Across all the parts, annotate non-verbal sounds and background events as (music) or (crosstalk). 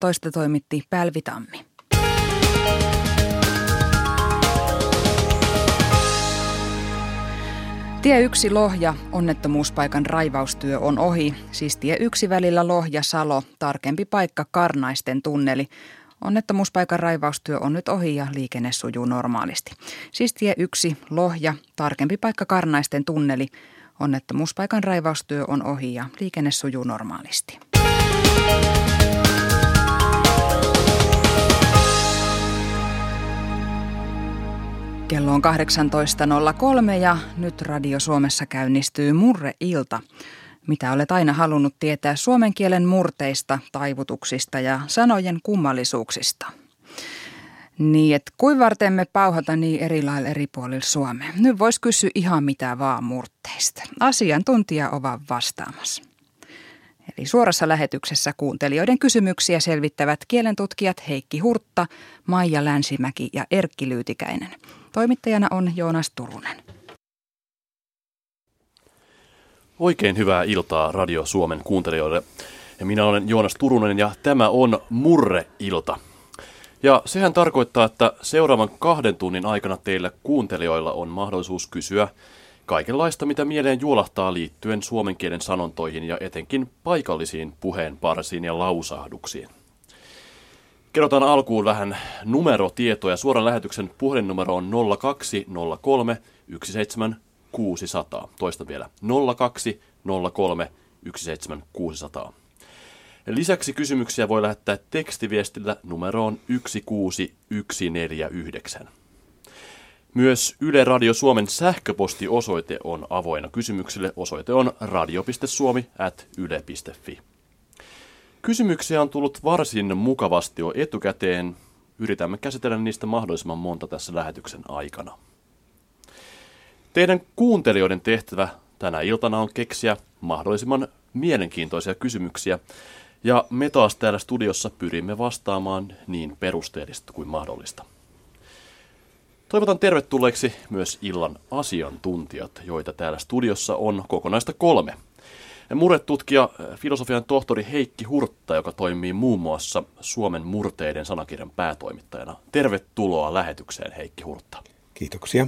toista toimitti Pälvi Tammi. Tie 1 Lohja, onnettomuuspaikan raivaustyö on ohi, siis tie 1 välillä Lohja-Salo, tarkempi paikka Karnaisten tunneli. Onnettomuuspaikan raivaustyö on nyt ohi ja liikenne sujuu normaalisti. Siis tie 1 Lohja, tarkempi paikka Karnaisten tunneli. Onnettomuuspaikan raivaustyö on ohi ja liikenne sujuu normaalisti. Kello on 18.03 ja nyt Radio Suomessa käynnistyy Murre-ilta. Mitä olet aina halunnut tietää suomen kielen murteista, taivutuksista ja sanojen kummallisuuksista? Niin, että kuin varten me pauhata niin eri lailla eri puolilla Suomea? Nyt vois kysyä ihan mitä vaan murteista. Asiantuntija ovat vastaamassa. Eli suorassa lähetyksessä kuuntelijoiden kysymyksiä selvittävät kielentutkijat Heikki Hurtta, Maija Länsimäki ja Erkki Lyytikäinen. Toimittajana on Joonas Turunen. Oikein hyvää iltaa Radio Suomen kuuntelijoille. Ja minä olen Joonas Turunen ja tämä on Murre-ilta. Ja sehän tarkoittaa, että seuraavan kahden tunnin aikana teillä kuuntelijoilla on mahdollisuus kysyä kaikenlaista, mitä mieleen juolahtaa liittyen suomen kielen sanontoihin ja etenkin paikallisiin puheenparsiin ja lausahduksiin. Kerrotaan alkuun vähän numerotietoja. Suoran lähetyksen puhelinnumero on 0203 17600. Toista vielä 0203 17600. Lisäksi kysymyksiä voi lähettää tekstiviestillä numeroon 16149. Myös Yle Radio Suomen sähköpostiosoite on avoinna kysymyksille. Osoite on radio.suomi.yle.fi. Kysymyksiä on tullut varsin mukavasti jo etukäteen. Yritämme käsitellä niistä mahdollisimman monta tässä lähetyksen aikana. Teidän kuuntelijoiden tehtävä tänä iltana on keksiä mahdollisimman mielenkiintoisia kysymyksiä, ja me taas täällä studiossa pyrimme vastaamaan niin perusteellisesti kuin mahdollista. Toivotan tervetulleeksi myös illan asiantuntijat, joita täällä studiossa on kokonaista kolme – Murretutkija, filosofian tohtori Heikki Hurtta, joka toimii muun muassa Suomen murteiden sanakirjan päätoimittajana. Tervetuloa lähetykseen, Heikki Hurtta. Kiitoksia.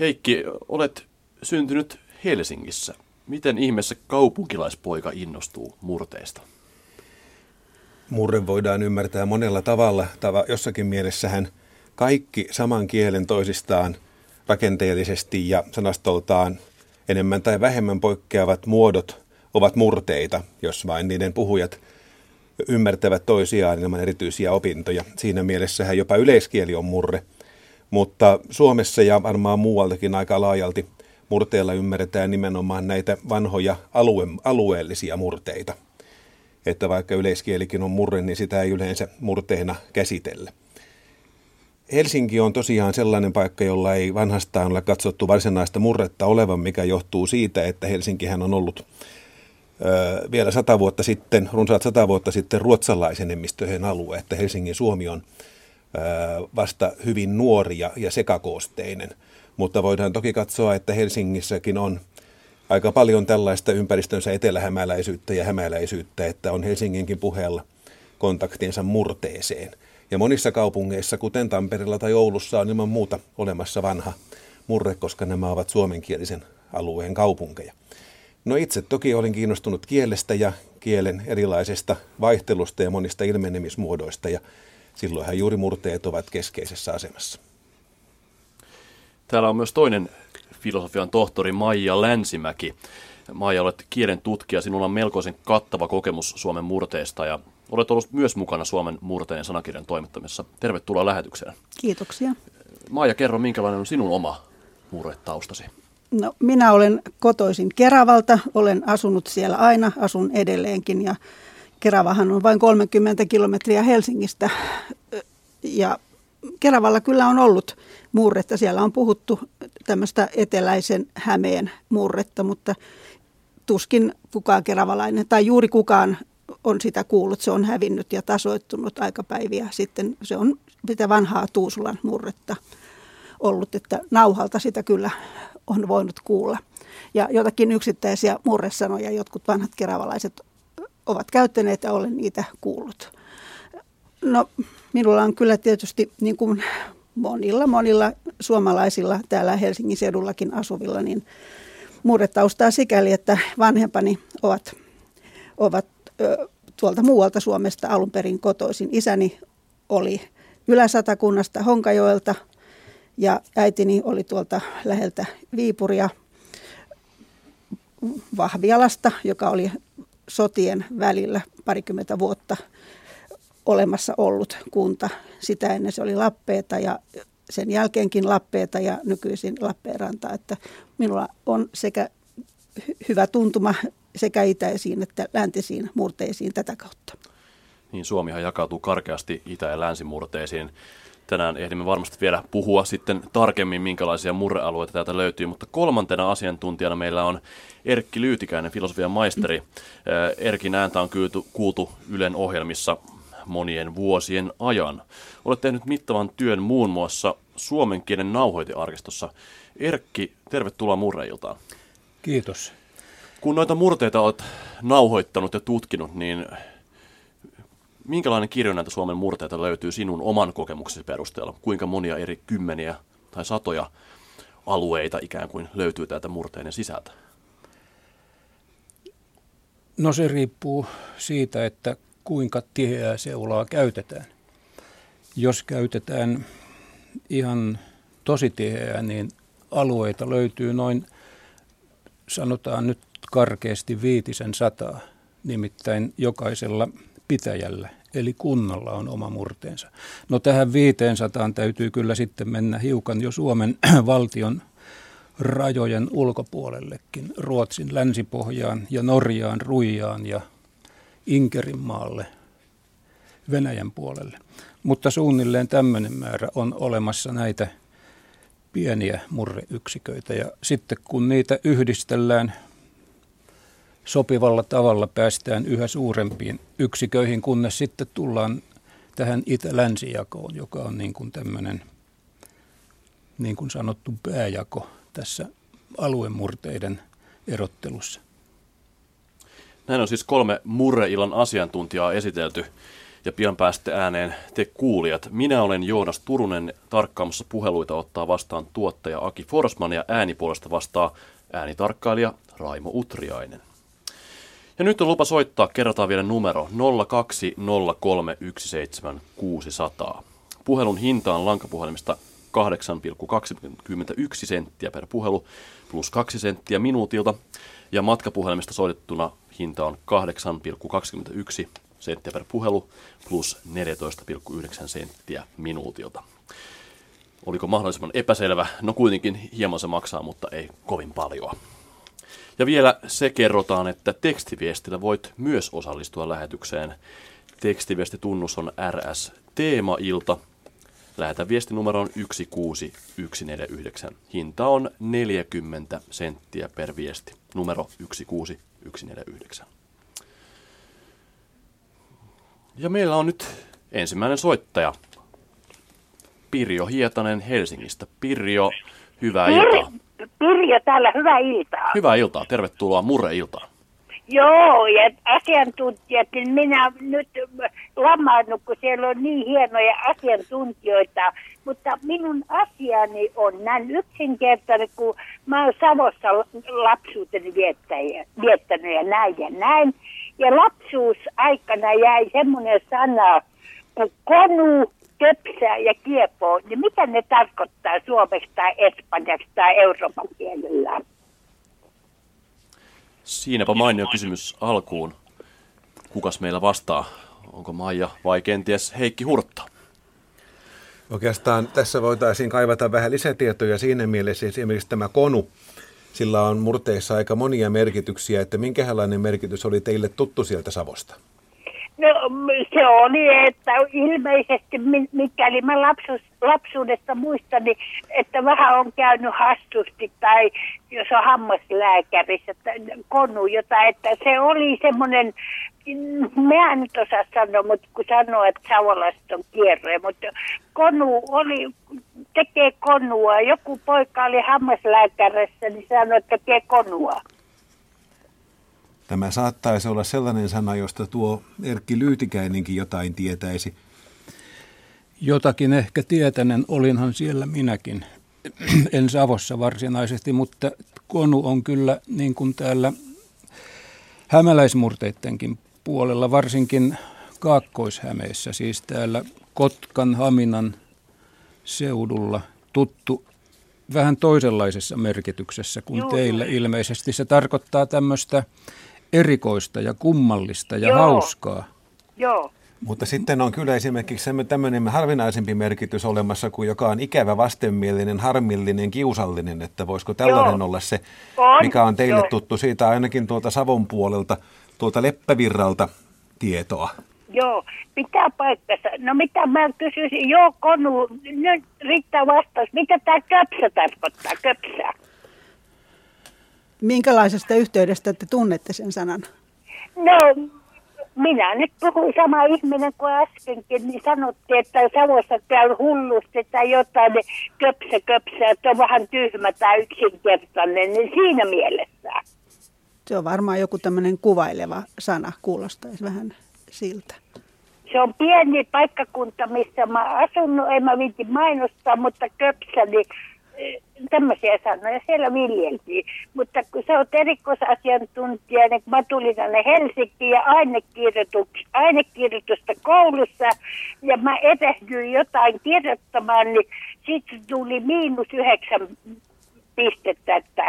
Heikki, olet syntynyt Helsingissä. Miten ihmeessä kaupunkilaispoika innostuu murteista? Murre voidaan ymmärtää monella tavalla. Tava, jossakin mielessähän kaikki saman kielen toisistaan rakenteellisesti ja sanastoltaan – enemmän tai vähemmän poikkeavat muodot ovat murteita, jos vain niiden puhujat ymmärtävät toisiaan ilman erityisiä opintoja. Siinä mielessähän jopa yleiskieli on murre, mutta Suomessa ja varmaan muualtakin aika laajalti murteella ymmärretään nimenomaan näitä vanhoja alue, alueellisia murteita. Että vaikka yleiskielikin on murre, niin sitä ei yleensä murteena käsitellä. Helsinki on tosiaan sellainen paikka, jolla ei vanhastaan ole katsottu varsinaista murretta olevan, mikä johtuu siitä, että Helsinkihän on ollut ö, vielä sata vuotta sitten, runsaat sata vuotta sitten ruotsalaisen enemmistöjen alue, että Helsingin Suomi on ö, vasta hyvin nuori ja, ja sekakoosteinen. Mutta voidaan toki katsoa, että Helsingissäkin on aika paljon tällaista ympäristönsä etelähämäläisyyttä ja hämäläisyyttä, että on Helsinginkin puheella kontaktinsa murteeseen – ja monissa kaupungeissa, kuten Tampereella tai Oulussa, on ilman muuta olemassa vanha murre, koska nämä ovat suomenkielisen alueen kaupunkeja. No itse toki olin kiinnostunut kielestä ja kielen erilaisesta vaihtelusta ja monista ilmenemismuodoista ja silloinhan juuri murteet ovat keskeisessä asemassa. Täällä on myös toinen filosofian tohtori Maija Länsimäki. Maija, olet kielen tutkija, sinulla on melkoisen kattava kokemus Suomen murteesta ja Olet ollut myös mukana Suomen murteen sanakirjan toimittamisessa. Tervetuloa lähetykseen. Kiitoksia. Maija, kerro, minkälainen on sinun oma murretaustasi? No, minä olen kotoisin Keravalta, olen asunut siellä aina, asun edelleenkin ja Keravahan on vain 30 kilometriä Helsingistä ja Keravalla kyllä on ollut murretta. Siellä on puhuttu tämmöistä eteläisen Hämeen murretta, mutta tuskin kukaan keravalainen tai juuri kukaan on sitä kuullut, se on hävinnyt ja tasoittunut aikapäiviä sitten. Se on sitä vanhaa Tuusulan murretta ollut, että nauhalta sitä kyllä on voinut kuulla. Ja jotakin yksittäisiä murresanoja jotkut vanhat keravalaiset ovat käyttäneet ja olen niitä kuullut. No, minulla on kyllä tietysti niin kuin monilla, monilla suomalaisilla täällä Helsingin seudullakin asuvilla, niin murretaustaa sikäli, että vanhempani ovat, ovat tuolta muualta Suomesta alun perin kotoisin. Isäni oli Ylä-Satakunnasta Honkajoelta ja äitini oli tuolta läheltä Viipuria Vahvialasta, joka oli sotien välillä parikymmentä vuotta olemassa ollut kunta. Sitä ennen se oli Lappeeta ja sen jälkeenkin Lappeeta ja nykyisin Lappeenranta. Että minulla on sekä hyvä tuntuma sekä itäisiin että läntisiin murteisiin tätä kautta. Niin Suomihan jakautuu karkeasti itä- ja länsimurteisiin. Tänään ehdimme varmasti vielä puhua sitten tarkemmin, minkälaisia murrealueita täältä löytyy, mutta kolmantena asiantuntijana meillä on Erkki Lyytikäinen, filosofian maisteri. Erkin ääntä on kuultu, kuultu Ylen ohjelmissa monien vuosien ajan. Olet tehnyt mittavan työn muun muassa suomen kielen nauhoitearkistossa. Erkki, tervetuloa murreiltaan. Kiitos. Kun noita murteita olet nauhoittanut ja tutkinut, niin minkälainen kirjo näitä Suomen murteita löytyy sinun oman kokemuksesi perusteella? Kuinka monia eri kymmeniä tai satoja alueita ikään kuin löytyy täältä murteiden sisältä? No se riippuu siitä, että kuinka tiheää seulaa käytetään. Jos käytetään ihan tosi tiheää, niin alueita löytyy noin, sanotaan nyt karkeasti viitisen sataa, nimittäin jokaisella pitäjällä, eli kunnalla on oma murteensa. No tähän 500 täytyy kyllä sitten mennä hiukan jo Suomen (clears throat) valtion rajojen ulkopuolellekin, Ruotsin länsipohjaan ja Norjaan, Ruijaan ja Inkerinmaalle, Venäjän puolelle. Mutta suunnilleen tämmöinen määrä on olemassa näitä pieniä murreyksiköitä ja sitten kun niitä yhdistellään sopivalla tavalla päästään yhä suurempiin yksiköihin, kunnes sitten tullaan tähän itä-länsijakoon, joka on niin kuin tämmöinen niin kuin sanottu pääjako tässä aluemurteiden erottelussa. Näin on siis kolme Murreillan asiantuntijaa esitelty ja pian pääsette ääneen te kuulijat. Minä olen Joonas Turunen, tarkkaamassa puheluita ottaa vastaan tuottaja Aki Forsman ja äänipuolesta vastaa äänitarkkailija Raimo Utriainen. Ja nyt on lupa soittaa, kerrotaan vielä numero 020317600. Puhelun hinta on lankapuhelimista 8,21 senttiä per puhelu plus 2 senttiä minuutilta. Ja matkapuhelimista soitettuna hinta on 8,21 senttiä per puhelu plus 14,9 senttiä minuutilta. Oliko mahdollisimman epäselvä? No kuitenkin hieman se maksaa, mutta ei kovin paljon. Ja vielä se kerrotaan, että tekstiviestillä voit myös osallistua lähetykseen. Tekstiviestitunnus on RS Teemailta. Lähetä viestinumeroon 16149. Hinta on 40 senttiä per viesti. Numero 16149. Ja meillä on nyt ensimmäinen soittaja. Pirjo Hietanen Helsingistä. Pirjo, hyvää iltaa. Pirjo täällä, hyvää iltaa. Hyvää iltaa, tervetuloa Murre-iltaan. Joo, ja asiantuntijat, niin minä nyt lamaannut, kun siellä on niin hienoja asiantuntijoita. Mutta minun asiani on näin yksinkertainen, kun mä oon Savossa lapsuuteni viettänyt ja näin ja näin. Ja lapsuusaikana jäi semmoinen sana kuin konu, töpsää ja kiepoo, niin mitä ne tarkoittaa suomeksi tai espanjaksi tai Euroopan kielellä? Siinäpä mainio kysymys alkuun. Kukas meillä vastaa? Onko Maija vai kenties Heikki Hurtta? Oikeastaan tässä voitaisiin kaivata vähän lisätietoja siinä mielessä, esimerkiksi tämä konu, sillä on murteissa aika monia merkityksiä, että minkälainen merkitys oli teille tuttu sieltä Savosta? No se oli, että ilmeisesti mikäli mä lapsuus, lapsuudesta muistan, niin että vähän on käynyt hastusti tai jos on hammaslääkärissä, konu jotain, että se oli semmoinen, mä en nyt osaa sanoa, mutta kun sanoo, että savolaiset on kierroja, mutta konu oli, tekee konua. Joku poika oli hammaslääkärissä, niin sanoi, että tekee konua. Tämä saattaisi olla sellainen sana, josta tuo Erkki Lyytikäinenkin jotain tietäisi. Jotakin ehkä tietänen, olinhan siellä minäkin. (clears throat) en Savossa varsinaisesti, mutta konu on kyllä niin kuin täällä hämäläismurteidenkin puolella, varsinkin Kaakkois-Hämeessä, siis täällä Kotkan, Haminan seudulla tuttu vähän toisenlaisessa merkityksessä kuin Joo. teillä ilmeisesti. Se tarkoittaa tämmöistä erikoista ja kummallista ja Joo. hauskaa. Joo. Mutta sitten on kyllä esimerkiksi tämmöinen harvinaisempi merkitys olemassa kuin joka on ikävä, vastenmielinen, harmillinen, kiusallinen, että voisiko tällainen Joo. olla se, mikä on teille Joo. tuttu siitä ainakin tuolta Savon puolelta, tuolta Leppävirralta tietoa. Joo, pitää paikkansa. No mitä mä kysyisin, joo Konu, nyt riittää vastaus. Mitä tämä köpsä tarkoittaa, köpsä? Minkälaisesta yhteydestä te tunnette sen sanan? No, minä nyt puhuin sama ihminen kuin äskenkin, niin sanottiin, että Savossa käy hullusti tai jotain, niin köpsä köpsä, että on vähän tyhmä tai yksinkertainen, niin siinä mielessä. Se on varmaan joku tämmöinen kuvaileva sana, kuulostaisi vähän siltä. Se on pieni paikkakunta, missä mä asun, no en mä viitti mainostaa, mutta köpsä, niin tämmöisiä sanoja siellä viljeltiin. Mutta kun sä oot erikoisasiantuntija, niin mä tulin tänne Helsinkiin ja ainekirjoitusta koulussa ja mä etehdyin jotain kirjoittamaan, niin sitten tuli miinus yhdeksän pistettä, että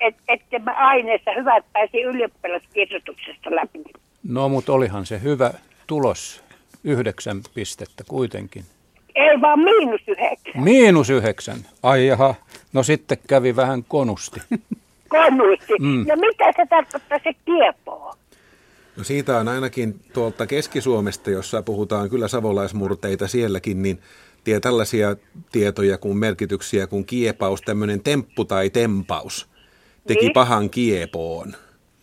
et, että mä aineessa hyvät pääsi ylioppilaskirjoituksesta läpi. No, mutta olihan se hyvä tulos, yhdeksän pistettä kuitenkin. Ei vaan miinus yhdeksän. Miinus yhdeksän. Ai jaha, no sitten kävi vähän konusti. (laughs) konusti. Mm. No mitä se tarkoittaa se kiepoo? No siitä on ainakin tuolta Keski-Suomesta, jossa puhutaan kyllä savolaismurteita sielläkin, niin tie tällaisia tietoja kuin merkityksiä kuin kiepaus, tämmöinen temppu tai tempaus teki niin. pahan kiepoon.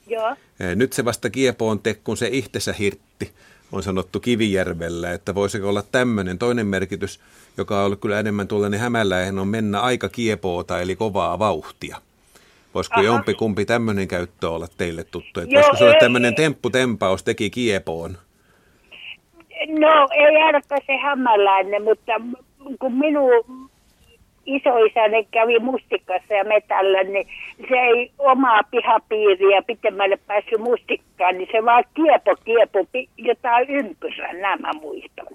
Joo. Nyt se vasta kiepoon te, kun se ihtensä hirtti, on sanottu Kivijärvellä, että voisiko olla tämmöinen toinen merkitys, joka on ollut kyllä enemmän tuollainen hämäläinen, on mennä aika kiepoota, eli kovaa vauhtia. Voisiko jompi kumpi tämmöinen käyttö olla teille tuttu? Että Joo, voisiko se olla tämmöinen temppu-tempaus teki kiepoon? No ei ainakaan se hämäläinen, mutta kun minun isoisäni kävi mustikassa ja metällä, niin se ei omaa pihapiiriä pitemmälle päässyt mustikkaan, niin se vaan kiepo kiepo jotain ympyrää, nämä muistan.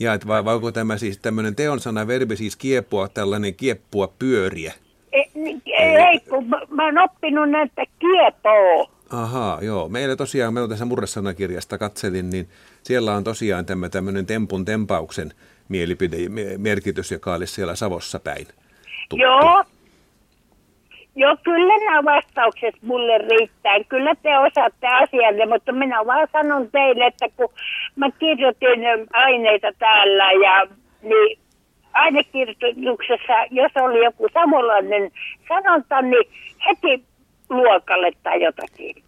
Ja, että vai, vai onko tämä siis tämmöinen teonsana verbi siis kiepua, tällainen kieppua pyöriä? Ei, niin, ei kun mä, mä oon oppinut näitä kiepoa. Ahaa, joo. Meillä tosiaan, meillä tässä murresanakirjasta katselin, niin siellä on tosiaan tämä tämmöinen tempun tempauksen mielipidemerkitys, joka olisi siellä Savossa päin. Tuttu. Joo. Joo, kyllä nämä vastaukset mulle riittää. Kyllä te osaatte asialle, mutta minä vaan sanon teille, että kun mä kirjoitin aineita täällä ja niin ainekirjoituksessa, jos oli joku samanlainen sanonta, niin heti luokalle tai jotakin.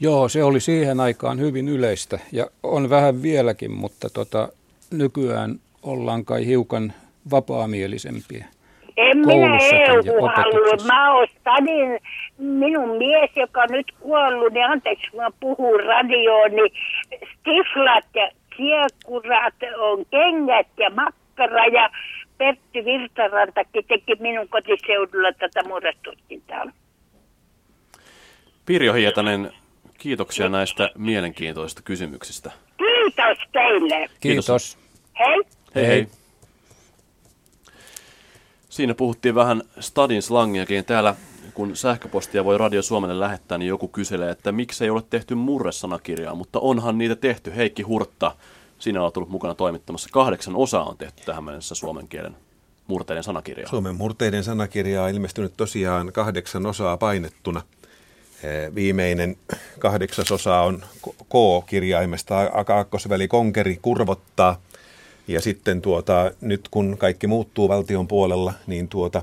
Joo, se oli siihen aikaan hyvin yleistä ja on vähän vieläkin, mutta tota, nykyään ollaan kai hiukan vapaamielisempiä. En minä EU halua. Mä oon stadin, minun mies, joka on nyt kuollut, niin anteeksi, mä puhun radioon, niin stiflat ja kiekurat on kengät ja makkara ja Pertti Virtarantakin teki minun kotiseudulla tätä murrestutkintaa. Pirjo Hietanen, kiitoksia näistä mielenkiintoisista kysymyksistä. Kiitos teille. Kiitos. Hei. Hei hei. Siinä puhuttiin vähän stadin slangiakin. Täällä kun sähköpostia voi Radio Suomelle lähettää, niin joku kyselee, että miksi ei ole tehty murresanakirjaa, mutta onhan niitä tehty. Heikki Hurtta, sinä olet tullut mukana toimittamassa. Kahdeksan osaa on tehty tähän mennessä suomen kielen murteiden sanakirjaa. Suomen murteiden sanakirjaa on ilmestynyt tosiaan kahdeksan osaa painettuna. Viimeinen kahdeksasosa on K-kirjaimesta, akaakkosväli konkeri kurvottaa – ja sitten tuota, nyt kun kaikki muuttuu valtion puolella, niin tuota,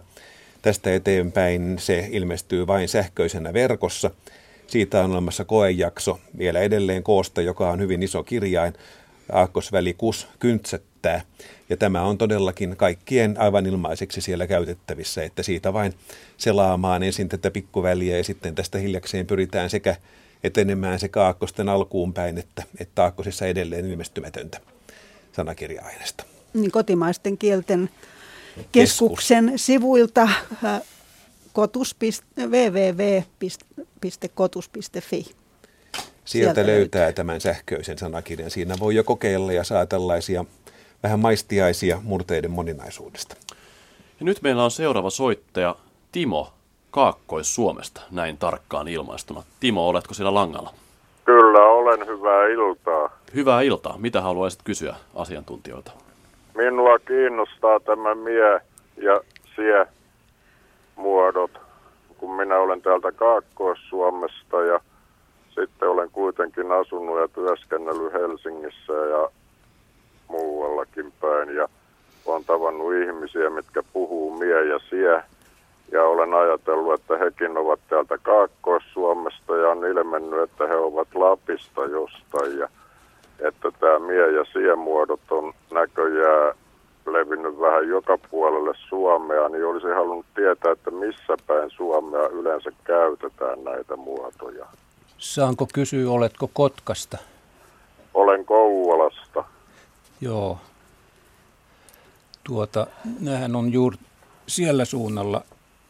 tästä eteenpäin se ilmestyy vain sähköisenä verkossa. Siitä on olemassa koejakso vielä edelleen koosta, joka on hyvin iso kirjain. Aakkosväli kus, kyntsät käyttää. Ja tämä on todellakin kaikkien aivan ilmaiseksi siellä käytettävissä, että siitä vain selaamaan ensin tätä pikkuväliä ja sitten tästä hiljakseen pyritään sekä etenemään sekä aakkosten alkuun päin, että, että aakkosissa edelleen ilmestymätöntä sanakirja-aineesta. Niin kotimaisten kielten keskuksen Keskus. sivuilta äh, kotus, www.kotus.fi. Sieltä, Sieltä löytää löytyy. tämän sähköisen sanakirjan. Siinä voi jo kokeilla ja saa tällaisia vähän maistiaisia murteiden moninaisuudesta. Ja nyt meillä on seuraava soittaja Timo Kaakkois-Suomesta, näin tarkkaan ilmaistuna. Timo, oletko siellä langalla? Kyllä, olen. Hyvää iltaa. Hyvää iltaa. Mitä haluaisit kysyä asiantuntijoilta? Minua kiinnostaa tämä mie ja sie muodot, kun minä olen täältä Kaakkois-Suomesta ja sitten olen kuitenkin asunut ja työskennellyt Helsingissä ja muuallakin päin ja olen tavannut ihmisiä, mitkä puhuu mie ja sie. Ja olen ajatellut, että hekin ovat täältä Kaakkois-Suomesta ja on ilmennyt, että he ovat Lapista jostain. Ja että tämä mie- ja sie-muodot on näköjään levinnyt vähän joka puolelle Suomea, niin olisin halunnut tietää, että missä päin Suomea yleensä käytetään näitä muotoja. Saanko kysyä, oletko Kotkasta? Olen Kouvolasta. Joo. Tuota, nämähän on juuri siellä suunnalla,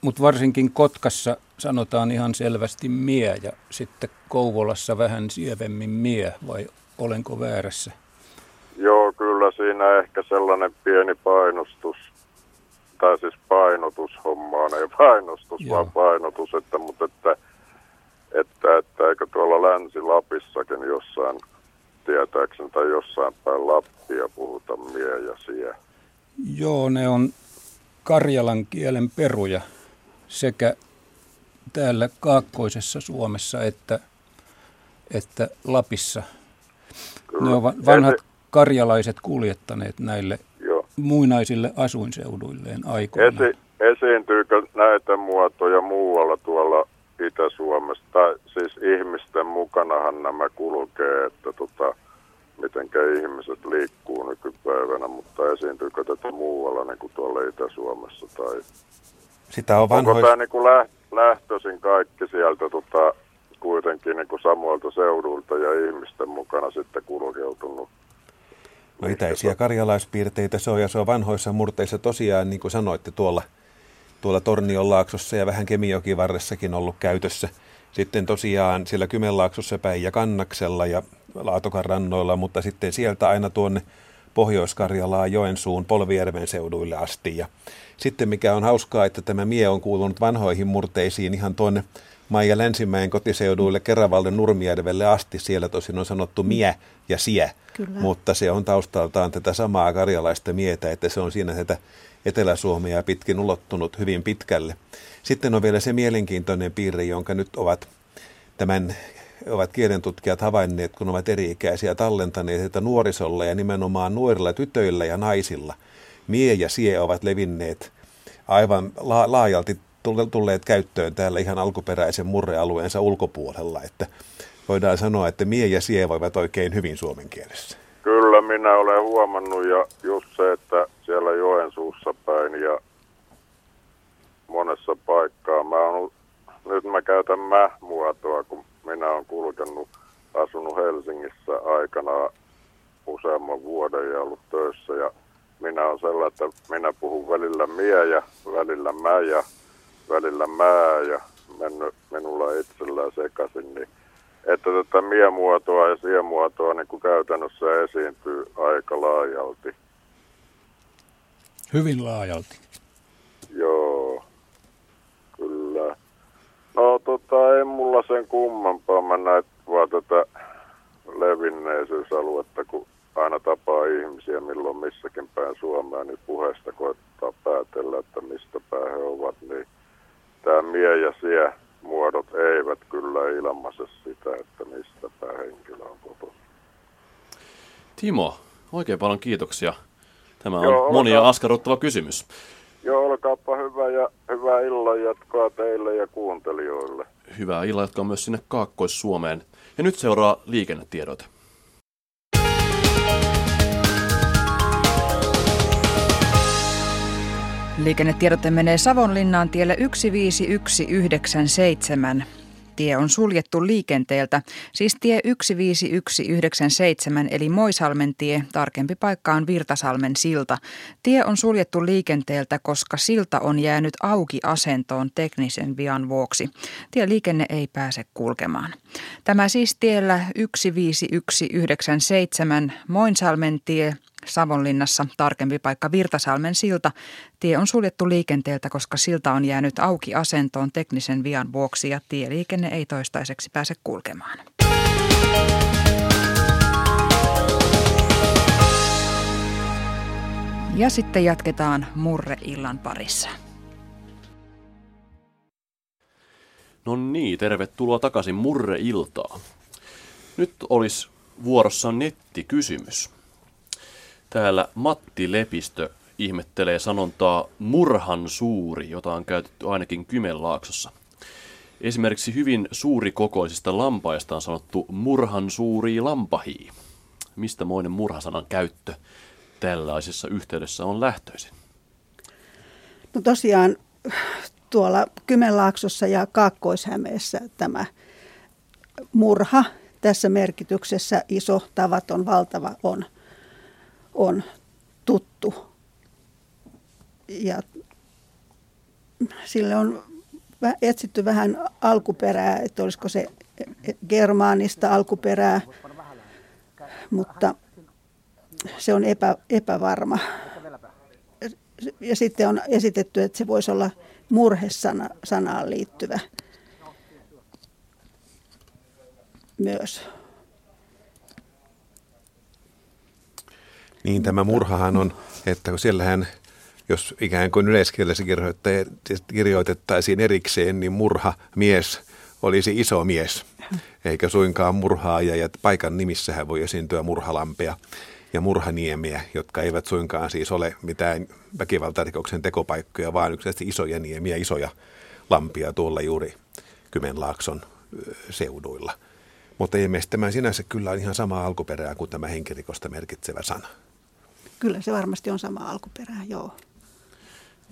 mutta varsinkin Kotkassa sanotaan ihan selvästi mie ja sitten Kouvolassa vähän sievemmin mie, vai olenko väärässä? Joo, kyllä siinä ehkä sellainen pieni painostus, tai siis painotushommaan, ei painostus, Joo. vaan painotus, että, mutta että, että, että eikö tuolla Länsi-Lapissakin jossain tietääkseni tai jossain päin Lappia puhuta mie ja sie. Joo, ne on karjalan kielen peruja sekä täällä kaakkoisessa Suomessa että, että Lapissa. Kyllä. Ne ovat vanhat Esi- karjalaiset kuljettaneet näille Joo. muinaisille asuinseuduilleen aikoina. Esi- esiintyykö näitä muotoja muualla tuolla Itä-Suomessa, tai siis ihmisten mukanahan nämä kulkee, että tota, miten ihmiset liikkuu nykypäivänä, mutta esiintyykö tätä muualla niin kuin tuolla Itä-Suomessa? Tai... Sitä on vanhois... Onko tämä niin kuin lähtöisin kaikki sieltä tota, kuitenkin niin kuin samoilta seudulta ja ihmisten mukana sitten kulkeutunut? No itäisiä karjalaispiirteitä se on ja se on vanhoissa murteissa tosiaan, niin kuin sanoitte, tuolla, tuolla Tornionlaaksossa ja vähän Kemijokivarressakin ollut käytössä. Sitten tosiaan siellä Kymenlaaksossa päin ja Kannaksella ja Laatokan rannoilla, mutta sitten sieltä aina tuonne Pohjois-Karjalaan, Joensuun, Polvijärven seuduille asti. Ja sitten mikä on hauskaa, että tämä mie on kuulunut vanhoihin murteisiin ihan tuonne Maija Länsimäen kotiseuduille Keravalle Nurmijärvelle asti. Siellä tosin on sanottu mie ja sie, Kyllä. mutta se on taustaltaan tätä samaa karjalaista mietä, että se on siinä tätä Etelä-Suomea pitkin ulottunut hyvin pitkälle. Sitten on vielä se mielenkiintoinen piirre, jonka nyt ovat tämän ovat kielentutkijat havainneet, kun ovat eri-ikäisiä tallentaneet, että nuorisolla ja nimenomaan nuorilla tytöillä ja naisilla mie ja sie ovat levinneet aivan la- laajalti tulleet käyttöön täällä ihan alkuperäisen murrealueensa ulkopuolella, että voidaan sanoa, että mie ja sie voivat oikein hyvin suomen kielessä. Kyllä, minä olen huomannut ja just se, että siellä Joensuussa päin ja monessa paikkaa. Mä on, nyt mä käytän mä-muotoa, kun minä olen kulkenut, asunut Helsingissä aikana useamman vuoden ja ollut töissä ja minä olen sellainen, että minä puhun välillä mie ja välillä mä ja välillä mä ja mennyt minulla itsellään sekaisin, niin että tätä mie-muotoa ja sie-muotoa niin kuin käytännössä esiintyy aika laajalti. Hyvin laajalti. Joo, kyllä. No tota, ei mulla sen kummempaa. Mä näin vaan tätä levinneisyysaluetta, kun aina tapaa ihmisiä milloin missäkin päin Suomea, niin puheesta koettaa päätellä, että mistä päin he ovat, niin tämä mie ja sie muodot eivät kyllä ilmaise sitä, että mistä päin henkilö on kotoisin. Timo, oikein paljon kiitoksia. Tämä on Joo, monia askarruttava kysymys. Joo, olkaapa hyvä ja hyvää illan jatkoa teille ja kuuntelijoille. Hyvää illan jatkoa myös sinne Kaakkois-Suomeen. Ja nyt seuraa liikennetiedot. Tieliikennetiedote menee Savonlinnaan tielle 15197. Tie on suljettu liikenteeltä, siis tie 15197 eli Moisalmen tie, tarkempi paikka on Virtasalmen silta. Tie on suljettu liikenteeltä, koska silta on jäänyt auki asentoon teknisen vian vuoksi. Tieliikenne ei pääse kulkemaan. Tämä siis tiellä 15197 Moinsalmen tie Savonlinnassa tarkempi paikka Virtasalmen silta. Tie on suljettu liikenteeltä, koska silta on jäänyt auki asentoon teknisen vian vuoksi ja tieliikenne ei toistaiseksi pääse kulkemaan. Ja sitten jatketaan murreillan parissa. No niin, tervetuloa takaisin murreiltaan. Nyt olisi vuorossa nettikysymys. Täällä Matti Lepistö ihmettelee sanontaa murhan suuri, jota on käytetty ainakin Kymenlaaksossa. Esimerkiksi hyvin suurikokoisista lampaista on sanottu murhan suuri lampahii. Mistä moinen murhasanan käyttö tällaisessa yhteydessä on lähtöisin? No tosiaan tuolla Kymenlaaksossa ja Kaakkois-Hämeessä tämä murha tässä merkityksessä iso, tavaton, valtava on – on tuttu. Ja sille on etsitty vähän alkuperää, että olisiko se germaanista alkuperää, mutta se on epä, epävarma. Ja sitten on esitetty, että se voisi olla murhesanaan liittyvä myös. Niin tämä murhahan on, että siellähän jos ikään kuin yleiskielessä kirjoitettaisiin erikseen, niin murha mies olisi iso mies, eikä suinkaan murhaaja. Ja paikan nimissähän voi esiintyä murhalampea ja murhaniemiä, jotka eivät suinkaan siis ole mitään väkivaltarikoksen tekopaikkoja, vaan yksinkertaisesti isoja niemiä, isoja lampia tuolla juuri Kymenlaakson seuduilla. Mutta ilmeisesti tämä sinänsä kyllä on ihan sama alkuperää kuin tämä henkirikosta merkitsevä sana. Kyllä se varmasti on sama alkuperää, joo.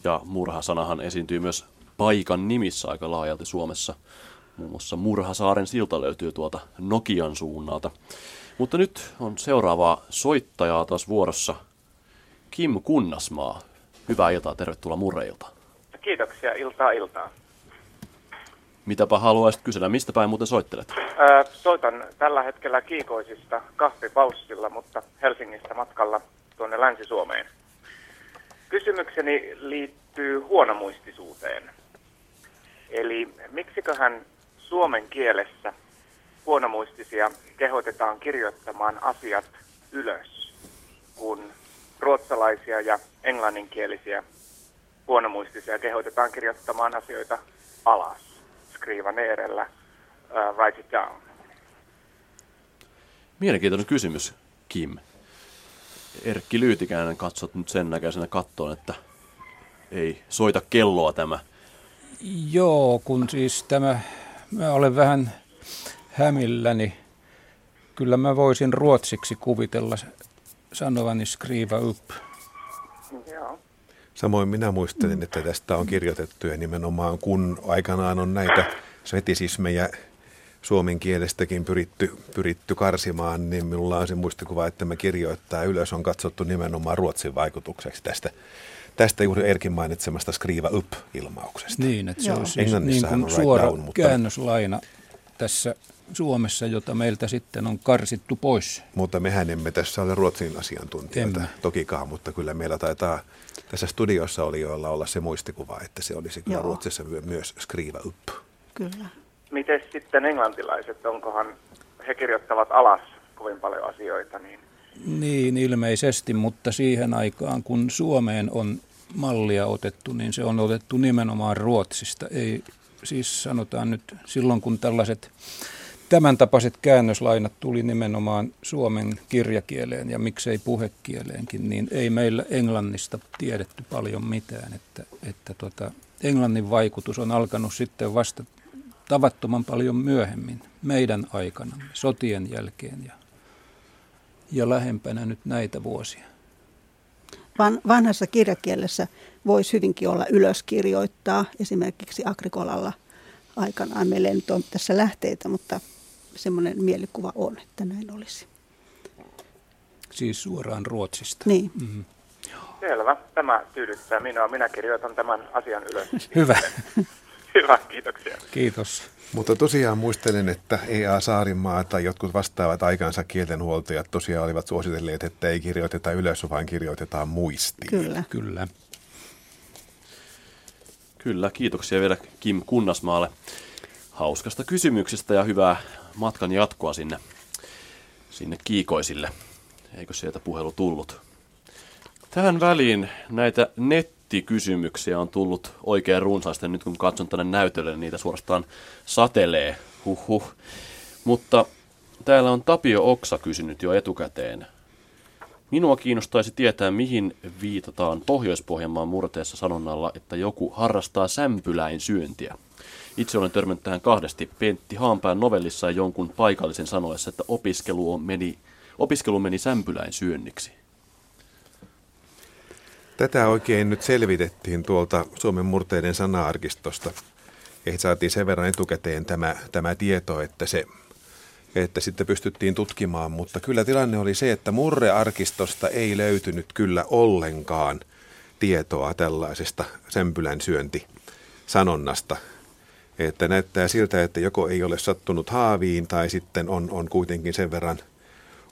Ja murhasanahan esiintyy myös paikan nimissä aika laajalti Suomessa. Muun muassa Murhasaaren silta löytyy tuolta Nokian suunnalta. Mutta nyt on seuraavaa soittajaa taas vuorossa. Kim Kunnasmaa. Hyvää iltaa, tervetuloa Murreilta. Kiitoksia, iltaa iltaa. Mitäpä haluaisit kysellä, mistä päin muuten soittelet? Ää, soitan tällä hetkellä Kiikoisista kahvipaussilla, mutta Helsingistä matkalla tuonne Länsi-Suomeen. Kysymykseni liittyy huonomuistisuuteen. Eli miksiköhän suomen kielessä huonomuistisia kehotetaan kirjoittamaan asiat ylös, kun ruotsalaisia ja englanninkielisiä huonomuistisia kehotetaan kirjoittamaan asioita alas. Skriva neerellä, uh, write it down. Mielenkiintoinen kysymys, Kim. Erkki Lyytikäinen katsot nyt sen näköisenä kattoon, että ei soita kelloa tämä. Joo, kun siis tämä, mä olen vähän hämilläni. Kyllä mä voisin ruotsiksi kuvitella sanovani skriva up. Samoin minä muistelin, että tästä on kirjoitettu ja nimenomaan kun aikanaan on näitä svetisismejä suomen kielestäkin pyritty, pyritty karsimaan, niin minulla on se muistikuva, että me kirjoittaa ylös on katsottu nimenomaan Ruotsin vaikutukseksi tästä, tästä juuri Erkin mainitsemasta skriva up-ilmauksesta. Niin, että se olisi siis niin kuin suora down, mutta... käännöslaina tässä Suomessa, jota meiltä sitten on karsittu pois. Mutta mehän emme tässä ole Ruotsin asiantuntijoita emme. tokikaan, mutta kyllä meillä taitaa tässä studiossa oli joilla olla se muistikuva, että se olisi kyllä Joo. Ruotsissa myös skriva up. Kyllä. Miten sitten englantilaiset, onkohan he kirjoittavat alas kovin paljon asioita? Niin, niin ilmeisesti, mutta siihen aikaan kun Suomeen on mallia otettu, niin se on otettu nimenomaan Ruotsista. Ei siis sanotaan nyt silloin, kun tällaiset tämän tapaiset käännöslainat tuli nimenomaan suomen kirjakieleen ja miksei puhekieleenkin, niin ei meillä englannista tiedetty paljon mitään. Että, että tota, englannin vaikutus on alkanut sitten vasta tavattoman paljon myöhemmin, meidän aikana, sotien jälkeen ja, ja lähempänä nyt näitä vuosia. van, vanhassa kirjakielessä voisi hyvinkin olla ylöskirjoittaa, esimerkiksi Agrikolalla aikanaan. Meillä ei nyt ole tässä lähteitä, mutta semmoinen mielikuva on, että näin olisi. Siis suoraan Ruotsista. Niin. Mm-hmm. Selvä. Tämä tyydyttää minua. Minä kirjoitan tämän asian ylös. Hyvä. Hyvä, kiitoksia. Kiitos. Mutta tosiaan muistelen, että EA Saarimaa tai jotkut vastaavat aikansa kielenhuoltajat tosiaan olivat suositelleet, että ei kirjoiteta ylös, vaan kirjoitetaan muistiin. Kyllä. Kyllä. Kyllä, kiitoksia vielä Kim Kunnasmaalle hauskasta kysymyksestä ja hyvää matkan jatkoa sinne, sinne kiikoisille. Eikö sieltä puhelu tullut? Tähän väliin näitä nettikysymyksiä on tullut oikein runsaasti. Nyt kun katson tänne näytölle, niin niitä suorastaan satelee. Huhhuh. Mutta täällä on Tapio Oksa kysynyt jo etukäteen. Minua kiinnostaisi tietää, mihin viitataan Pohjois-Pohjanmaan murteessa sanonnalla, että joku harrastaa sämpyläin syöntiä. Itse olen törmännyt tähän kahdesti Pentti Haanpään novellissa jonkun paikallisen sanoessa, että opiskelu meni, opiskelu meni sämpyläin syönniksi. Tätä oikein nyt selvitettiin tuolta Suomen murteiden sana-arkistosta. Ja saatiin sen verran etukäteen tämä, tämä tieto, että se että sitten pystyttiin tutkimaan, mutta kyllä tilanne oli se, että murrearkistosta ei löytynyt kyllä ollenkaan tietoa tällaisesta sempylän syönti sanonnasta. Että näyttää siltä, että joko ei ole sattunut haaviin tai sitten on, on kuitenkin sen verran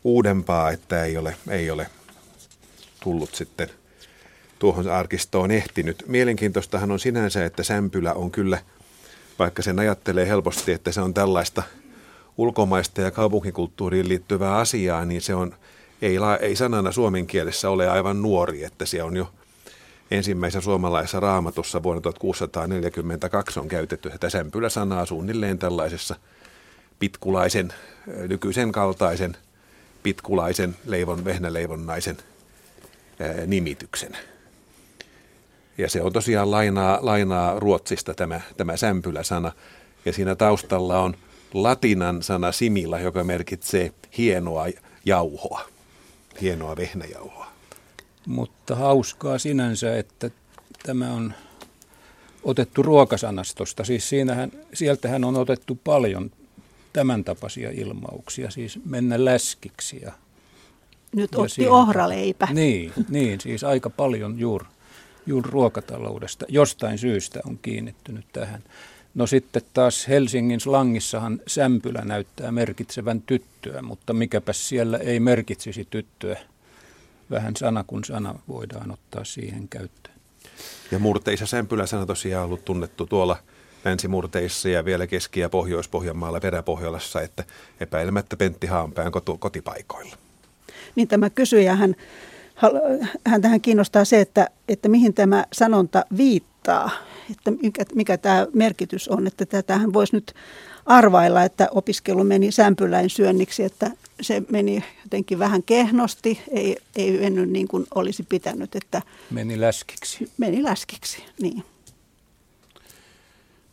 uudempaa, että ei ole, ei ole tullut sitten tuohon arkistoon ehtinyt. Mielenkiintoistahan on sinänsä, että sämpylä on kyllä, vaikka sen ajattelee helposti, että se on tällaista – ulkomaista ja kaupunkikulttuuriin liittyvää asiaa, niin se on, ei, ei sanana suomen kielessä ole aivan nuori, että se on jo ensimmäisessä suomalaisessa raamatussa vuonna 1642 on käytetty tätä sämpylä-sanaa suunnilleen tällaisessa pitkulaisen, nykyisen kaltaisen pitkulaisen leivon, vehnäleivonnaisen nimityksen. Ja se on tosiaan lainaa, lainaa Ruotsista tämä, tämä sämpylä-sana. Ja siinä taustalla on latinan sana similla, joka merkitsee hienoa jauhoa, hienoa vehnäjauhoa. Mutta hauskaa sinänsä, että tämä on otettu ruokasanastosta. Siis siinähän, sieltähän on otettu paljon tämän tapaisia ilmauksia, siis mennä läskiksi. Ja, Nyt ja otti siihen, ohraleipä. Niin, niin, siis aika paljon juuri juur ruokataloudesta. Jostain syystä on kiinnittynyt tähän. No sitten taas Helsingin slangissahan sämpylä näyttää merkitsevän tyttöä, mutta mikäpäs siellä ei merkitsisi tyttöä. Vähän sana kuin sana voidaan ottaa siihen käyttöön. Ja murteissa sämpylä-sana tosiaan ollut tunnettu tuolla länsimurteissa ja vielä Keski- ja Pohjois-Pohjanmaalla Peräpohjolassa, että epäilemättä Pentti Haanpään kotipaikoilla. Niin tämä kysyjä, hän, hän tähän kiinnostaa se, että, että mihin tämä sanonta viittaa että mikä, mikä tämä merkitys on. Että tätähän voisi nyt arvailla, että opiskelu meni sämpyläin syönniksi, että se meni jotenkin vähän kehnosti, ei, ei mennyt niin kuin olisi pitänyt. Että meni läskiksi. Meni läskiksi, niin.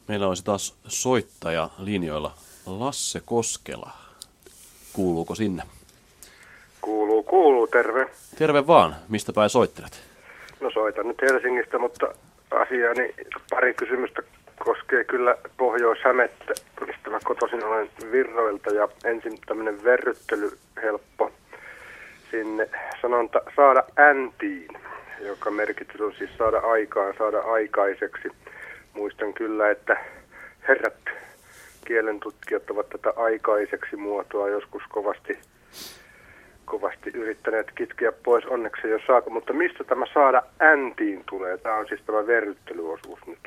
Meillä olisi taas soittaja linjoilla Lasse Koskela. Kuuluuko sinne? Kuuluu, kuuluu, terve. Terve vaan. Mistä päin soittelet? No soitan nyt Helsingistä, mutta asiaa, niin pari kysymystä koskee kyllä Pohjois-Hämettä, mistä mä kotoisin olen Virroilta ja ensin tämmöinen verryttely helppo sinne sanonta saada äntiin, joka merkitys on siis saada aikaan, saada aikaiseksi. Muistan kyllä, että herrat kielentutkijat ovat tätä aikaiseksi muotoa joskus kovasti kovasti yrittäneet kitkeä pois, onneksi jos saako, mutta mistä tämä saada äntiin tulee? Tämä on siis tämä verryttelyosuus nyt.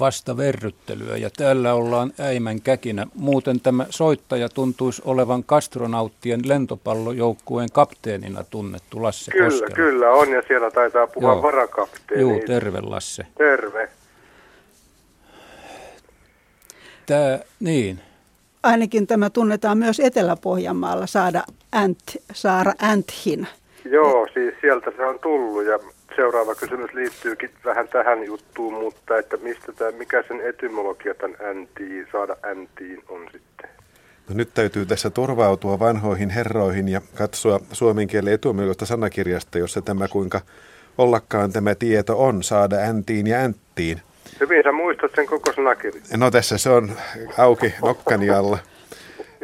Vasta verryttelyä ja täällä ollaan äimän käkinä. Muuten tämä soittaja tuntuisi olevan kastronauttien lentopallojoukkueen kapteenina tunnettu Lasse Kyllä, Koskela. kyllä on ja siellä taitaa puhua Joo. varakapteeni. Joo, terve Lasse. Terve. Tämä, niin, ainakin tämä tunnetaan myös Etelä-Pohjanmaalla saada ant, saada anthin. Joo, siis sieltä se on tullut ja seuraava kysymys liittyykin vähän tähän juttuun, mutta että mistä tämä, mikä sen etymologia tämän äntiin, saada äntiin on sitten? No nyt täytyy tässä turvautua vanhoihin herroihin ja katsoa suomen kielen etuomiluista sanakirjasta, jossa tämä kuinka ollakaan tämä tieto on saada äntiin ja änttiin. Hyvin sä muistat sen koko sanakirjan. No tässä se on auki nokkani alla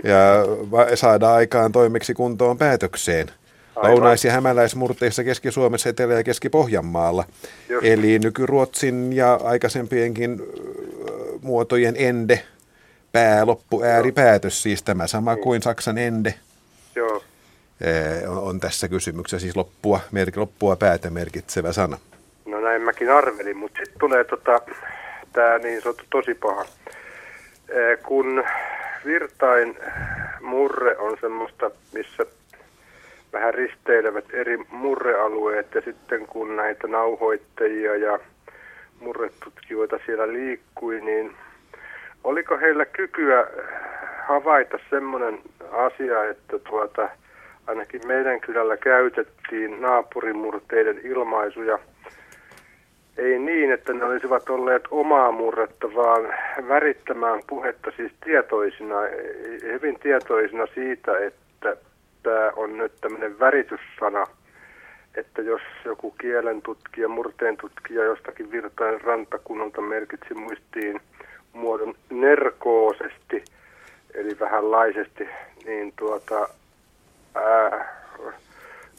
ja saada aikaan toimeksi kuntoon päätökseen. Aivan. Lounais- ja hämäläismurteissa Keski-Suomessa, Etelä- ja Keski-Pohjanmaalla. Just. Eli nykyruotsin ja aikaisempienkin muotojen ende, pää, loppu, ääripäätös, siis tämä sama kuin Saksan ende. Joo. On, on tässä kysymyksessä siis loppua, merk, loppua päätä merkitsevä sana. No näin mäkin arvelin, mutta sitten tulee tota, tämä niin sanottu tosi paha. Kun virtain murre on semmoista, missä vähän risteilevät eri murrealueet ja sitten kun näitä nauhoittajia ja murretutkijoita siellä liikkui, niin oliko heillä kykyä havaita semmoinen asia, että tuota, ainakin meidän kylällä käytettiin naapurimurteiden ilmaisuja ei niin, että ne olisivat olleet omaa murretta, vaan värittämään puhetta siis tietoisina, hyvin tietoisina siitä, että tämä on nyt tämmöinen värityssana, että jos joku kielen tutkija, murteen tutkija jostakin virtain rantakunnalta merkitsi muistiin muodon nerkoosesti, eli vähän laisesti, niin tuota, ää,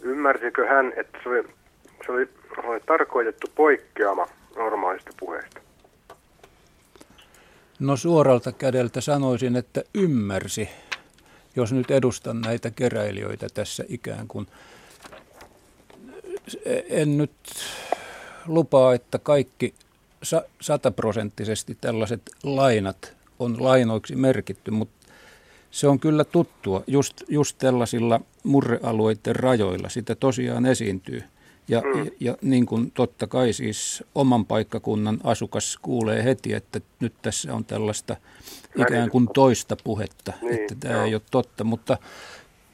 ymmärsikö hän, että se se oli, oli tarkoitettu poikkeama normaalista puheesta? No suoralta kädeltä sanoisin, että ymmärsi jos nyt edustan näitä keräilijöitä tässä ikään kuin. En nyt lupaa, että kaikki sataprosenttisesti tällaiset lainat on lainoiksi merkitty, mutta se on kyllä tuttua. Just, just tällaisilla murrealueiden rajoilla sitä tosiaan esiintyy. Ja, mm. ja, ja niin kuin totta kai siis oman paikkakunnan asukas kuulee heti, että nyt tässä on tällaista ikään kuin toista puhetta, niin, että tämä joo. ei ole totta. Mutta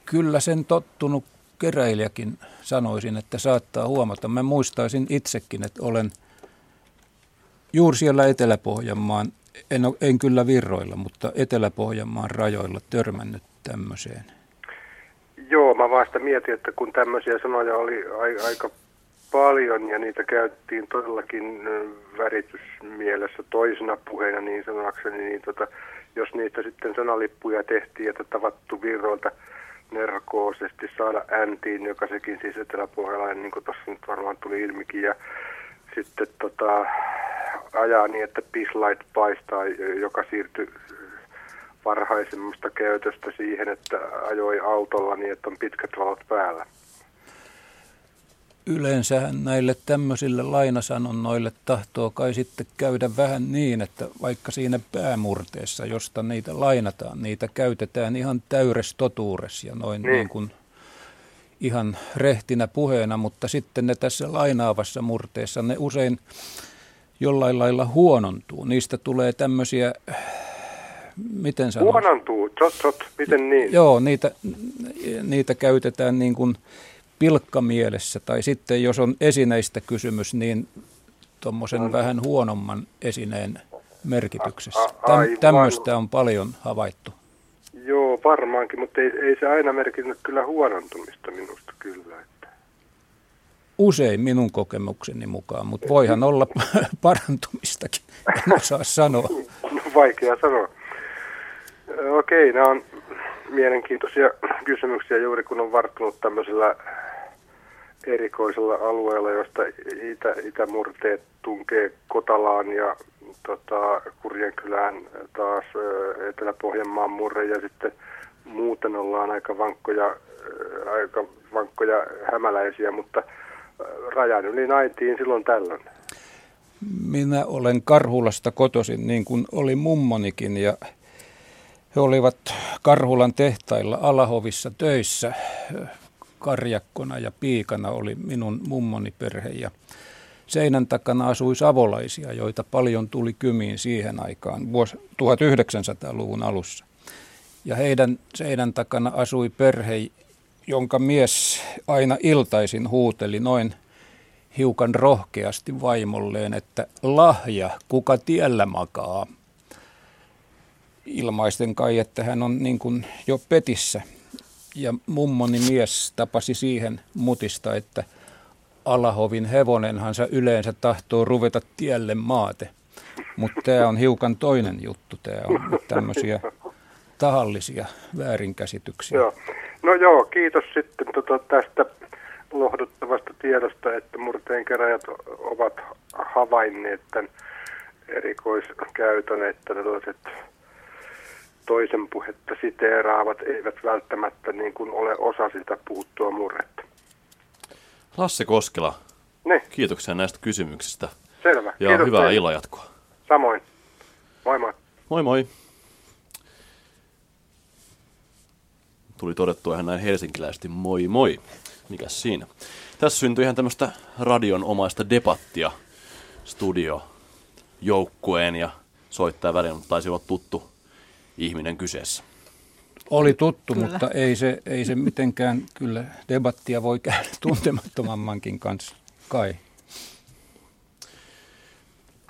kyllä sen tottunut keräilijäkin sanoisin, että saattaa huomata. Mä muistaisin itsekin, että olen juuri siellä Etelä-Pohjanmaan, en, en kyllä virroilla, mutta Etelä-Pohjanmaan rajoilla törmännyt tämmöiseen. Joo, mä vasta mietin, että kun tämmöisiä sanoja oli aika paljon ja niitä käytettiin todellakin väritysmielessä toisena puheena niin sanakseni, niin tota, jos niitä sitten sanalippuja tehtiin, että tavattu virroilta nerkoosesti saada äntiin, joka sekin siis eteläpohjalainen, niin kuin tuossa nyt varmaan tuli ilmikin, ja sitten tota, ajaa niin, että Pislight paistaa, joka siirtyi varhaisemmasta käytöstä siihen, että ajoi autolla niin, että on pitkät valot päällä. Yleensähän näille tämmöisille lainasanonnoille tahtoo kai sitten käydä vähän niin, että vaikka siinä päämurteessa, josta niitä lainataan, niitä käytetään ihan täyres totuures ja noin niin. niin kuin ihan rehtinä puheena, mutta sitten ne tässä lainaavassa murteessa, ne usein jollain lailla huonontuu. Niistä tulee tämmöisiä miten sanoisi? Huonontuu, tot, tot, miten niin? Joo, niitä, niitä käytetään niin kuin pilkkamielessä, tai sitten jos on esineistä kysymys, niin tuommoisen no. vähän huonomman esineen merkityksessä. Täm, tämmöistä on paljon havaittu. Joo, varmaankin, mutta ei, ei se aina merkinnyt kyllä huonontumista minusta kyllä. Että. Usein minun kokemukseni mukaan, mutta voihan olla (laughs) parantumistakin, en osaa sanoa. (laughs) No, vaikea sanoa. Okei, nämä on mielenkiintoisia kysymyksiä juuri kun on varttunut tämmöisellä erikoisella alueella, josta itä, itämurteet tunkee Kotalaan ja tota, Kurjenkylään taas Etelä-Pohjanmaan murre ja sitten muuten ollaan aika vankkoja, aika vankkoja hämäläisiä, mutta rajan yli naitiin silloin tällöin. Minä olen Karhulasta kotoisin, niin kuin oli mummonikin, ja he olivat Karhulan tehtailla Alahovissa töissä. Karjakkona ja piikana oli minun mummoni perhe ja seinän takana asui savolaisia, joita paljon tuli kymiin siihen aikaan, vuosi 1900-luvun alussa. Ja heidän seinän takana asui perhe, jonka mies aina iltaisin huuteli noin hiukan rohkeasti vaimolleen, että lahja, kuka tiellä makaa. Ilmaisten kai, että hän on niin kuin jo petissä. Ja mummoni mies tapasi siihen mutista, että Alahovin hevonenhan se yleensä tahtoo ruveta tielle maate. Mutta tämä on hiukan toinen juttu. Tämä on tämmöisiä tahallisia väärinkäsityksiä. Joo. No joo, kiitos sitten tota tästä lohduttavasta tiedosta, että murteen keräjät ovat havainneet tämän erikoiskäytön, että tällaiset toisen puhetta siteeraavat eivät välttämättä niin kuin ole osa sitä puuttua murretta. Lasse Koskela, Ne, kiitoksia näistä kysymyksistä selvä. ja Kiitos hyvää teille. illanjatkoa. Samoin. Moi moi. Moi moi. Tuli todettua ihan näin helsinkiläisesti moi moi. Mikäs siinä? Tässä syntyi ihan tämmöistä radion omaista debattia studio joukkueen ja soittaja välillä, mutta taisi olla tuttu ihminen kyseessä. Oli tuttu, Kyllä. mutta ei se, ei se mitenkään, kyllä debattia voi käydä (laughs) tuntemattomammankin kanssa, kai.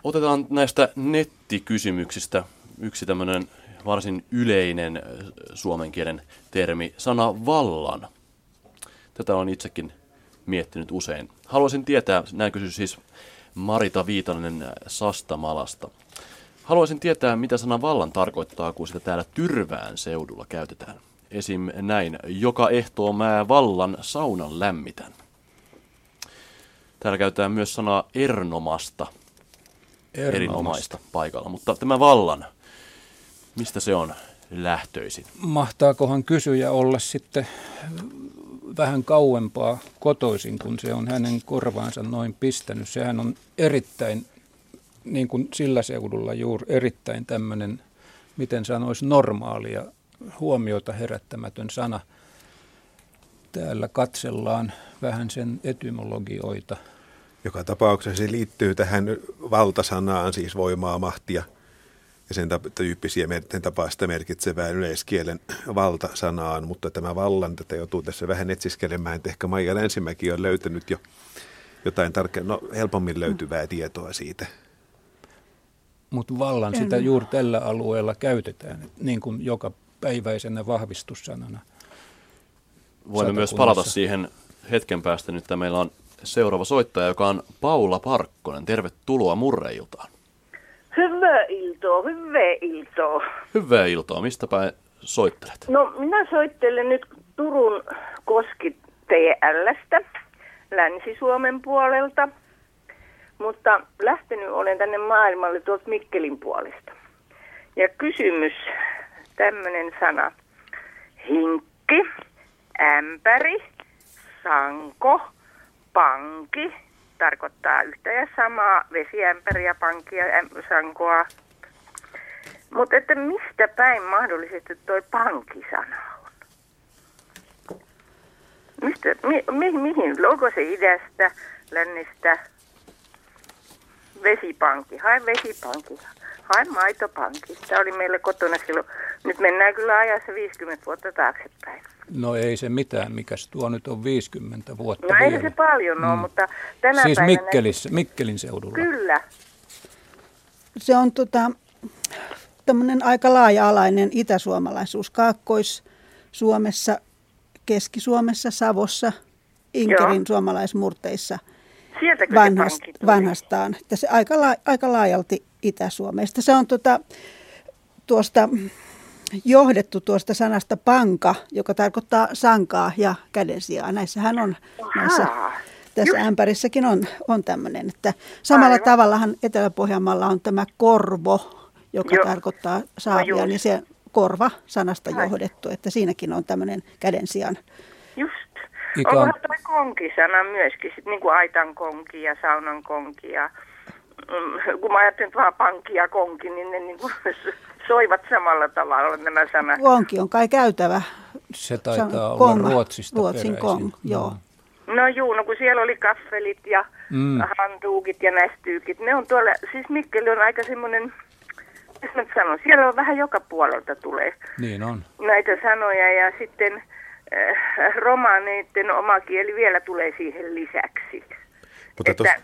Otetaan näistä nettikysymyksistä yksi tämmöinen varsin yleinen äh, suomen kielen termi, sana vallan. Tätä on itsekin miettinyt usein. Haluaisin tietää, näin kysyy siis Marita Viitanen äh, Sastamalasta. Haluaisin tietää, mitä sana vallan tarkoittaa, kun sitä täällä Tyrvään seudulla käytetään. Esim. näin, joka ehtoo mä vallan saunan lämmitän. Täällä käytetään myös sanaa ernomasta, erinomaista paikalla. Mutta tämä vallan, mistä se on lähtöisin? Mahtaakohan kysyjä olla sitten vähän kauempaa kotoisin, kun se on hänen korvaansa noin pistänyt. Sehän on erittäin, niin kuin sillä seudulla juuri erittäin tämmöinen, miten sanoisi, normaali ja huomiota herättämätön sana. Täällä katsellaan vähän sen etymologioita. Joka tapauksessa se liittyy tähän valtasanaan, siis voimaa, mahtia ja sen tyyppisiä sen tapaista merkitsevään yleiskielen valtasanaan, mutta tämä vallan, tätä joutuu tässä vähän etsiskelemään, että ehkä Maija Länsimäki on löytänyt jo jotain tarke- no, helpommin löytyvää tietoa siitä. Mutta vallan sitä juuri tällä alueella käytetään, niin kuin joka päiväisenä vahvistussanana. Voimme myös palata siihen hetken päästä. Nyt meillä on seuraava soittaja, joka on Paula Parkkonen. Tervetuloa Murreiltaan. Hyvää iltaa, hyvää iltaa. Hyvää iltaa. Mistä päin soittelet? No minä soittelen nyt Turun Koski TLstä, Länsi-Suomen puolelta, mutta lähtenyt olen tänne maailmalle tuolta Mikkelin puolesta. Ja kysymys, tämmöinen sana, hinkki, ämpäri, sanko, pankki, tarkoittaa yhtä ja samaa, vesiämpäriä, pankkia, äm- sankoa, mutta että mistä päin mahdollisesti toi pankkisana on? Mistä, mi, mi, mihin? Onko se idästä, lännestä? Vesipankki. Hae vesipankki. Hae maitopankki. Tämä oli meillä kotona silloin. Nyt mennään kyllä ajassa 50 vuotta taaksepäin. No ei se mitään, mikäs tuo nyt on 50 vuotta No vielä. ei se paljon ole, mutta tänä Siis päivänä... Mikkelissä, Mikkelin seudulla. Kyllä. Se on tota, tämmöinen aika laaja-alainen itäsuomalaisuus. Kaakkois-Suomessa, Keski-Suomessa, Savossa, Inkerin Joo. suomalaismurteissa Sieltäkö vanhast, se vanhastaan. Että se aika, la, aika laajalti Itä-Suomesta. Se on tota, tuosta johdettu tuosta sanasta panka, joka tarkoittaa sankaa ja kädensijaa. Näissähän on, näissä, tässä Just. ämpärissäkin on, on tämmöinen. Että samalla Aivan. tavallahan Etelä-Pohjanmaalla on tämä korvo, joka Joo. tarkoittaa saavia, just. niin se korva sanasta Aivan. johdettu, että siinäkin on tämmöinen kädensijan. Ikan- Onkohan tuo konkisana myöskin, sit niin kuin aitan konki ja saunan konki ja mm, kun mä ajattelin, että vaan pankki ja konki, niin ne niin kuin (laughs) soivat samalla tavalla nämä sanat. Konki on kai käytävä. Se taitaa Se olla kong, Ruotsista Ruotsin peräisin. kong, joo. No juu, no kun siellä oli kaffelit ja Mm. mm. hantuukit ja nästyykit, ne on tuolla, siis Mikkeli on aika semmoinen, mitä mä sanon, siellä on vähän joka puolelta tulee Niin on. näitä sanoja ja sitten äh, romaneiden oma kieli vielä tulee siihen lisäksi. Mutta tos, että,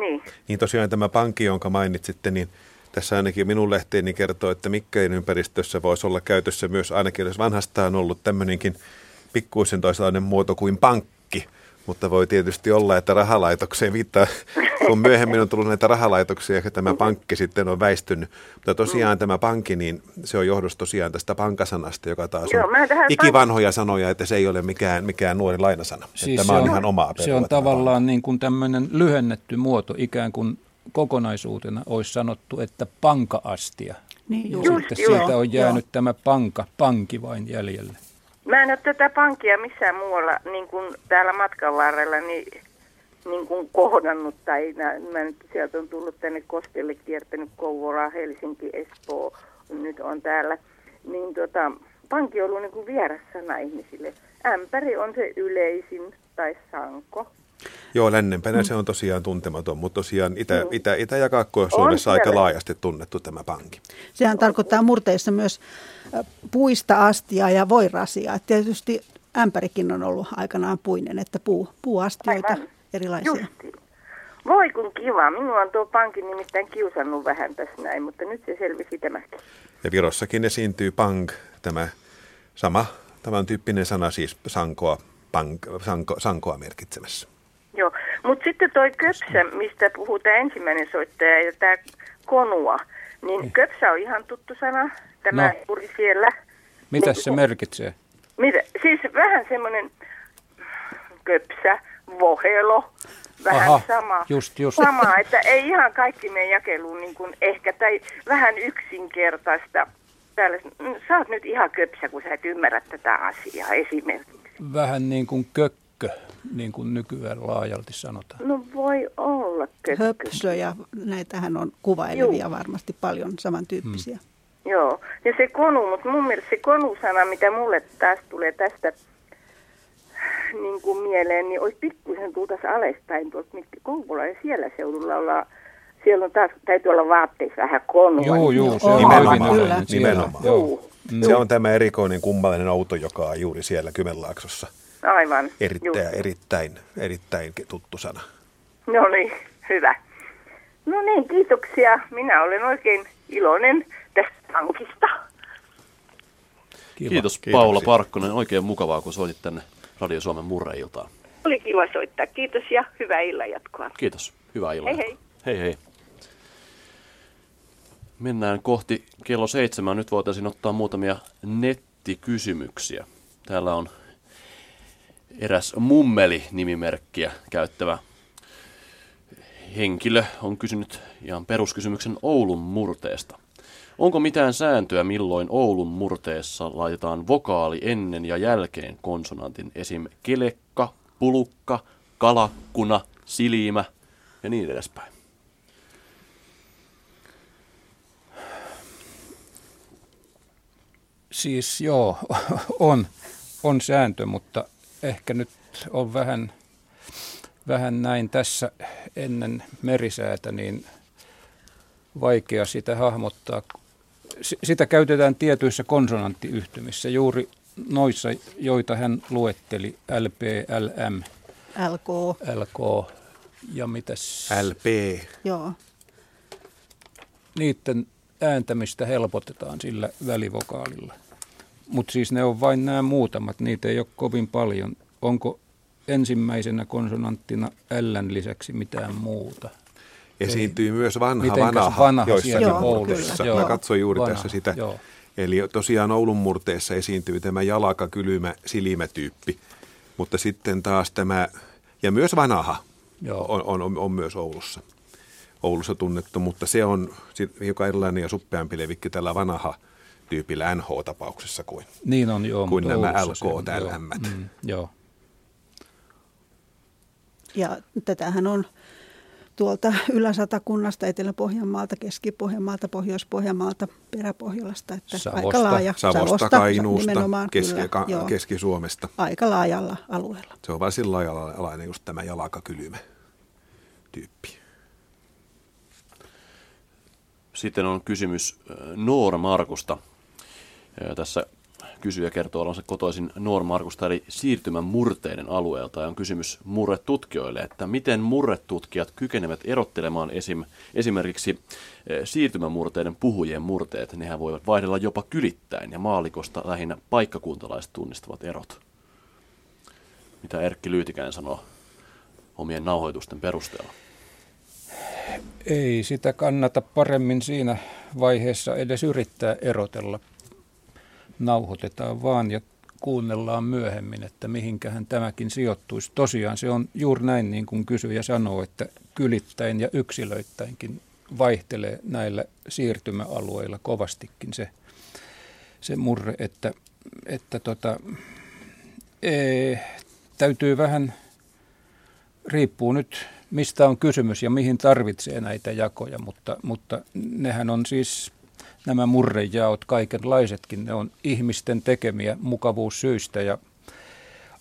niin, niin tosiaan tämä pankki, jonka mainitsitte, niin Tässä ainakin minun lehteeni kertoo, että Mikkelin ympäristössä voisi olla käytössä myös ainakin jos vanhastaan ollut tämmöinenkin pikkuisen toisenlainen muoto kuin pankki. Mutta voi tietysti olla, että rahalaitokseen viittaa, kun myöhemmin on tullut näitä rahalaitoksia, ja tämä pankki sitten on väistynyt. Mutta tosiaan tämä pankki, niin se on johdossa tosiaan tästä pankasanasta, joka taas on Joo, ikivanhoja sanoja, että se ei ole mikään, mikään nuori lainasana. Siis tämä se on, ihan omaa Se on tämä tavallaan niin kuin tämmöinen lyhennetty muoto, ikään kuin kokonaisuutena olisi sanottu, että pankaastia. Niin, Ja juuri. sitten joo, siitä on jäänyt tämä panka, panki vain jäljelle. Mä en ole tätä pankkia missään muualla niin kuin täällä matkan varrella niin, niin kuin kohdannut. Tai mä nyt sieltä on tullut tänne Koskelle kiertänyt Kouvola, Helsinki, Espoo, nyt on täällä. Niin tota, pankki on ollut niin kuin vieras sana ihmisille. Ämpäri on se yleisin tai sanko. Joo, lännempänä se on tosiaan tuntematon, mutta tosiaan Itä, Itä, Itä- ja Kaakkois-Suomessa aika siellä. laajasti tunnettu tämä pankki. Sehän tarkoittaa murteissa myös puista astiaa ja voirasia. Et tietysti ämpärikin on ollut aikanaan puinen, että puu, puuastioita Aivan. erilaisia. Justiin. Voi kun kiva. Minua on tuo pankki nimittäin kiusannut vähän tässä näin, mutta nyt se selvisi tämäkin. Ja Virossakin esiintyy pang, tämä sama tämän tyyppinen sana siis sankoa, pang, sanko, sankoa merkitsemässä. Joo, mutta sitten toi köpsä, mistä puhuu tämä ensimmäinen soittaja ja tämä konua, niin köpsä on ihan tuttu sana, tämä No. juuri siellä. Mitä Niin, se merkitsee? Mitä? Siis vähän semmoinen köpsä, vohelo, vähän Aha, sama. just, just. Sama, että ei ihan kaikki mene jakeluun niin kuin ehkä, tai vähän yksinkertaista. Täällä, mm, sä oot nyt ihan köpsä, kun sä et ymmärrä tätä asiaa esimerkiksi. Vähän niin kuin kökkö, niin kuin nykyään laajalti sanotaan. No voi olla kökkö. Höpsö ja näitähän on kuvailevia Juu. varmasti paljon samantyyppisiä. Joo, ja se konu, mutta mun mielestä se konusana, mitä mulle taas tulee tästä niin kuin mieleen, niin olisi pikkuisen tultaisiin alaspäin tuolta mitkä Kouvola ja siellä seudulla ollaan. Siellä on taas, täytyy olla vaatteissa vähän konua. Joo, joo, se Joo, on nimenomaan, kyllä. Nimenomaan. Joo. Se on tämä erikoinen kummallinen auto, joka on juuri siellä Kymenlaaksossa. Aivan. Erittäin, Just. erittäin, erittäin tuttu sana. No niin, hyvä. No niin, kiitoksia. Minä olen oikein iloinen tästä pankista. Kiva. Kiitos Kiitoksia. Paula Parkkonen. Oikein mukavaa, kun soitit tänne Radio Suomen murreiltaan. Oli kiva soittaa. Kiitos ja hyvää illan jatkoa. Kiitos. Hyvää iltaa. Hei hei. Hei hei. Mennään kohti kello seitsemän. Nyt voitaisiin ottaa muutamia nettikysymyksiä. Täällä on eräs mummeli-nimimerkkiä käyttävä henkilö on kysynyt ihan peruskysymyksen Oulun murteesta. Onko mitään sääntöä, milloin Oulun murteessa laitetaan vokaali ennen ja jälkeen konsonantin, esim. kelekka, pulukka, kalakkuna, silimä ja niin edespäin? Siis joo, (laughs) on, on sääntö, mutta ehkä nyt on vähän, vähän näin tässä ennen merisäätä, niin vaikea sitä hahmottaa. S- Sitä käytetään tietyissä konsonanttiyhtymissä, juuri noissa, joita hän luetteli, LP, LM, LK, LK ja mitäs. LP. joo. niiden ääntämistä helpotetaan sillä välivokaalilla. Mutta siis ne on vain nämä muutamat, niitä ei ole kovin paljon. Onko ensimmäisenä konsonanttina L lisäksi mitään muuta? Esiintyy myös vanha Mitenkäs vanaha joissakin Joo, murteissa. kyllä. Mä Joo. katsoin juuri Vanha, tässä sitä. joo. Eli tosiaan Oulun murteessa esiintyy tämä jalaka, kylmä, silimätyyppi. Mutta sitten taas tämä, ja myös vanaha Joo. on, on, on, on myös Oulussa. Oulussa tunnettu, mutta se on sit hiukan erilainen ja suppeampi levikki tällä vanaha tyypillä NH-tapauksessa kuin Niin on, joo. Kuin nämä Oulussa se LK on, tai joo. LM. Mm, joo. Ja tätähän on tuolta Ylä-Satakunnasta, Etelä-Pohjanmaalta, Keski-Pohjanmaalta, Pohjois-Pohjanmaalta, Perä-Pohjolasta. Että Savosta. aika laaja. Savosta, Kainuusta, nimenomaan, keski, kyllä, ka, joo. Keski-Suomesta. Aika laajalla alueella. Se on varsin laaja-alainen just tämä jalakakylmä tyyppi. Sitten on kysymys äh, Noora Markusta. Tässä kysyjä kertoo olonsa kotoisin Nuormarkusta eli siirtymän murteiden alueelta ja on kysymys murretutkijoille, että miten murretutkijat kykenevät erottelemaan esim, esimerkiksi siirtymämurteiden puhujien murteet. Nehän voivat vaihdella jopa kylittäin ja maalikosta lähinnä paikkakuntalaiset tunnistavat erot. Mitä Erkki Lyytikäinen sanoo omien nauhoitusten perusteella? Ei sitä kannata paremmin siinä vaiheessa edes yrittää erotella nauhoitetaan vaan ja kuunnellaan myöhemmin, että mihinkähän tämäkin sijoittuisi. Tosiaan se on juuri näin niin kuin kysyjä sanoo, että kylittäin ja yksilöittäinkin vaihtelee näillä siirtymäalueilla kovastikin se, se murre, että, että tota, ee, täytyy vähän, riippuu nyt mistä on kysymys ja mihin tarvitsee näitä jakoja, mutta, mutta nehän on siis nämä murrejaot, kaikenlaisetkin, ne on ihmisten tekemiä mukavuussyistä ja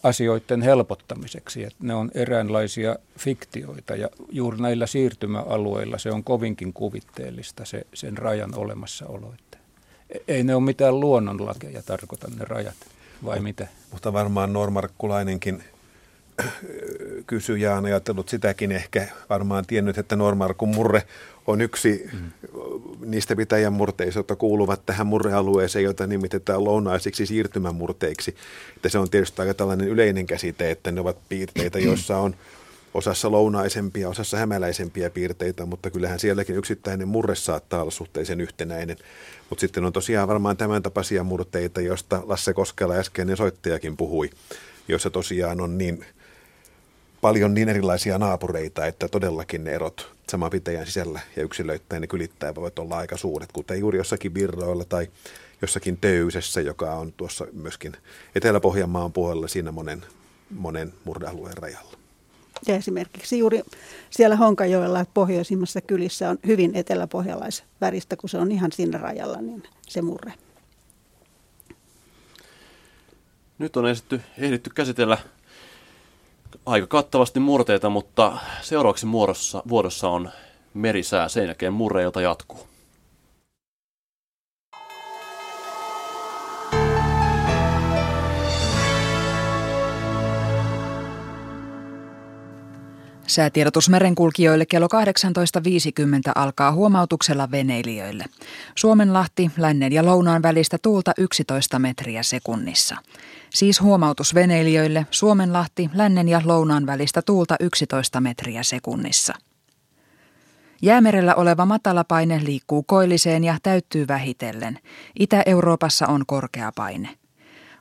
asioiden helpottamiseksi. Että ne on eräänlaisia fiktioita ja juuri näillä siirtymäalueilla se on kovinkin kuvitteellista se, sen rajan olemassaolo. Että ei ne ole mitään luonnonlakeja, tarkoitan ne rajat, vai mitä? Mutta varmaan Normarkkulainenkin kysyjä on ajatellut sitäkin ehkä, varmaan tiennyt, että Normarkun murre on yksi mm. niistä pitäjän murteista, jotka kuuluvat tähän murrealueeseen, jota nimitetään lounaisiksi siirtymämurteiksi. Että se on tietysti aika tällainen yleinen käsite, että ne ovat piirteitä, (clears throat) joissa on osassa lounaisempia, osassa hämäläisempiä piirteitä, mutta kyllähän sielläkin yksittäinen murre saattaa olla suhteellisen yhtenäinen. Mutta sitten on tosiaan varmaan tämän tapaisia murteita, joista Lasse Koskela äskeinen soittajakin puhui, joissa tosiaan on niin paljon niin erilaisia naapureita, että todellakin ne erot saman pitäjän sisällä ja yksilöittäin ne kylittäin voivat olla aika suuret, kuten juuri jossakin virroilla tai jossakin Töysessä, joka on tuossa myöskin Etelä-Pohjanmaan puolella siinä monen, monen murdealueen rajalla. Ja esimerkiksi juuri siellä Honkajoella pohjoisimmassa kylissä on hyvin eteläpohjalaisväristä, kun se on ihan siinä rajalla, niin se murre. Nyt on esitty, ehditty käsitellä aika kattavasti murteita, mutta seuraavaksi muodossa, vuodossa on merisää, sen jälkeen murre, jota jatkuu. Säätiedotus merenkulkijoille kello 18.50 alkaa huomautuksella veneilijöille. Suomenlahti, lännen ja lounaan välistä tuulta 11 metriä sekunnissa. Siis huomautus veneilijöille Suomenlahti, lännen ja lounaan välistä tuulta 11 metriä sekunnissa. Jäämerellä oleva matalapaine liikkuu koilliseen ja täyttyy vähitellen. Itä-Euroopassa on korkea paine.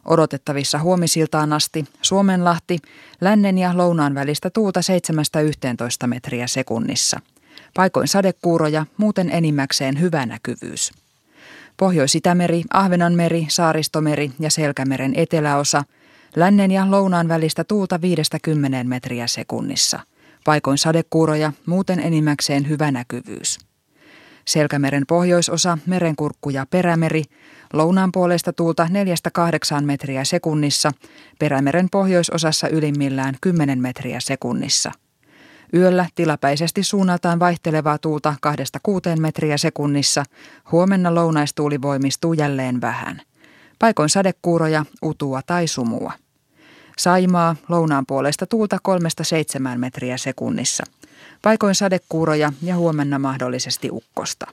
Odotettavissa huomisiltaan asti Suomenlahti, lännen ja lounaan välistä tuulta 7-11 metriä sekunnissa. Paikoin sadekuuroja, muuten enimmäkseen hyvä näkyvyys. Pohjois-Itämeri, Ahvenanmeri, Saaristomeri ja Selkämeren eteläosa, lännen ja lounaan välistä tuulta 50 metriä sekunnissa. Paikoin sadekuuroja, muuten enimmäkseen hyvä näkyvyys. Selkämeren pohjoisosa, merenkurkku ja perämeri, lounaan puolesta tuulta 4-8 metriä sekunnissa, perämeren pohjoisosassa ylimmillään 10 metriä sekunnissa. Yöllä tilapäisesti suunnaltaan vaihtelevaa tuulta 2-6 metriä sekunnissa, huomenna lounaistuuli voimistuu jälleen vähän. Paikoin sadekuuroja, utua tai sumua. Saimaa lounaan puolesta tuulta 3-7 metriä sekunnissa. Paikoin sadekuuroja ja huomenna mahdollisesti ukkosta.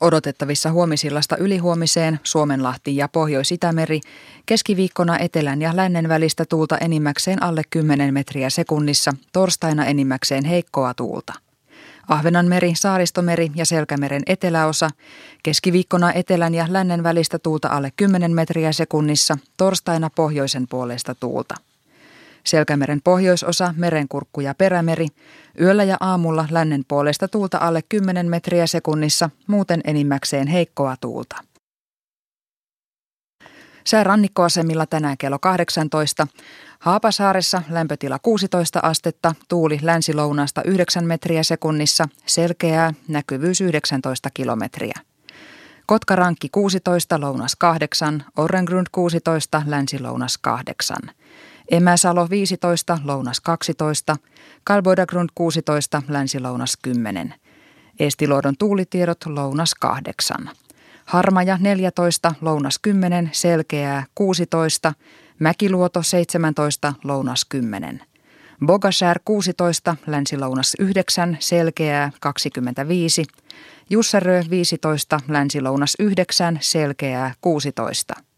Odotettavissa huomisillasta ylihuomiseen Suomenlahti ja Pohjois-Itämeri, keskiviikkona etelän ja lännen välistä tuulta enimmäkseen alle 10 metriä sekunnissa, torstaina enimmäkseen heikkoa tuulta. Ahvenanmeri, Saaristomeri ja Selkämeren eteläosa, keskiviikkona etelän ja lännen välistä tuulta alle 10 metriä sekunnissa, torstaina pohjoisen puolesta tuulta. Selkämeren pohjoisosa, merenkurkku ja perämeri, yöllä ja aamulla lännen puolesta tuulta alle 10 metriä sekunnissa, muuten enimmäkseen heikkoa tuulta. Sää rannikkoasemilla tänään kello 18. Haapasaaressa lämpötila 16 astetta, tuuli länsilounaasta 9 metriä sekunnissa, selkeää, näkyvyys 19 kilometriä. Kotkarankki 16, lounas 8, Orrengrund 16, länsilounas 8. Emäsalo 15, lounas 12, Kalboidagrund 16, länsi-lounas 10. Estiluodon tuulitiedot lounas 8. Harmaja 14, lounas 10, selkeää 16, Mäkiluoto 17, lounas 10. Bogasär 16, länsi-lounas 9, selkeää 25. Jussarö 15, länsi-lounas 9, selkeää 16.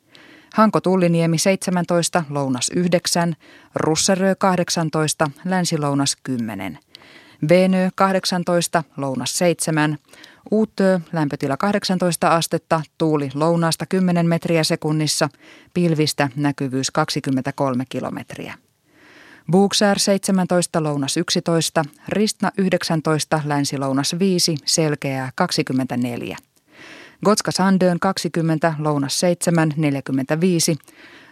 Hanko Tulliniemi 17, lounas 9, Russarö 18, länsi-lounas 10. Venö 18, lounas 7, Uuttöö, lämpötila 18 astetta, tuuli lounaasta 10 metriä sekunnissa, pilvistä näkyvyys 23 kilometriä. Buuksär 17, lounas 11, Ristna 19, länsi-lounas 5, selkeää 24. Gotska Sandön 20, lounas 7, 45,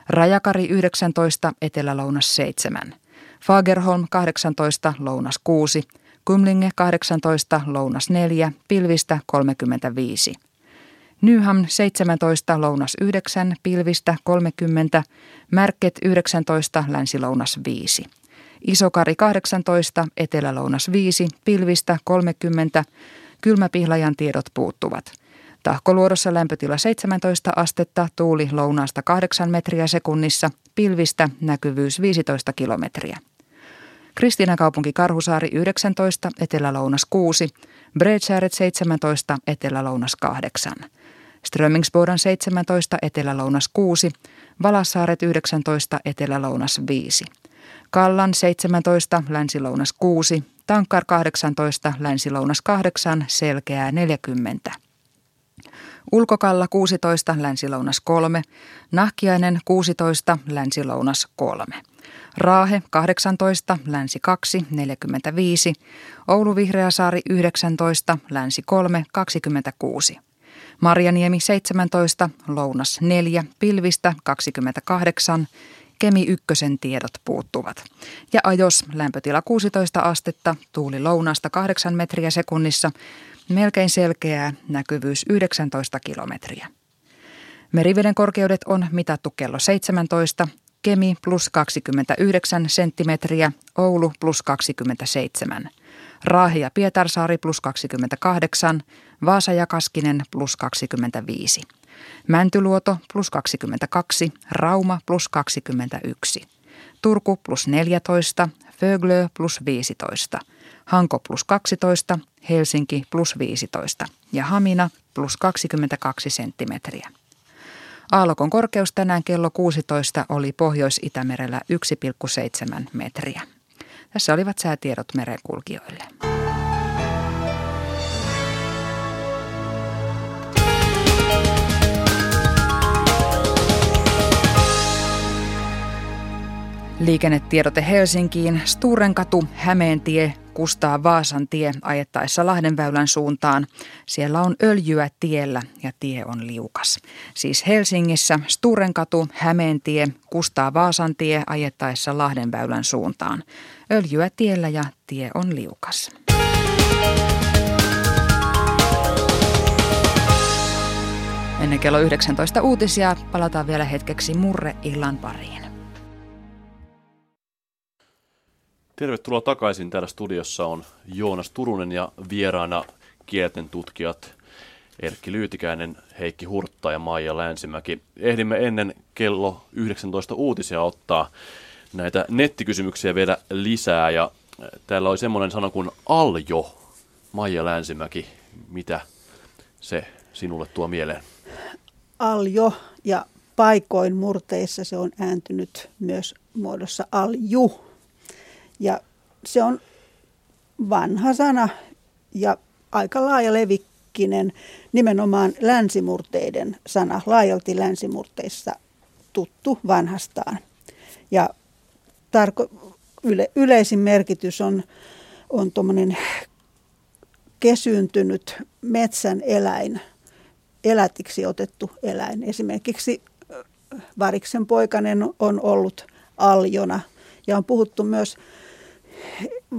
Rajakari 19, etelä-lounas 7. Fagerholm 18, lounas 6, Kumlinge 18, lounas 4, pilvistä 35. Nyham 17, lounas 9, pilvistä 30, Märket 19, länsi-lounas 5. Isokari 18, etelä-lounas 5, pilvistä 30, kylmäpihlajan tiedot puuttuvat. Tahkoluodossa lämpötila 17 astetta, tuuli lounaasta 8 metriä sekunnissa, pilvistä näkyvyys 15 kilometriä. Kristiinakaupunki Karhusaari 19, Etelä-Lounas 6, Bredsääret 17, Etelä-Lounas 8. Strömingsbodan 17, Etelä-Lounas 6, Valassaaret 19, Etelä-Lounas 5. Kallan 17, Länsi-Lounas 6, Tankkar 18, Länsi-Lounas 8, Selkeää 40. Ulkokalla 16, Länsi-Lounas 3, Nahkiainen 16, Länsi-Lounas 3. Raahe 18, Länsi 2, 45, Oulu Vihreäsaari 19, Länsi 3, 26. Marjaniemi 17, Lounas 4, Pilvistä 28, Kemi ykkösen tiedot puuttuvat. Ja ajos lämpötila 16 astetta, tuuli lounasta 8 metriä sekunnissa, melkein selkeää, näkyvyys 19 kilometriä. Meriveden korkeudet on mitattu kello 17, Kemi plus 29 senttimetriä, Oulu plus 27, Raahi ja Pietarsaari plus 28, Vaasa ja Kaskinen plus 25, Mäntyluoto plus 22, Rauma plus 21, Turku plus 14, Föglö plus 15, Hanko plus 12, Helsinki plus 15 ja Hamina plus 22 senttimetriä. Aallokon korkeus tänään kello 16 oli Pohjois-Itämerellä 1,7 metriä. Tässä olivat säätiedot merenkulkijoille. Liikennetiedote Helsinkiin, Sturenkatu, Hämeentie, Kustaa Vaasan tie ajettaessa Lahdenväylän suuntaan. Siellä on öljyä tiellä ja tie on liukas. Siis Helsingissä Sturenkatu, Hämeentie, Kustaa Vaasan tie ajettaessa Lahdenväylän suuntaan. Öljyä tiellä ja tie on liukas. Ennen kello 19 uutisia palataan vielä hetkeksi Murre illan pariin. Tervetuloa takaisin. Täällä studiossa on Joonas Turunen ja vieraana kielten tutkijat Erkki Lyytikäinen, Heikki Hurtta ja Maija Länsimäki. Ehdimme ennen kello 19 uutisia ottaa näitä nettikysymyksiä vielä lisää ja täällä oli semmoinen sana kuin aljo. Maija Länsimäki, mitä se sinulle tuo mieleen? Aljo ja paikoin murteissa se on ääntynyt myös muodossa alju ja se on vanha sana ja aika laaja levikkinen, nimenomaan länsimurteiden sana, laajalti länsimurteissa tuttu vanhastaan. Ja tarko, yle, yleisin merkitys on, on tuommoinen kesyntynyt metsän eläin, elätiksi otettu eläin. Esimerkiksi variksen poikanen on ollut aljona ja on puhuttu myös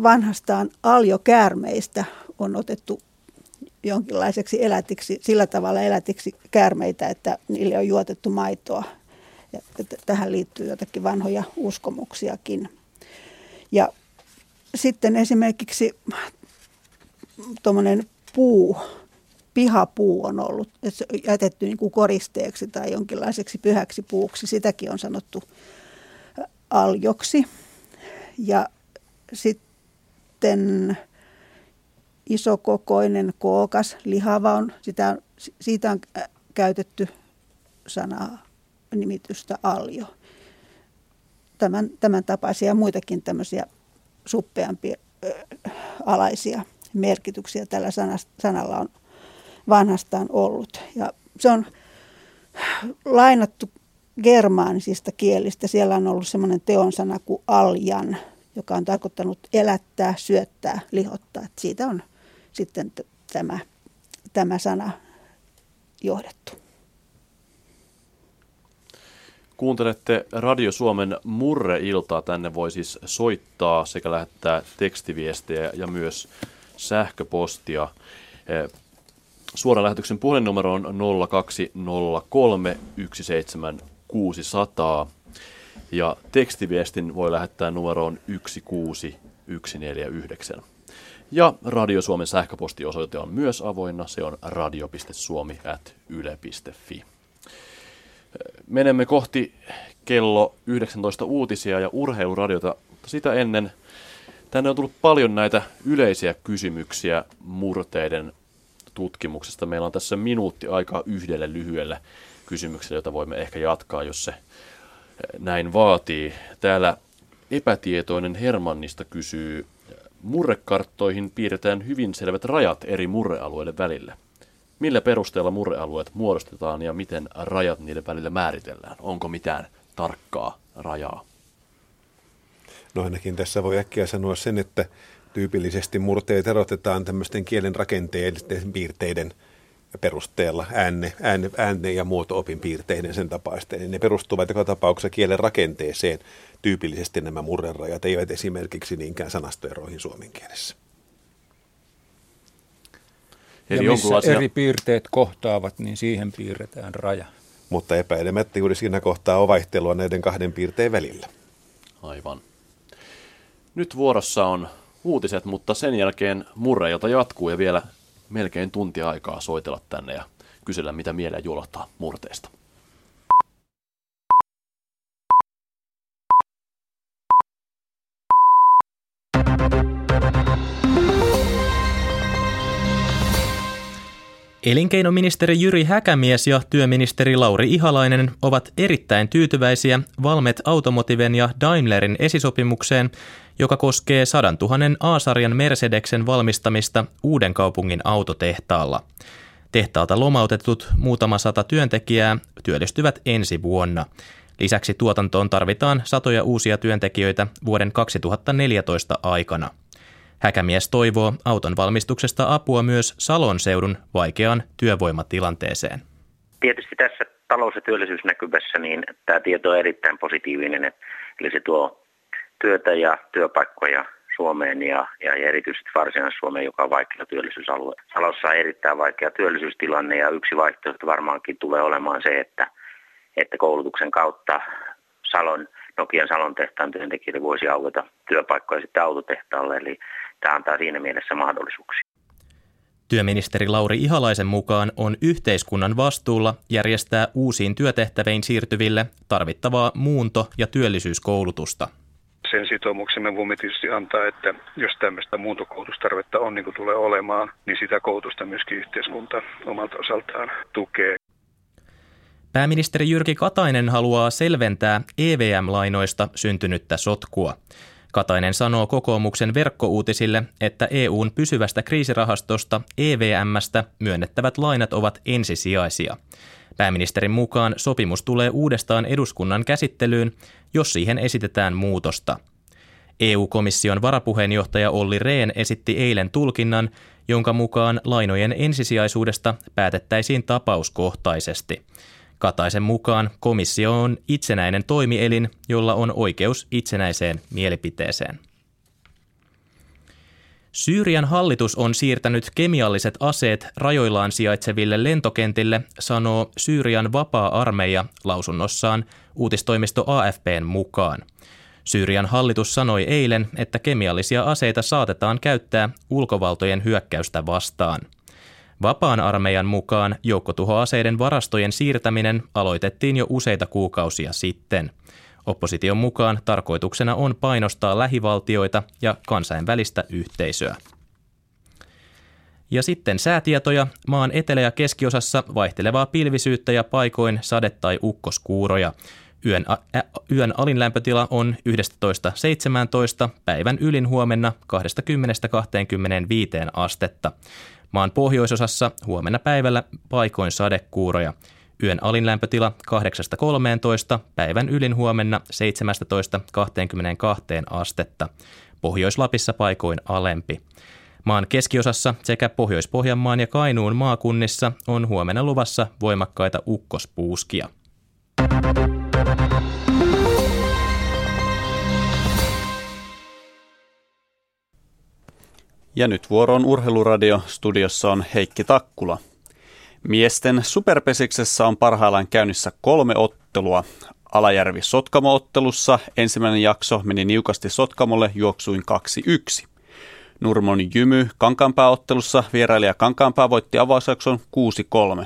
vanhastaan aljokäärmeistä on otettu jonkinlaiseksi elätiksi, sillä tavalla elätiksi käärmeitä, että niille on juotettu maitoa. Ja tähän liittyy jotakin vanhoja uskomuksiakin. Ja sitten esimerkiksi tuommoinen puu, pihapuu on ollut jätetty niin kuin koristeeksi tai jonkinlaiseksi pyhäksi puuksi. Sitäkin on sanottu aljoksi. Ja sitten isokokoinen, kookas, lihava on, sitä, siitä on käytetty sanaa nimitystä aljo. Tämän, tämän tapaisia muitakin tämmöisiä suppeampia alaisia merkityksiä tällä sanalla on vanhastaan ollut. Ja se on lainattu germaanisista kielistä. Siellä on ollut semmoinen teonsana kuin aljan, joka on tarkoittanut elättää, syöttää, lihottaa. Että siitä on sitten t- tämä, tämä sana johdettu. Kuuntelette Radio Suomen Murre-iltaa. Tänne voi siis soittaa sekä lähettää tekstiviestejä ja myös sähköpostia. Eh, suoran lähetyksen puhelinnumero on 0203 17600 ja tekstiviestin voi lähettää numeroon 16149. Ja Radio Suomen sähköpostiosoite on myös avoinna. Se on radio.suomi.yle.fi. Menemme kohti kello 19 uutisia ja urheiluradiota. Sitä ennen tänne on tullut paljon näitä yleisiä kysymyksiä murteiden tutkimuksesta. Meillä on tässä minuutti aikaa yhdelle lyhyelle kysymykselle, jota voimme ehkä jatkaa, jos se näin vaatii. Täällä epätietoinen Hermannista kysyy, murrekarttoihin piirretään hyvin selvät rajat eri murrealueiden välillä. Millä perusteella murrealueet muodostetaan ja miten rajat niiden välillä määritellään? Onko mitään tarkkaa rajaa? No ainakin tässä voi äkkiä sanoa sen, että tyypillisesti murteet erotetaan tämmöisten kielen rakenteellisten piirteiden perusteella, äänne, äänne, äänne ja muoto-opin piirteiden sen tapaisten. Ne perustuvat joka tapauksessa kielen rakenteeseen. Tyypillisesti nämä murrerajat eivät esimerkiksi niinkään sanastoeroihin suomen kielessä. Eli ja missä jonkunlaisia... eri piirteet kohtaavat, niin siihen piirretään raja. Mutta epäilemättä juuri siinä kohtaa on vaihtelua näiden kahden piirteen välillä. Aivan. Nyt vuorossa on uutiset, mutta sen jälkeen murreilta jatkuu ja vielä melkein tunti aikaa soitella tänne ja kysellä, mitä mieleen juolottaa murteista. Elinkeinoministeri Jyri Häkämies ja työministeri Lauri Ihalainen ovat erittäin tyytyväisiä Valmet Automotiven ja Daimlerin esisopimukseen, joka koskee 100 000 A-sarjan Mercedeksen valmistamista uuden kaupungin autotehtaalla. Tehtaalta lomautetut muutama sata työntekijää työllistyvät ensi vuonna. Lisäksi tuotantoon tarvitaan satoja uusia työntekijöitä vuoden 2014 aikana. Häkämies toivoo auton valmistuksesta apua myös Salon seudun vaikeaan työvoimatilanteeseen. Tietysti tässä talous- ja työllisyysnäkyvässä niin tämä tieto on erittäin positiivinen, eli se tuo työtä ja työpaikkoja Suomeen ja, ja erityisesti Varsinais-Suomeen, joka on vaikea työllisyysalue. Salossa on erittäin vaikea työllisyystilanne ja yksi vaihtoehto varmaankin tulee olemaan se, että, että koulutuksen kautta Salon, Nokian Salon tehtaan työntekijöille voisi aueta työpaikkoja sitten autotehtaalle. Eli tämä antaa siinä mielessä mahdollisuuksia. Työministeri Lauri Ihalaisen mukaan on yhteiskunnan vastuulla järjestää uusiin työtehtäviin siirtyville tarvittavaa muunto- ja työllisyyskoulutusta. Sen sitoumuksen me voimme tietysti antaa, että jos tämmöistä muuntokoulutustarvetta on niin kuin tulee olemaan, niin sitä koulutusta myöskin yhteiskunta omalta osaltaan tukee. Pääministeri Jyrki Katainen haluaa selventää EVM-lainoista syntynyttä sotkua. Katainen sanoo kokoomuksen verkkouutisille, että EUn pysyvästä kriisirahastosta EVMstä myönnettävät lainat ovat ensisijaisia. Pääministerin mukaan sopimus tulee uudestaan eduskunnan käsittelyyn, jos siihen esitetään muutosta. EU-komission varapuheenjohtaja Olli Rehn esitti eilen tulkinnan, jonka mukaan lainojen ensisijaisuudesta päätettäisiin tapauskohtaisesti – Kataisen mukaan komissio on itsenäinen toimielin, jolla on oikeus itsenäiseen mielipiteeseen. Syyrian hallitus on siirtänyt kemialliset aseet rajoillaan sijaitseville lentokentille, sanoo Syyrian vapaa-armeija lausunnossaan uutistoimisto AFPn mukaan. Syyrian hallitus sanoi eilen, että kemiallisia aseita saatetaan käyttää ulkovaltojen hyökkäystä vastaan – Vapaan armeijan mukaan joukkotuhoaseiden varastojen siirtäminen aloitettiin jo useita kuukausia sitten. Opposition mukaan tarkoituksena on painostaa lähivaltioita ja kansainvälistä yhteisöä. Ja sitten säätietoja. Maan etelä- ja keskiosassa vaihtelevaa pilvisyyttä ja paikoin sade- tai ukkoskuuroja. Yön, ä, yön alinlämpötila on 11.17, päivän ylin huomenna 20-25 astetta. Maan pohjoisosassa huomenna päivällä paikoin sadekuuroja. Yön alinlämpötila 8-13, päivän ylin huomenna 17-22 astetta. Pohjois-Lapissa paikoin alempi. Maan keskiosassa sekä Pohjois-Pohjanmaan ja Kainuun maakunnissa on huomenna luvassa voimakkaita ukkospuuskia. Ja nyt vuoro on Urheiluradio. Studiossa on Heikki Takkula. Miesten superpesiksessä on parhaillaan käynnissä kolme ottelua. Alajärvi Sotkamo-ottelussa ensimmäinen jakso meni niukasti Sotkamolle juoksuin 2-1. Nurmon Jymy Kankaanpää-ottelussa vierailija Kankaanpää voitti avausjakson 6-3.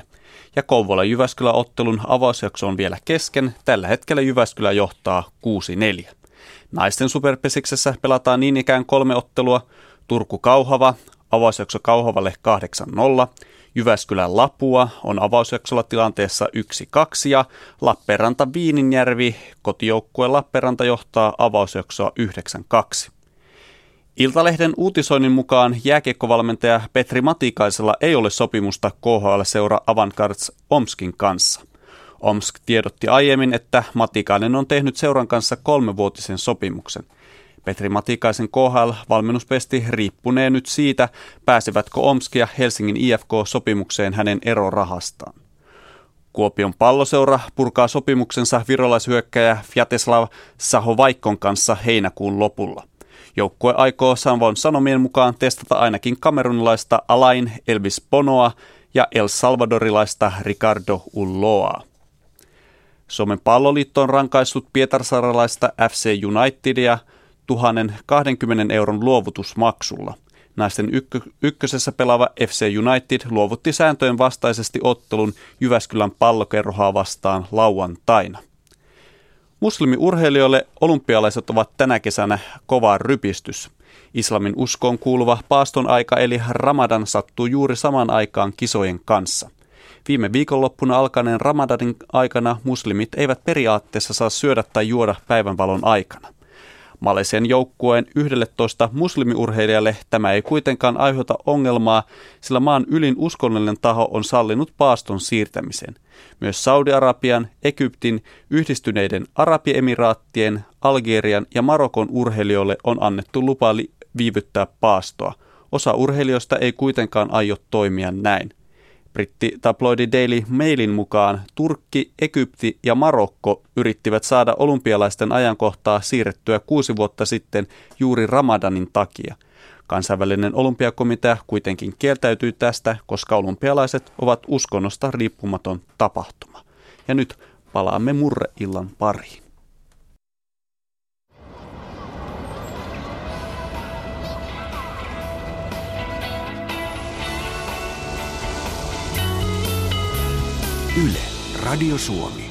Ja Kouvola Jyväskylä ottelun avausjakso on vielä kesken. Tällä hetkellä Jyväskylä johtaa 6-4. Naisten superpesiksessä pelataan niin ikään kolme ottelua. Turku Kauhava, avausjakso Kauhavalle 8-0. Jyväskylän Lapua on avausjaksolla tilanteessa 1-2 ja Lappeenranta Viininjärvi kotijoukkue Lappeenranta johtaa avausjaksoa 9-2. Iltalehden uutisoinnin mukaan jääkiekkovalmentaja Petri Matikaisella ei ole sopimusta KHL-seura Avantgards Omskin kanssa. Omsk tiedotti aiemmin, että Matikainen on tehnyt seuran kanssa kolmevuotisen sopimuksen. Petri Matikaisen KHL-valmennuspesti riippunee nyt siitä, pääsevätkö Omsk ja Helsingin IFK sopimukseen hänen erorahastaan. Kuopion palloseura purkaa sopimuksensa virolaishyökkäjä Fjateslav Sahovaikkon kanssa heinäkuun lopulla – Joukkue aikoo Sanvon Sanomien mukaan testata ainakin kamerunilaista Alain Elvis Bonoa ja El Salvadorilaista Ricardo Ulloa. Suomen palloliitto on rankaissut pietarsaralaista FC Unitedia 1020 euron luovutusmaksulla. Naisten ykkö, ykkösessä pelaava FC United luovutti sääntöjen vastaisesti ottelun Jyväskylän pallokerrohaa vastaan lauantaina. Muslimiurheilijoille olympialaiset ovat tänä kesänä kova rypistys. Islamin uskoon kuuluva paaston aika eli Ramadan sattuu juuri samaan aikaan kisojen kanssa. Viime viikonloppuna alkaneen Ramadanin aikana muslimit eivät periaatteessa saa syödä tai juoda päivänvalon aikana. Malesian joukkueen 11 muslimiurheilijalle tämä ei kuitenkaan aiheuta ongelmaa, sillä maan ylin uskonnollinen taho on sallinut paaston siirtämisen. Myös Saudi-Arabian, Egyptin, yhdistyneiden Arabiemiraattien, Algerian ja Marokon urheilijoille on annettu lupa viivyttää paastoa. Osa urheilijoista ei kuitenkaan aio toimia näin. Britti-tabloidi Daily Mailin mukaan Turkki, Egypti ja Marokko yrittivät saada olympialaisten ajankohtaa siirrettyä kuusi vuotta sitten juuri Ramadanin takia. Kansainvälinen olympiakomitea kuitenkin kieltäytyi tästä, koska olympialaiset ovat uskonnosta riippumaton tapahtuma. Ja nyt palaamme murreillan pariin. Yle, Radio Suomi.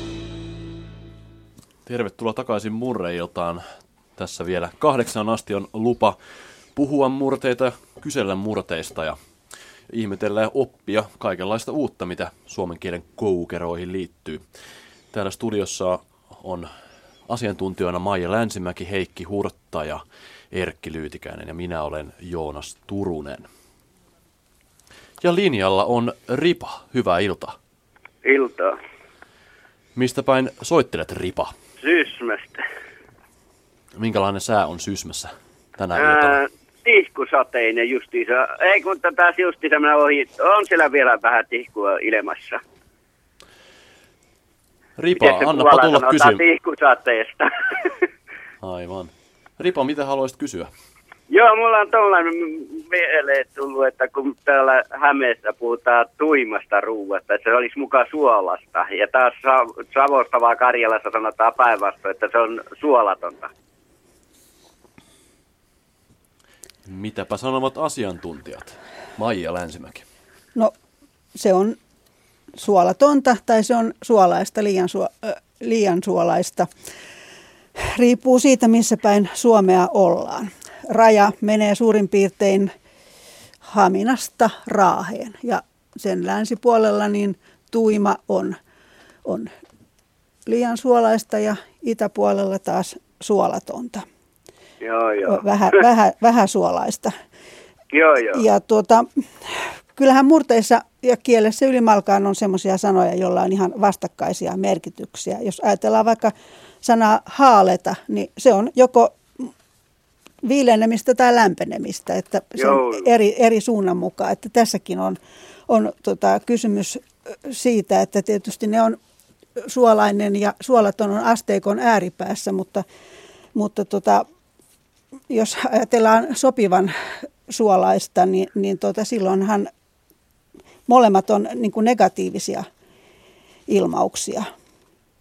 Tervetuloa takaisin Murreiltaan. Tässä vielä kahdeksan asti on lupa puhua murteita kysellä murteista ja ihmetellä ja oppia kaikenlaista uutta, mitä suomen kielen koukeroihin liittyy. Täällä studiossa on asiantuntijoina Maija Länsimäki, Heikki Hurtta ja Erkki Lyytikäinen ja minä olen Joonas Turunen. Ja linjalla on Ripa. Hyvää iltaa. Iltaa. Mistä päin soittelet, Ripa? Sysmästä. Minkälainen sää on Sysmässä tänä iltana? Tihkusateinen justiinsa. Ei kun tätä justiinsa minä ohi. On siellä vielä vähän tihkua ilmassa. Ripa, annapa tulla kysymään. Tihkusateesta. (laughs) Aivan. Ripa, mitä haluaisit kysyä? Joo, mulla on tuollainen mieleen tullut, että kun täällä Hämeessä puhutaan tuimasta ruuasta, että se olisi muka suolasta. Ja taas Savosta vaan Karjalassa sanotaan päinvastoin, että se on suolatonta. Mitäpä sanovat asiantuntijat? Maija Länsimäki. No se on suolatonta tai se on suolaista, liian, su, äh, liian suolaista. Riippuu siitä, missä päin Suomea ollaan. Raja menee suurin piirtein Haminasta Raaheen ja sen länsipuolella niin tuima on, on liian suolaista ja itäpuolella taas suolatonta. Joo, joo. Vähän, vähän, vähän suolaista. Joo, joo. Ja tuota, kyllähän murteissa ja kielessä ylimalkaan on semmoisia sanoja, joilla on ihan vastakkaisia merkityksiä. Jos ajatellaan vaikka sanaa haaleta, niin se on joko viilenemistä tai lämpenemistä, että se on eri, eri suunnan mukaan. Että tässäkin on, on tota, kysymys siitä, että tietysti ne on suolainen ja suolaton on asteikon ääripäässä, mutta, mutta tota, jos ajatellaan sopivan suolaista, niin, niin tota, silloinhan molemmat on niin negatiivisia ilmauksia.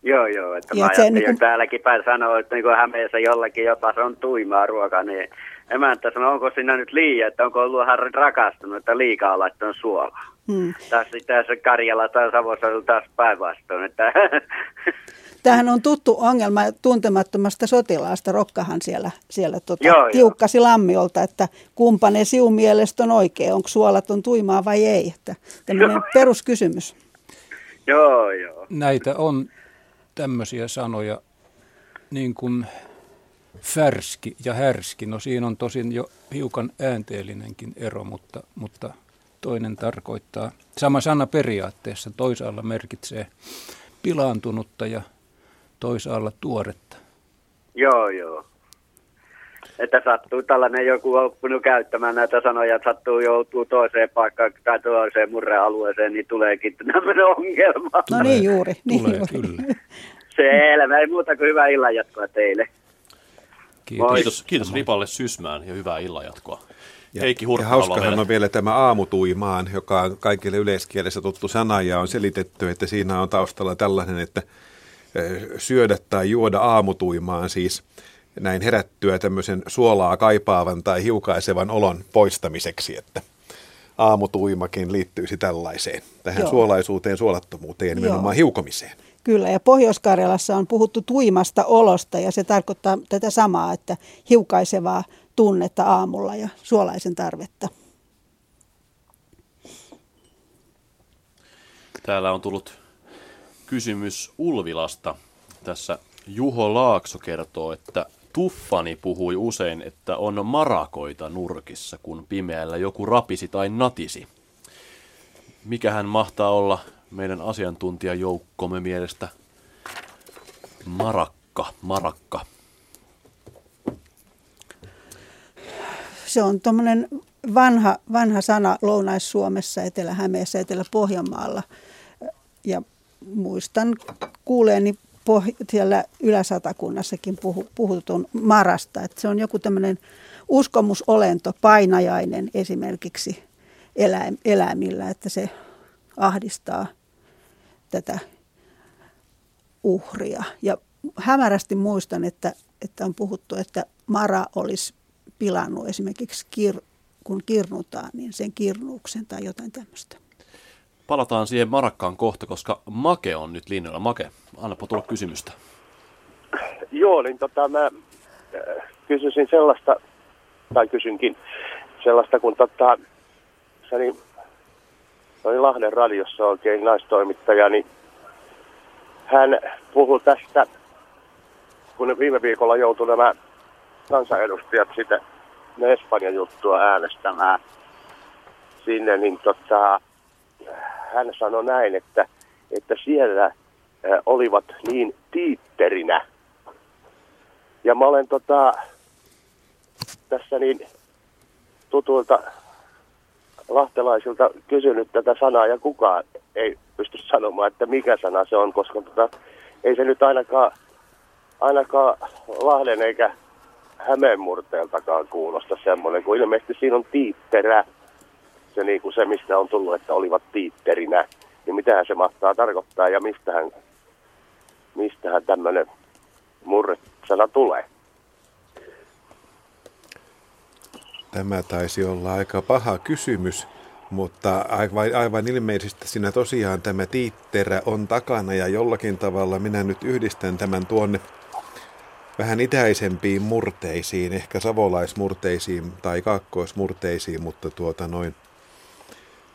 Joo, joo. Että ja mä se, niin kuin... täälläkin päin sanoo, että niin kuin Hämeessä jollakin jopa se on tuimaa ruokaa, niin emäntä sanoo, onko siinä nyt liian, että onko ollut hän rakastunut, että liikaa laittanut suolaa. Hmm. Tässä, tässä Karjala tai Savossa on taas päinvastoin. Että (laughs) Tämähän on tuttu ongelma tuntemattomasta sotilaasta. Rokkahan siellä, siellä tota, joo, tiukkasi joo. lammiolta, että kumpa ne siun mielestä on oikein. Onko suolaton tuimaa vai ei? Että tämmöinen peruskysymys. Joo, joo. Näitä on tämmöisiä sanoja niin kuin färski ja härski. No siinä on tosin jo hiukan äänteellinenkin ero, mutta, mutta toinen tarkoittaa, sama sana periaatteessa, toisaalla merkitsee pilaantunutta ja toisaalla tuoretta. Joo, joo. Että sattuu tällainen joku oppinut käyttämään näitä sanoja, että sattuu joutuu toiseen paikkaan tai toiseen murrealueeseen, niin tuleekin tämmöinen ongelma. No niin juuri. Niin Tulee, juuri. kyllä. Selvä, ei muuta kuin hyvää illanjatkoa teille. Kiitos. Kiitos, kiitos Ripalle Sysmään ja hyvää illanjatkoa. Ja, Heikki ja hauskahan on vielä tämä aamutuimaan, joka on kaikille yleiskielessä tuttu sana ja on selitetty, että siinä on taustalla tällainen, että syödä tai juoda aamutuimaan siis näin herättyä tämmöisen suolaa kaipaavan tai hiukaisevan olon poistamiseksi, että aamutuimakin liittyisi tällaiseen, tähän Joo. suolaisuuteen, suolattomuuteen ja nimenomaan Joo. hiukomiseen. Kyllä, ja Pohjois-Karjalassa on puhuttu tuimasta olosta ja se tarkoittaa tätä samaa, että hiukaisevaa tunnetta aamulla ja suolaisen tarvetta. Täällä on tullut kysymys Ulvilasta. Tässä Juho Laakso kertoo, että Tuffani puhui usein, että on marakoita nurkissa, kun pimeällä joku rapisi tai natisi. Mikähän mahtaa olla meidän asiantuntijajoukkomme mielestä marakka, marakka? Se on tuommoinen vanha, vanha sana Lounais-Suomessa, Etelä-Hämeessä, Etelä-Pohjanmaalla. Ja muistan kuuleeni poh- siellä Yläsatakunnassakin puhu, puhutun marasta. Että se on joku tämmöinen uskomusolento, painajainen esimerkiksi eläim, eläimillä, että se ahdistaa tätä uhria. Ja hämärästi muistan, että, että on puhuttu, että Mara olisi pilannut esimerkiksi, kir, kun kirnutaan, niin sen kirnuuksen tai jotain tämmöistä. Palataan siihen Marakkaan kohta, koska Make on nyt linjalla. Make, annapa tulla kysymystä. Joo, niin tota mä äh, kysyisin sellaista, tai kysynkin sellaista, kun tota, se niin, oli Lahden radiossa oikein naistoimittaja, niin hän puhui tästä, kun viime viikolla joutui nämä kansanedustajat sitä Espanjan juttua äänestämään sinne, niin tota, hän sanoi näin, että, että siellä olivat niin tiitterinä. Ja mä olen tota, tässä niin tutuilta lahtelaisilta kysynyt tätä sanaa ja kukaan ei pysty sanomaan, että mikä sana se on, koska tota, ei se nyt ainakaan, ainakaan Lahden eikä Hämeenmurteeltakaan kuulosta semmoinen, kun ilmeisesti siinä on tiitterä se, niin kuin se, mistä on tullut, että olivat tiitterinä, niin mitähän se mahtaa tarkoittaa ja mistähän, mistähän tämmöinen murresana tulee? Tämä taisi olla aika paha kysymys, Mutta aivan, aivan ilmeisesti siinä tosiaan tämä tiitterä on takana ja jollakin tavalla minä nyt yhdistän tämän tuonne vähän itäisempiin murteisiin, ehkä savolaismurteisiin tai kaakkoismurteisiin, mutta tuota noin,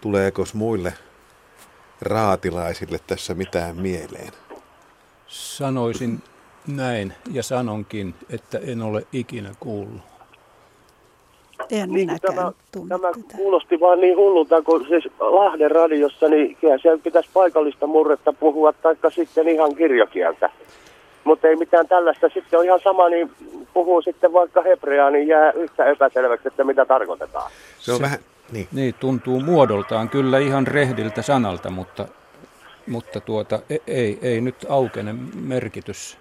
tuleeko muille raatilaisille tässä mitään mieleen? Sanoisin näin ja sanonkin, että en ole ikinä kuullut. En Niin, minäkään tämä, tämä tätä. kuulosti vaan niin hullulta, kun siis Lahden radiossa, niin kyllä siellä pitäisi paikallista murretta puhua, taikka sitten ihan kirjakieltä. Mutta ei mitään tällaista. Sitten on ihan sama, niin puhuu sitten vaikka hebreaa, niin jää yhtä epäselväksi, että mitä tarkoitetaan. Se on vähän, niin. Niin, tuntuu muodoltaan kyllä ihan rehdiltä sanalta, mutta, mutta tuota, e- ei, ei nyt aukene merkitys.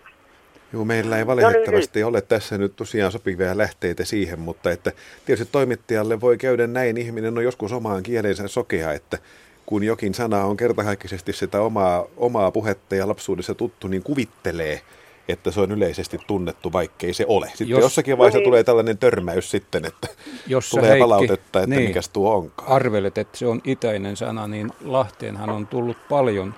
Joo, meillä ei valitettavasti ole tässä nyt tosiaan sopivia lähteitä siihen, mutta että tietysti toimittajalle voi käydä näin. Ihminen on joskus omaan kielensä sokea, että kun jokin sana on kertakaikkisesti sitä omaa, omaa puhetta ja lapsuudessa tuttu, niin kuvittelee, että se on yleisesti tunnettu, vaikkei se ole. Sitten Jos- Jos, jossakin vaiheessa No niin. tulee tällainen törmäys sitten, että Jos tulee Heikki, palautetta, että niin, mikäs tuo onkaan. Arvelet, että se on itäinen sana, niin Lahteenhan on tullut paljon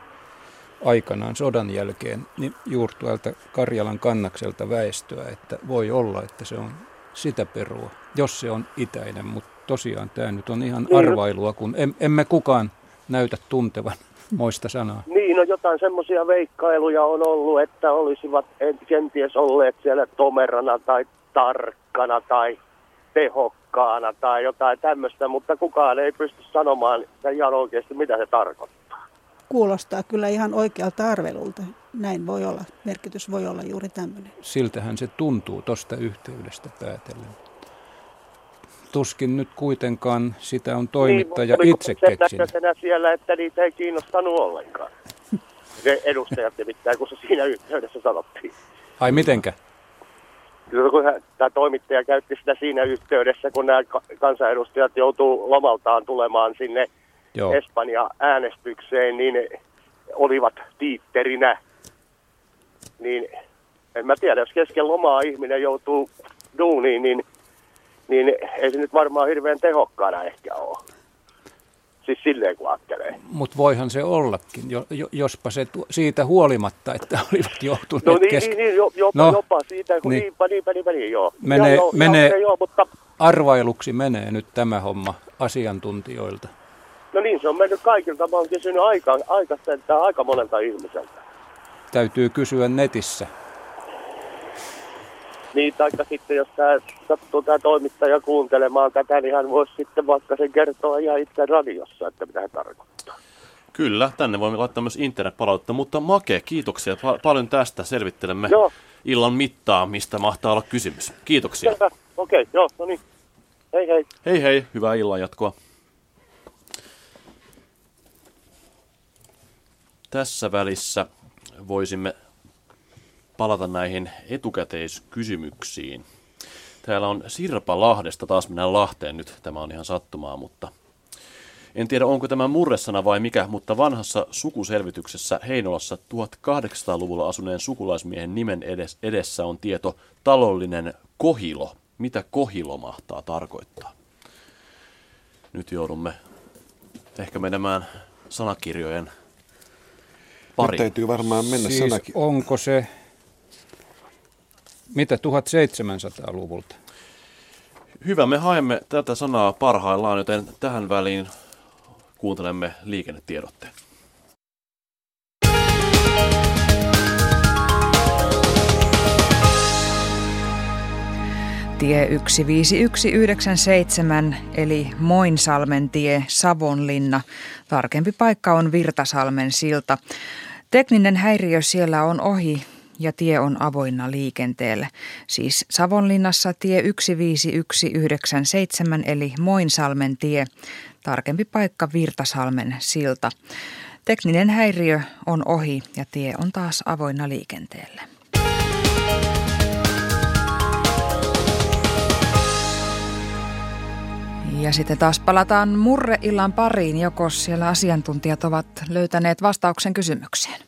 aikanaan sodan jälkeen niin juuri tuolta Karjalan kannakselta väestöä, että voi olla, että se on sitä perua, jos se on itäinen, mutta tosiaan tämä nyt on ihan Niin, arvailua, kun em, emme kukaan näytä tuntevan moista sanaa. Niin, no jotain semmoisia veikkailuja on ollut, että olisivat en- kenties olleet siellä tomerana tai tarkkana tai tehokkaana tai jotain tämmöistä, mutta kukaan ei pysty sanomaan ihan oikeasti, mitä se tarkoittaa. Kuulostaa kyllä ihan oikealta arvelulta. Näin voi olla. Merkitys voi olla juuri tämmöinen. Siltähän se tuntuu tuosta yhteydestä päätellen. Tuskin nyt kuitenkaan sitä on toimittaja niin, itse keksinyt. näköisenä siellä, että niitä ei kiinnostanut ollenkaan. (laughs) Se edustajat nimittäin, kun se siinä yhteydessä sanottiin. Ai mitenkä? Kyllä, kun hän- tämä toimittaja käytti sitä siinä yhteydessä, kun nämä ka- kansanedustajat joutuu lomaltaan tulemaan sinne Joo. Espanja-äänestykseen, niin ne olivat tiitterinä. Niin en mä tiedä, jos kesken lomaa ihminen joutuu duuniin, niin, niin ei se nyt varmaan hirveän tehokkaana ehkä ole. Siis silleen kun ajattelee. Mutta voihan se ollakin, jo, jo, jospa se tu, siitä huolimatta, että (laughs) olivat joutuneet No niin, kesken. niin, niin jo, jopa, No, jopa siitä, kun niin. niin. niinpä, niinpä, niinpä, niin, joo. Menee, joo, menee joo, joo, mutta arvailuksi menee nyt tämä homma asiantuntijoilta. no niin, se on mennyt kaikilta. Mä oon kysynyt aika, aika, aika monelta ihmiseltä. Täytyy kysyä netissä. Niin, taikka sitten jos tämä sattuu tämä toimittaja kuuntelemaan tätä, niin hän voisi sitten vaikka sen kertoa ihan itse radiossa, että mitä hän tarkoittaa. Kyllä, tänne voimme laittaa myös internetpalautetta, mutta Make, kiitoksia pa- paljon tästä. Selvittelemme Joo. illan mittaa, mistä mahtaa olla kysymys. Kiitoksia. Okei, joo, no niin. Hei hei. Hei hei, hyvää illan jatkoa. Tässä välissä voisimme palata näihin etukäteiskysymyksiin. Täällä on Sirpa Lahdesta, taas mennään Lahteen nyt, tämä on ihan sattumaa, mutta en tiedä onko tämä murresana vai mikä, mutta vanhassa sukuselvityksessä Heinolassa 1800-luvulla asuneen sukulaismiehen nimen edes- edessä on tieto talollinen kohilo. Mitä kohilo mahtaa tarkoittaa? Nyt joudumme ehkä menemään sanakirjojen Nyt pariin. täytyy varmaan mennä siis sanakin. onko se, mitä 1700-luvulta? Hyvä, me haemme tätä sanaa parhaillaan, joten tähän väliin kuuntelemme liikennetiedotteen. Tie 15197 eli Moinsalmen tie Savonlinna. Tarkempi paikka on Virtasalmen silta. Tekninen häiriö siellä on ohi ja tie on avoinna liikenteelle. Siis Savonlinnassa tie 15197 eli Moinsalmen tie. Tarkempi paikka Virtasalmen silta. Tekninen häiriö on ohi ja tie on taas avoinna liikenteelle. Ja sitten taas palataan murreillan pariin, joko siellä asiantuntijat ovat löytäneet vastauksen kysymykseen.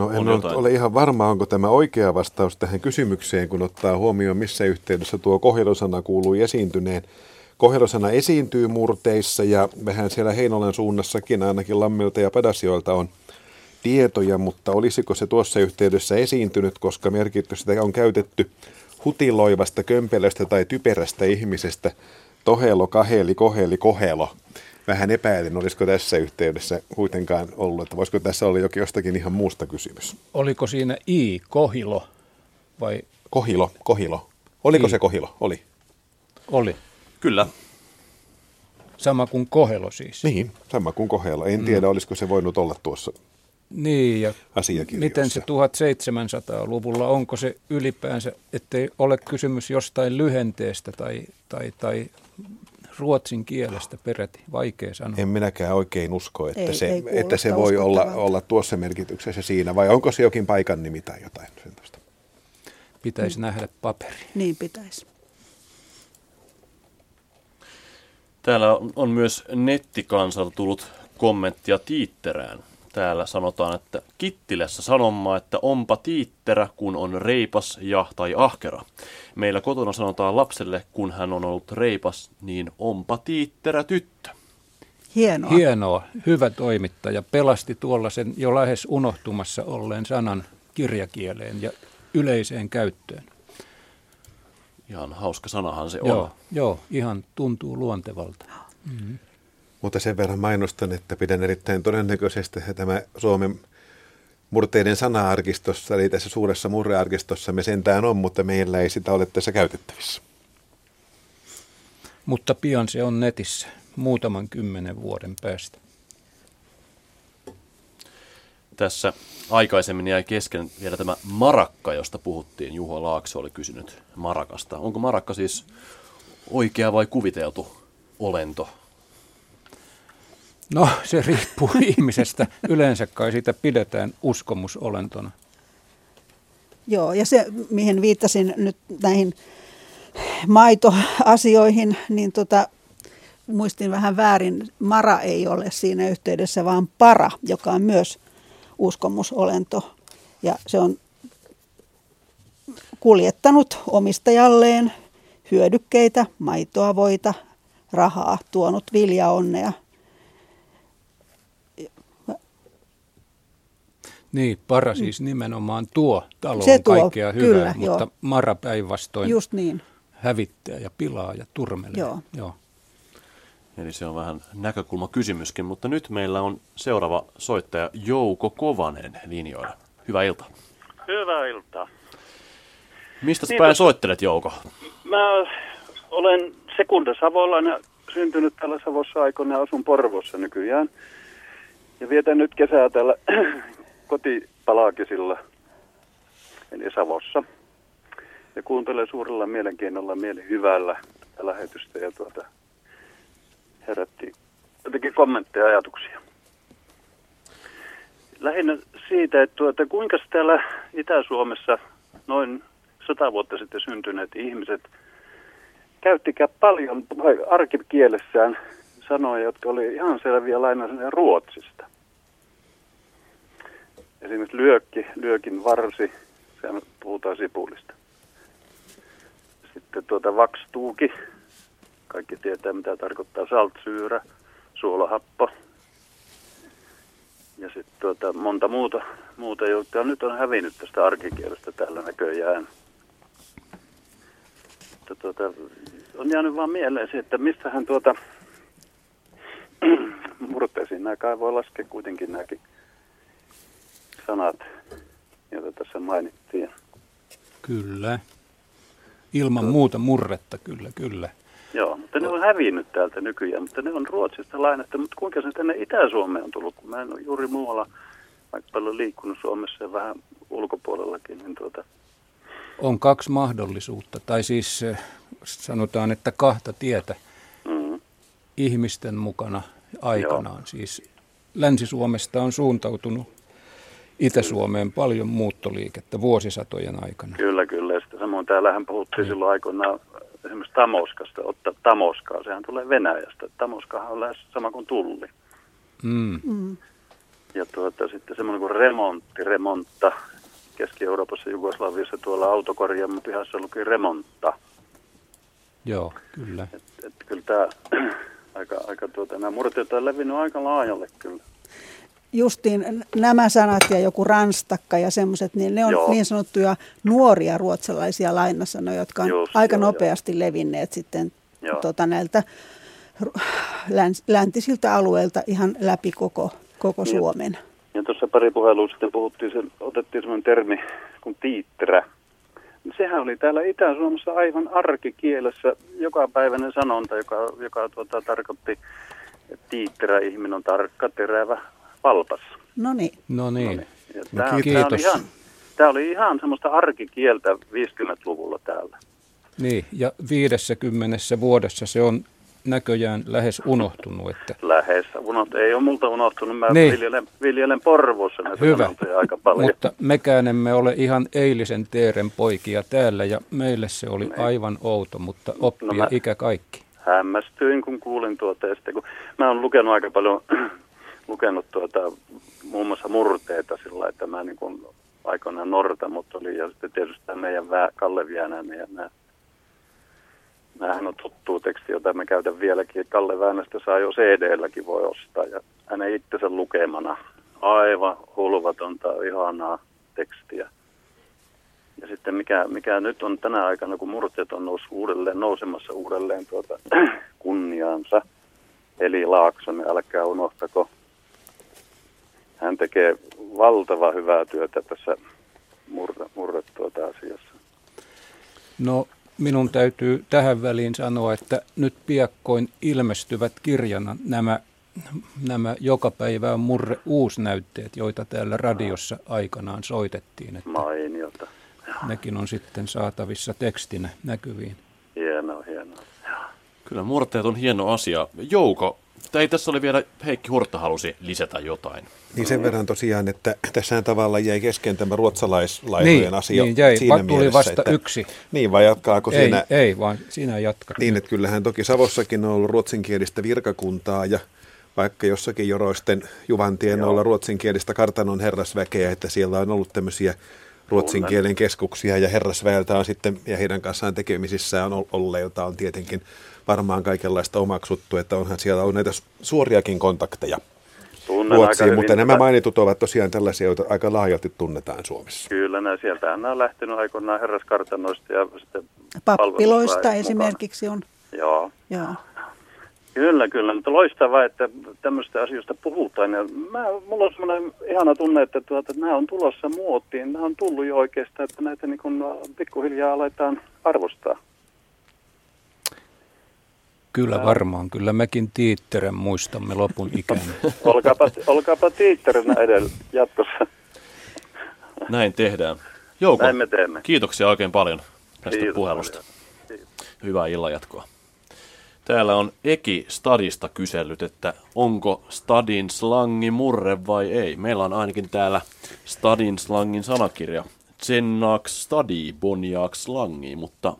No en on ole, jotain. ole ihan varma, onko tämä oikea vastaus tähän kysymykseen, kun ottaa huomioon, missä yhteydessä tuo kohjelosana kuului esiintyneen. Kohelosana esiintyy murteissa ja vähän siellä Heinolan suunnassakin ainakin Lammilta ja Padasioilta on tietoja, mutta olisiko se tuossa yhteydessä esiintynyt, koska merkitystä on käytetty hutiloivasta, kömpelöstä tai typerästä ihmisestä. Tohelo, kaheli, koheli, kohelo. Vähän epäilin, olisiko tässä yhteydessä kuitenkaan ollut, että voisiko tässä olla jokin jostakin ihan muusta kysymys. Oliko siinä I, kohilo vai? Kohilo, kohilo. Oliko I. se kohilo? Oli. Oli. Kyllä. Sama kuin kohelo siis. Niin, sama kuin kohelo. En mm. tiedä, olisiko se voinut olla tuossa niin, ja miten se 1700-luvulla, onko se ylipäänsä, ettei ole kysymys jostain lyhenteestä tai, tai, tai ruotsin kielestä peräti, vaikea sanoa. En minäkään oikein usko, että ei, se, ei että se voi olla, olla tuossa merkityksessä siinä, vai onko se jokin paikan nimi tai jotain sellaista? Pitäisi mm. nähdä paperi. Niin pitäisi. Täällä on myös nettikansalta tullut kommenttia Tiitterään. Täällä sanotaan, että Kittilässä sanomaa, että onpa tiitterä, kun on reipas ja tai ahkera. Meillä kotona sanotaan lapselle, kun hän on ollut reipas, niin onpa tiitterä tyttö. Hienoa. Hienoa. Hyvä toimittaja. Pelasti tuolla sen jo lähes unohtumassa olleen sanan kirjakieleen ja yleiseen käyttöön. Ihan hauska sanahan se joo, on. Joo, ihan tuntuu luontevalta. Mm-hmm. Mutta sen verran mainostan, että pidän erittäin todennäköisesti, että tämä Suomen murteiden sana-arkistossa, eli tässä suuressa murrearkistossa me sentään on, mutta meillä ei sitä ole tässä käytettävissä. Mutta pian se on netissä, muutaman kymmenen vuoden päästä. Tässä aikaisemmin jäi kesken vielä tämä marakka, josta puhuttiin. Juho Laakso oli kysynyt marakasta. Onko marakka siis oikea vai kuviteltu olento? No se riippuu (laughs) ihmisestä. Yleensä kai sitä pidetään uskomusolentona. Joo, ja se, mihin viittasin nyt näihin maitoasioihin, niin tota, muistin vähän väärin. Mara ei ole siinä yhteydessä, vaan para, joka on myös uskomusolento. Ja se on kuljettanut omistajalleen hyödykkeitä, maitoa, voita, rahaa, tuonut viljaonnea – Niin, para siis nimenomaan tuo taloon Se tuo, kaikkea hyvää, kyllä, mutta joo. mara päinvastoin Just niin. hävittää ja pilaa ja turmelee. Joo. joo. Eli se on vähän näkökulmakysymyskin, mutta nyt meillä on seuraava soittaja Jouko Kovanen linjoilla. Hyvää iltaa. Hyvää iltaa. Mistä niin, päin soittelet, Jouko? Mä olen Sekunda Savolainen, syntynyt täällä Savossa aikoina ja asun Porvossa nykyään. Ja vietän nyt kesää täällä kotipalaakisilla, eli Savossa. Ja kuuntelen suurella mielenkiinnolla, mieli hyvällä lähetystä ja tuota, herätti jotenkin kommentteja ja ajatuksia. Lähinnä siitä, että tuota, kuinka täällä Itä-Suomessa noin sata vuotta sitten syntyneet ihmiset käyttikään paljon arkikielessään sanoja, jotka oli ihan selviä lainaisia Ruotsista. Esimerkiksi lyökki, lyökin varsi, sehän puhutaan sipulista. Sitten tuota vakstuuki, kaikki tietää mitä tarkoittaa saltsyyrä, suolahappo. Ja sitten tuota, monta muuta, muuta, jotka nyt on hävinnyt tästä arkikielestä tällä näköjään. Mutta tuota, on jäänyt vaan mieleen se, että mistähän tuota (clears throat) murteisiin nämä kai voi laskea kuitenkin nämäkin sanat, joita tässä mainittiin. Kyllä. Ilman no. muuta murretta, kyllä, kyllä. Joo, mutta ne on hävinnyt täältä nykyään, mutta ne on Ruotsista lainattu. Mutta kuinka se tänne Itä-Suomeen on tullut, kun mä en ole juuri muualla vaikka paljon liikkunut Suomessa ja vähän ulkopuolellakin, niin tuota... On kaksi mahdollisuutta, tai siis eh, sanotaan, että kahta tietä mm-hmm. ihmisten mukana aikanaan. Joo. Siis Länsi-Suomesta on suuntautunut Itä-Suomeen paljon muuttoliikettä vuosisatojen aikana. Kyllä, kyllä. Ja sitten samoin täällähän puhuttiin mm. silloin aikoinaan esimerkiksi Tamoskasta, ottaa Tamoskaa. Sehän tulee Venäjästä. Tamoskahan on lähes sama kuin tulli. Mm. Mm. Ja tuota, sitten semmoinen kuin remontti, remontta. Keski-Euroopassa, Jugoslaviassa tuolla autokorjaamon pihassa luki remontta. Joo, kyllä. Et, et kyllä tämä (clears throat) aika, aika tuota, nämä murteet on levinnyt aika laajalle kyllä. Justiin nämä sanat ja joku ranstakka ja semmoiset, niin ne on joo. niin sanottuja nuoria ruotsalaisia lainasanoja, jotka on Just, aika joo, nopeasti joo. levinneet sitten tuota, näiltä läntisiltä alueilta ihan läpi koko, koko Suomen. Ja tuossa pari puhelua sitten puhuttiin, sen, otettiin sellainen termi kuin tiitterä. Sehän oli täällä Itä-Suomessa aivan arkikielessä jokapäiväinen sanonta, joka, joka tuota, tarkoitti, että tiitterä ihminen on tarkka, terävä, valpas. No niin. No niin. No tämä, kiitos. Tämä oli, ihan, tämä oli ihan semmoista arkikieltä 50-luvulla täällä. Niin, ja 50 vuodessa se on näköjään lähes unohtunut. Että... Lähes unohtunut. Ei ole multa unohtunut. Mä niin. viljelen, viljelen Porvoossa näitä Hyvä. aika paljon. Mutta mekään emme ole ihan eilisen teeren poikia täällä ja meille se oli niin. aivan outo, mutta oppia no mä ikä kaikki. Hämmästyin, kun kuulin tuota. Ja sitten, kun mä oon lukenut aika paljon lukenut tuota, muun muassa murteita sillä että mä niin kuin aikoinaan Norta, mutta oli ja sitten tietysti tämä meidän Vää, Kalle Viänäinen ja nämä Nämähän on tuttu teksti, jota mä käytän vieläkin. Kalle Väänästä saa jo CD-lläkin voi ostaa ja hänen itsensä lukemana. Aivan hulvatonta, ihanaa tekstiä. Ja sitten mikä, mikä nyt on tänä aikana, kun murteet on noussut uudelleen, nousemassa uudelleen tuota, (clears throat) kunniaansa. Eli Laaksonen, älkää unohtako. Hän tekee valtava hyvää työtä tässä murre, murre tuota asiassa. No minun täytyy tähän väliin sanoa, että nyt piakkoin ilmestyvät kirjana nämä, nämä joka päivä murre uusnäytteet, joita täällä radiossa aikanaan soitettiin. Että Mainiota. Nekin on sitten saatavissa tekstinä näkyviin. Hienoa, hienoa. Kyllä murteet on hieno asia. Jouko, ei tässä oli vielä, Heikki Hurtta halusi lisätä jotain. Niin sen verran tosiaan, että tässä tavalla jäi kesken tämä ruotsalaislaivojen niin, asia niin jäi. siinä Va- tuli mielessä, vasta että, yksi. Niin, vai jatkaako ei, siinä? Ei, vaan sinä jatkat. Niin, että kyllähän toki Savossakin on ollut ruotsinkielistä virkakuntaa ja vaikka jossakin joroisten Juvantien Joo. olla ruotsinkielistä kartanon herrasväkeä, että siellä on ollut tämmöisiä ruotsin kielen keskuksia ja herrasväeltä on sitten ja heidän kanssaan tekemisissään on olleilta on tietenkin varmaan kaikenlaista omaksuttu, että onhan siellä on näitä suoriakin kontakteja Tunnen Ruotsiin, mutta nämä mainitut ovat tosiaan tällaisia, joita aika laajalti tunnetaan Suomessa. Kyllä, nämä sieltä on lähtenyt aikoinaan herraskartanoista ja sitten Pappiloista esimerkiksi on. Joo. Joo. Kyllä, kyllä. Mutta loistavaa, että tämmöistä asioista puhutaan. Ja mä, mulla on semmoinen ihana tunne, että, tuota, että nämä on tulossa muotiin. Nämä on tullut jo oikeastaan, että näitä niin kun pikkuhiljaa aletaan arvostaa. Kyllä varmaan, kyllä mekin tiitteren muistamme lopun ikään. (laughs) olkaapa, olkaapa tiitterenä edellä jatkossa. Näin tehdään. Jouko, Näin me teemme. kiitoksia oikein paljon tästä Kiitos puhelusta. Hyvää illanjatkoa. Täällä on Eki Stadista kysellyt, että onko Stadin slangi murre vai ei. Meillä on ainakin täällä Stadin slangin sanakirja. Zennaaks stadi, boniaaks slangi, mutta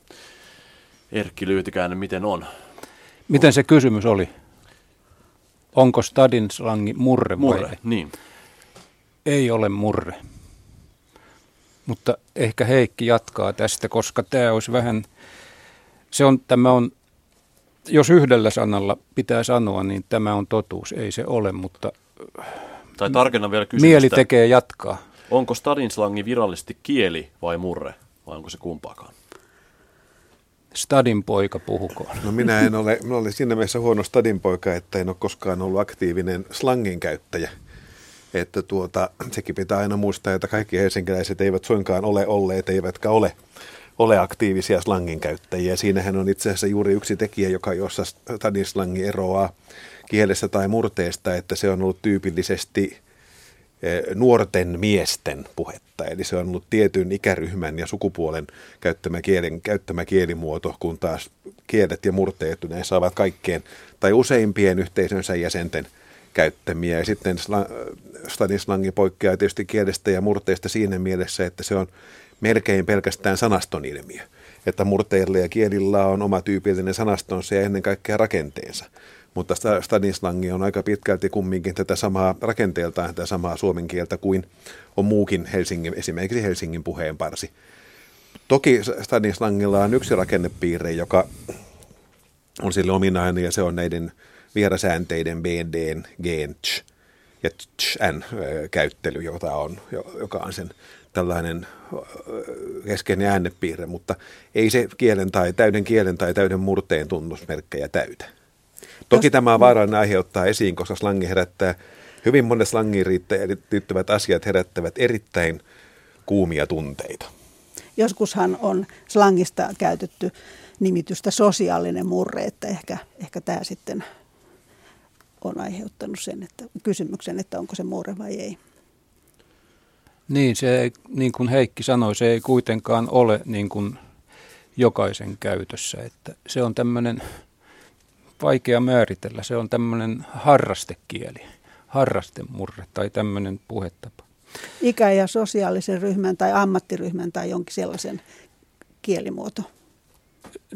Erkki Lyytikäinen, miten on? Miten se kysymys oli? Onko Stadin slangi murre, Murre, vai? niin. Ei ole murre. Mutta ehkä Heikki jatkaa tästä, koska tämä olisi vähän, se on, tämä on, jos yhdellä sanalla pitää sanoa, niin tämä on totuus. Ei se ole, mutta Tai tarkennan vielä kysymystä. mieli tekee jatkaa. Onko Stadin slangi virallisesti kieli vai murre? Vai onko se kumpaakaan? Stadin poika puhukoon. No minä en ole, minä olen siinä mielessä huono stadin poika, että en ole koskaan ollut aktiivinen slangin käyttäjä. Että tuota, sekin pitää aina muistaa, että kaikki helsinkiläiset eivät suinkaan ole olleet, eivätkä ole, ole aktiivisia slangin käyttäjiä. Siinähän on itse asiassa juuri yksi tekijä, joka jossa stadin slangi eroaa kielessä tai murteesta, että se on ollut tyypillisesti nuorten miesten puhetta. Eli se on ollut tietyn ikäryhmän ja sukupuolen käyttämä, kielen, käyttämä kielimuoto, kun taas kielet ja murteet yleensä ovat kaikkien tai useimpien yhteisönsä jäsenten käyttämiä. Ja sitten sla- stadin slangi poikkeaa tietysti kielestä ja murteista siinä mielessä, että se on melkein pelkästään sanaston ilmiö. Että murteilla ja kielillä on oma tyypillinen sanastonsa ja ennen kaikkea rakenteensa. Mutta sta- stadin slangi on aika pitkälti kumminkin tätä samaa rakenteeltaan, tätä samaa suomen kieltä kuin on muukin Helsingin, esimerkiksi Helsingin puheenparsi. Toki stadin slangilla on yksi rakennepiirre, joka on sille ominainen ja se on näiden vierasäänteiden BD, gen, ch ja n käyttely, jota on, joka on sen tällainen keskeinen äänepiirre, mutta ei se kielen tai täyden kielen tai täyden murteen tunnusmerkkejä täytä. Toki Jos, tämä on vaarallinen aihe ottaa esiin, koska slangi herättää, hyvin monet slangiin liittyvät asiat herättävät erittäin kuumia tunteita. Joskushan on slangista käytetty nimitystä sosiaalinen murre, että ehkä, ehkä tämä sitten on aiheuttanut sen, että kysymyksen, että onko se murre vai ei. Niin, se ei, niin kuin Heikki sanoi, se ei kuitenkaan ole niin kuin jokaisen käytössä. Että se on tämmöinen vaikea määritellä, se on tämmöinen harrastekieli, harrastemurre tai tämmöinen puhetapa. Ikä- ja sosiaalisen ryhmän tai ammattiryhmän tai jonkin sellaisen kielimuoto.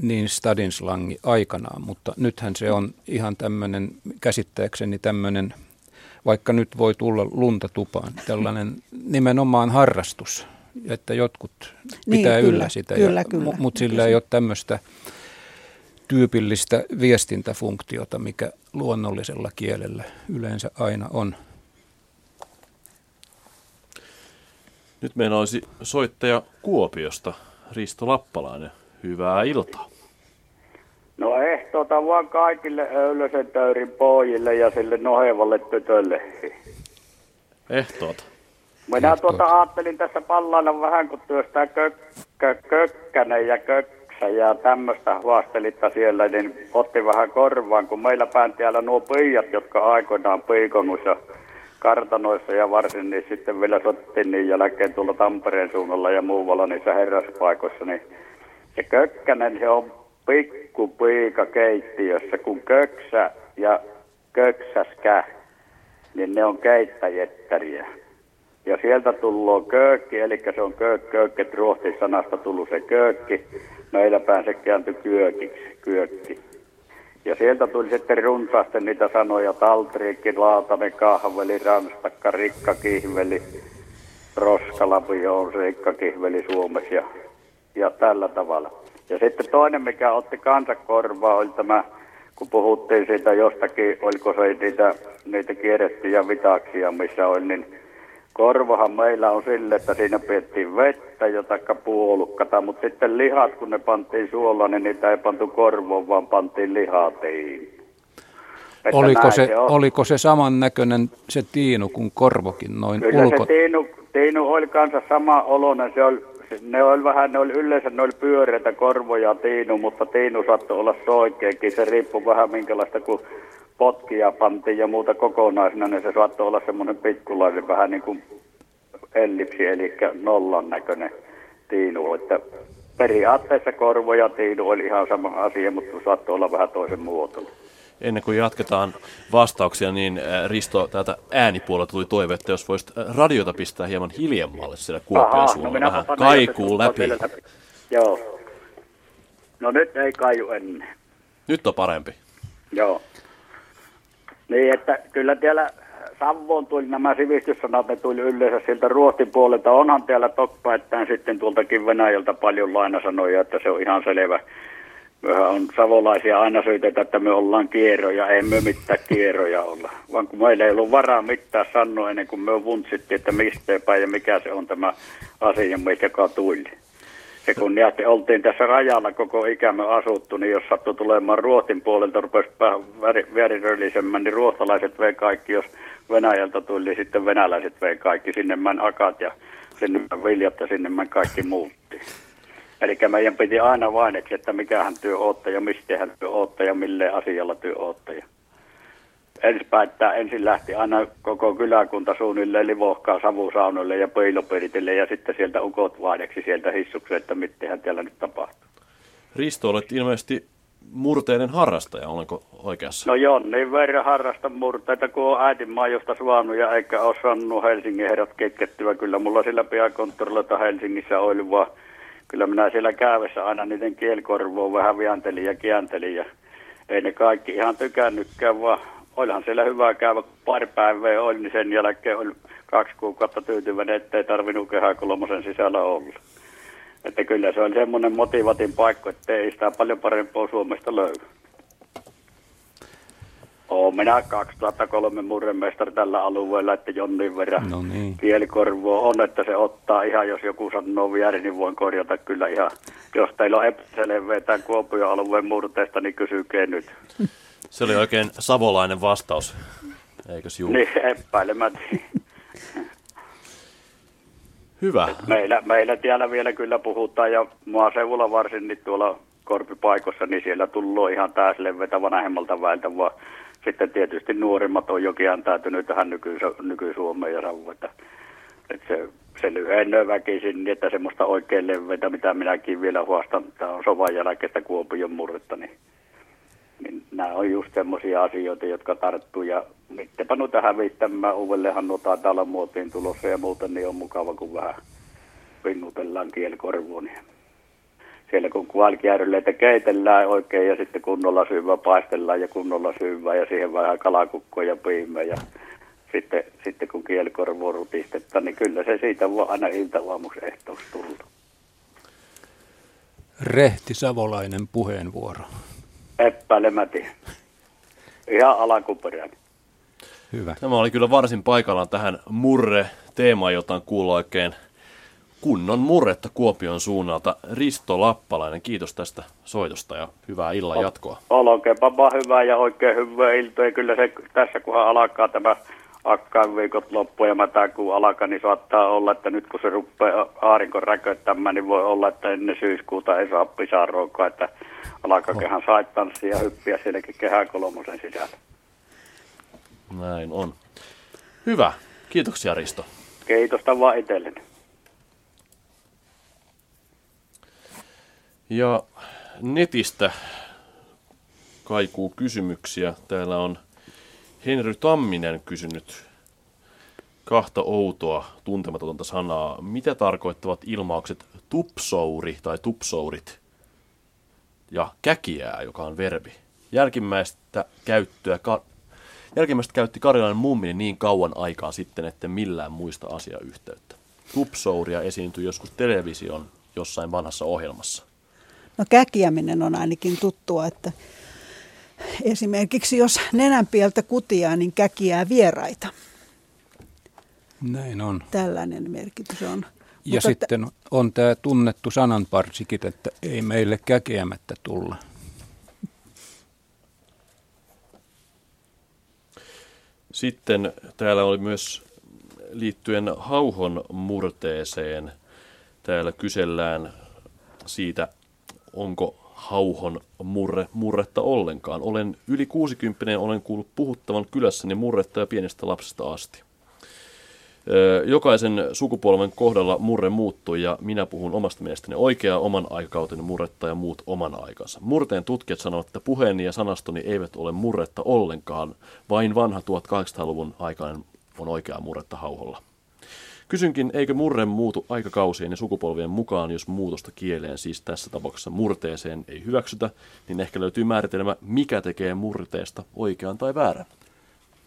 Niin stadin slangi aikanaan, mutta nythän se on ihan tämmöinen, käsittääkseni tämmöinen vaikka nyt voi tulla lunta tupaan, tällainen nimenomaan harrastus, että jotkut niin, pitää niin, yllä kyllä, sitä, kyllä, ja, kyllä, mutta sillä ei ole tämmöistä tyypillistä viestintäfunktiota, mikä luonnollisella kielellä yleensä aina on. Nyt meillä olisi soittaja Kuopiosta, Risto Lappalainen. Hyvää iltaa. No ehtoota vaan kaikille Öylösen töyrin pojille ja sille nohevalle tytölle. Ehtoota. Minä Ehtoota. tuota ajattelin tässä pallailla vähän, kun työstää kökkä, kökkänen ja köksä ja tämmöistä haastelitta siellä, niin otti vähän korvaan, kun meillä päin täällä nuo pöijät, jotka aikoinaan piikonuissa kartanoissa ja varsin, niin sitten vielä sottiin niin jälkeen tuolla Tampereen suunnalla ja muualla niissä herraspaikoissa, niin se kökkänen, se on pikkupiika keittiössä, kun köksä ja köksäskä, niin ne on keittäjettäriä. Ja sieltä tullut köökki, eli se on köök, köökket ruohtisanasta tullut se köökki. Meillä päin se kääntyi kyökiksi. Ja sieltä tuli sitten runsaasti niitä sanoja, taltriikki, laatanen, kahveli, ranstakka, rikkakihveli, roskalapio rikkakihveli Suomessa ja, ja tällä tavalla. Ja sitten toinen, mikä otti kansakorvaa, oli tämä, kun puhuttiin siitä jostakin, oliko se niitä, niitä kierrettyjä vitaksia, missä oli, niin korvahan meillä on sille, että siinä pidettiin vettä, jotakka puolukkata, mutta sitten lihat, kun ne pantiin suolla, niin niitä ei pantu korvoon, vaan pantiin lihatiin. oliko se, se oliko se samannäköinen se tiinu kuin korvokin noin Kyllä ulko... se tiinu, tiinu oli kanssa sama oloinen, se oli ne oli vähän, ne oli yleensä ne oli pyöreitä korvoja Tiinu, mutta Tiinu saattoi olla soikeakin. Se riippui vähän minkälaista, kun potkia pantiin ja muuta kokonaisena, niin se saattoi olla semmoinen pitkulainen vähän niin kuin ellipsi, eli nollan näköinen Tiinu. Että periaatteessa korvoja Tiinu oli ihan sama asia, mutta saattoi olla vähän toisen muotoinen ennen kuin jatketaan vastauksia, niin äh, Risto täältä äänipuolella tuli toive, että jos voisit äh, radiota pistää hieman hiljemmalle siellä Kuopion no suunnalla, no vähän kaikuu läpi. läpi. Joo. No nyt ei kaiju ennen. Nyt on parempi. Joo. Niin, että kyllä siellä Savoon tuli nämä sivistyssanat, ne tuli yleensä sieltä Ruotin puolelta. Onhan täällä tokpaettaan sitten tuoltakin Venäjältä paljon lainasanoja, että se on ihan selvä Mehän on savolaisia aina syytetä, että me ollaan kierroja, ei me mitään kierroja olla. Vaan kun meillä ei ollut varaa mitään sanoa ennen kuin me vuntsittiin, että mistä päin ja mikä se on tämä asia, mikä tuli. Ja kun jähti, oltiin tässä rajalla koko ikämme asuttu, niin jos sattui tulemaan Ruotin puolelta, rupesi väriröllisemmän, niin ruotsalaiset vei kaikki, jos Venäjältä tuli, niin sitten venäläiset vei kaikki, sinne män akat ja sinne viljat ja sinne kaikki muutti. Eli meidän piti aina vain, että mikähän työ ootte ja mistä hän työ ootte ja mille asialla työ ootte. Ensin päättää, ensin lähti aina koko kyläkunta suunnilleen livohkaa savusaunoille ja peiloperitille ja sitten sieltä ukot vaideksi sieltä hissukseen, että mittehän täällä nyt tapahtuu. Risto, olet ilmeisesti murteinen harrastaja, olenko oikeassa? No joo, niin verran harrasta murteita, kun on äitin maajosta suonut ja eikä ole saanut Helsingin herrat ketkettyä. Kyllä mulla sillä piakonttorilla Helsingissä oli vaan kyllä minä siellä käyvässä aina niiden kielikorvoon vähän viantelin ja kiäntelin ja ei ne kaikki ihan tykännytkään, vaan olihan siellä hyvä käydä, pari päivää oli, niin sen jälkeen oli kaksi kuukautta tyytyväinen, ettei tarvinnut kehä kolmosen sisällä olla. Että kyllä se oli semmoinen motivatin paikka, että ei sitä paljon parempaa Suomesta löydy. Olen minä 2003 murremestari tällä alueella, että jonnin verran no niin. kielikorvua on, että se ottaa ihan, jos joku sanoo väärin, niin voin korjata kyllä ihan. Jos teillä on epäselveä tämän Kuopion alueen murteesta, niin kysykää nyt. (laughs) Se oli oikein savolainen vastaus, eikös juu? Niin, epäilemättä. Hyvä. Meillä, meillä täällä vielä kyllä puhutaan ja maaseudulla varsin niin tuolla korpipaikossa, niin siellä tullut ihan täyslevetä vanhemmalta väeltä, vaan sitten tietysti nuorimmat on jokin antäytynyt tähän nyky, nyky-Suomeen ja savu, että, että se, se lyhenee väkisin niin, että semmoista oikein leveitä, mitä minäkin vielä huostan, tämä on sovan jälkeistä Kuopion murretta, niin, niin nämä on just semmoisia asioita, jotka tarttuu ja mittepä noita hävittämään uudelleenhan noita täällä muotiin tulossa ja muuten niin on mukava, kun vähän pinnutellaan kielikorvuun. Niin siellä kun kualkijärjyleitä keitellään oikein ja sitten kunnolla syyvää paistellaan ja kunnolla syyvää ja siihen vähän kalakukkoa ja piimää ja sitten, sitten kun kielikorvua rutistetaan, niin kyllä se siitä voi aina iltavaamuksi ehtooksi tulla. Rehti Savolainen puheenvuoro. Epäilemäti. Ihan alkuperäinen. Hyvä. Tämä oli kyllä varsin paikallaan tähän murre-teemaan, jota on kuullut oikein kunnon murretta Kuopion suunnalta. Risto Lappalainen, kiitos tästä soitosta ja hyvää illan jatkoa. Olkeepa vaan hyvää ja oikein hyvää iltoa. Kyllä se tässä kunhan alkaa tämä akkaan viikot loppu ja mätä kun alkaa, niin saattaa olla, että nyt kun se rupeaa aarinko räköttämään, niin voi olla, että ennen syyskuuta ei saa pisaroikaa, että alkaa kehän saittanssia ja hyppiä sielläkin kehä kolmosen sisällä. Näin on. Hyvä. Kiitoksia Risto. Kiitos vaan itselleni. Ja netistä kaikuu kysymyksiä. Täällä on Henry Tamminen kysynyt kahta outoa tuntematonta sanaa. Mitä tarkoittavat ilmaukset tupsouri tai tupsourit ja käkiää, joka on verbi? Jälkimmäistä käyttöä, ka- jälkimmäistä käytti Karilainen mummini niin kauan aikaa sitten, että millään muista asiayhteyttä. Tupsouria esiintyi joskus television jossain vanhassa ohjelmassa. No käkiäminen on ainakin tuttua, että esimerkiksi jos nenänpieltä kutiaa, niin käkiää vieraita. Näin on. Tällainen merkitys on. Ja Mutta sitten on tämä tunnettu sananparsikin, että ei meille käkeämättä tulla. Sitten täällä oli myös liittyen hauhon murteeseen. Täällä kysellään siitä, onko hauhon murre, murretta ollenkaan. Olen yli 60 olen kuullut puhuttavan kylässäni murretta ja pienestä lapsesta asti. Jokaisen sukupolven kohdalla murre muuttuu ja minä puhun omasta mielestäni oikeaa oman aikakauteni murretta ja muut oman aikansa. Murteen tutkijat sanovat, että puheeni ja sanastoni eivät ole murretta ollenkaan, vain vanha 1800-luvun aikainen on oikeaa murretta hauholla. Kysynkin, eikö murre muutu aikakausien ja sukupolvien mukaan, jos muutosta kieleen, siis tässä tapauksessa murteeseen, ei hyväksytä, niin ehkä löytyy määritelmä, mikä tekee murteesta oikean tai väärän.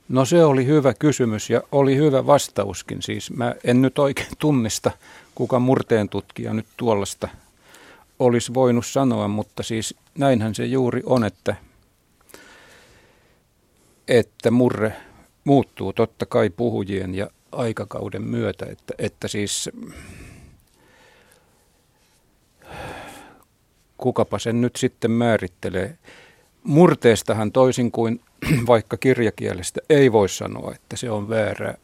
No se oli hyvä kysymys ja oli hyvä vastauskin. Siis mä en nyt oikein tunnista, kuka murteen tutkija nyt tuollaista olisi voinut sanoa, mutta siis näinhän se juuri on, että, että murre muuttuu totta kai puhujien ja aikakauden myötä, että, että siis kukapa sen nyt sitten määrittelee. Murteestahan toisin kuin (clears throat) vaikka kirjakielestä ei voi sanoa, että se on väärää,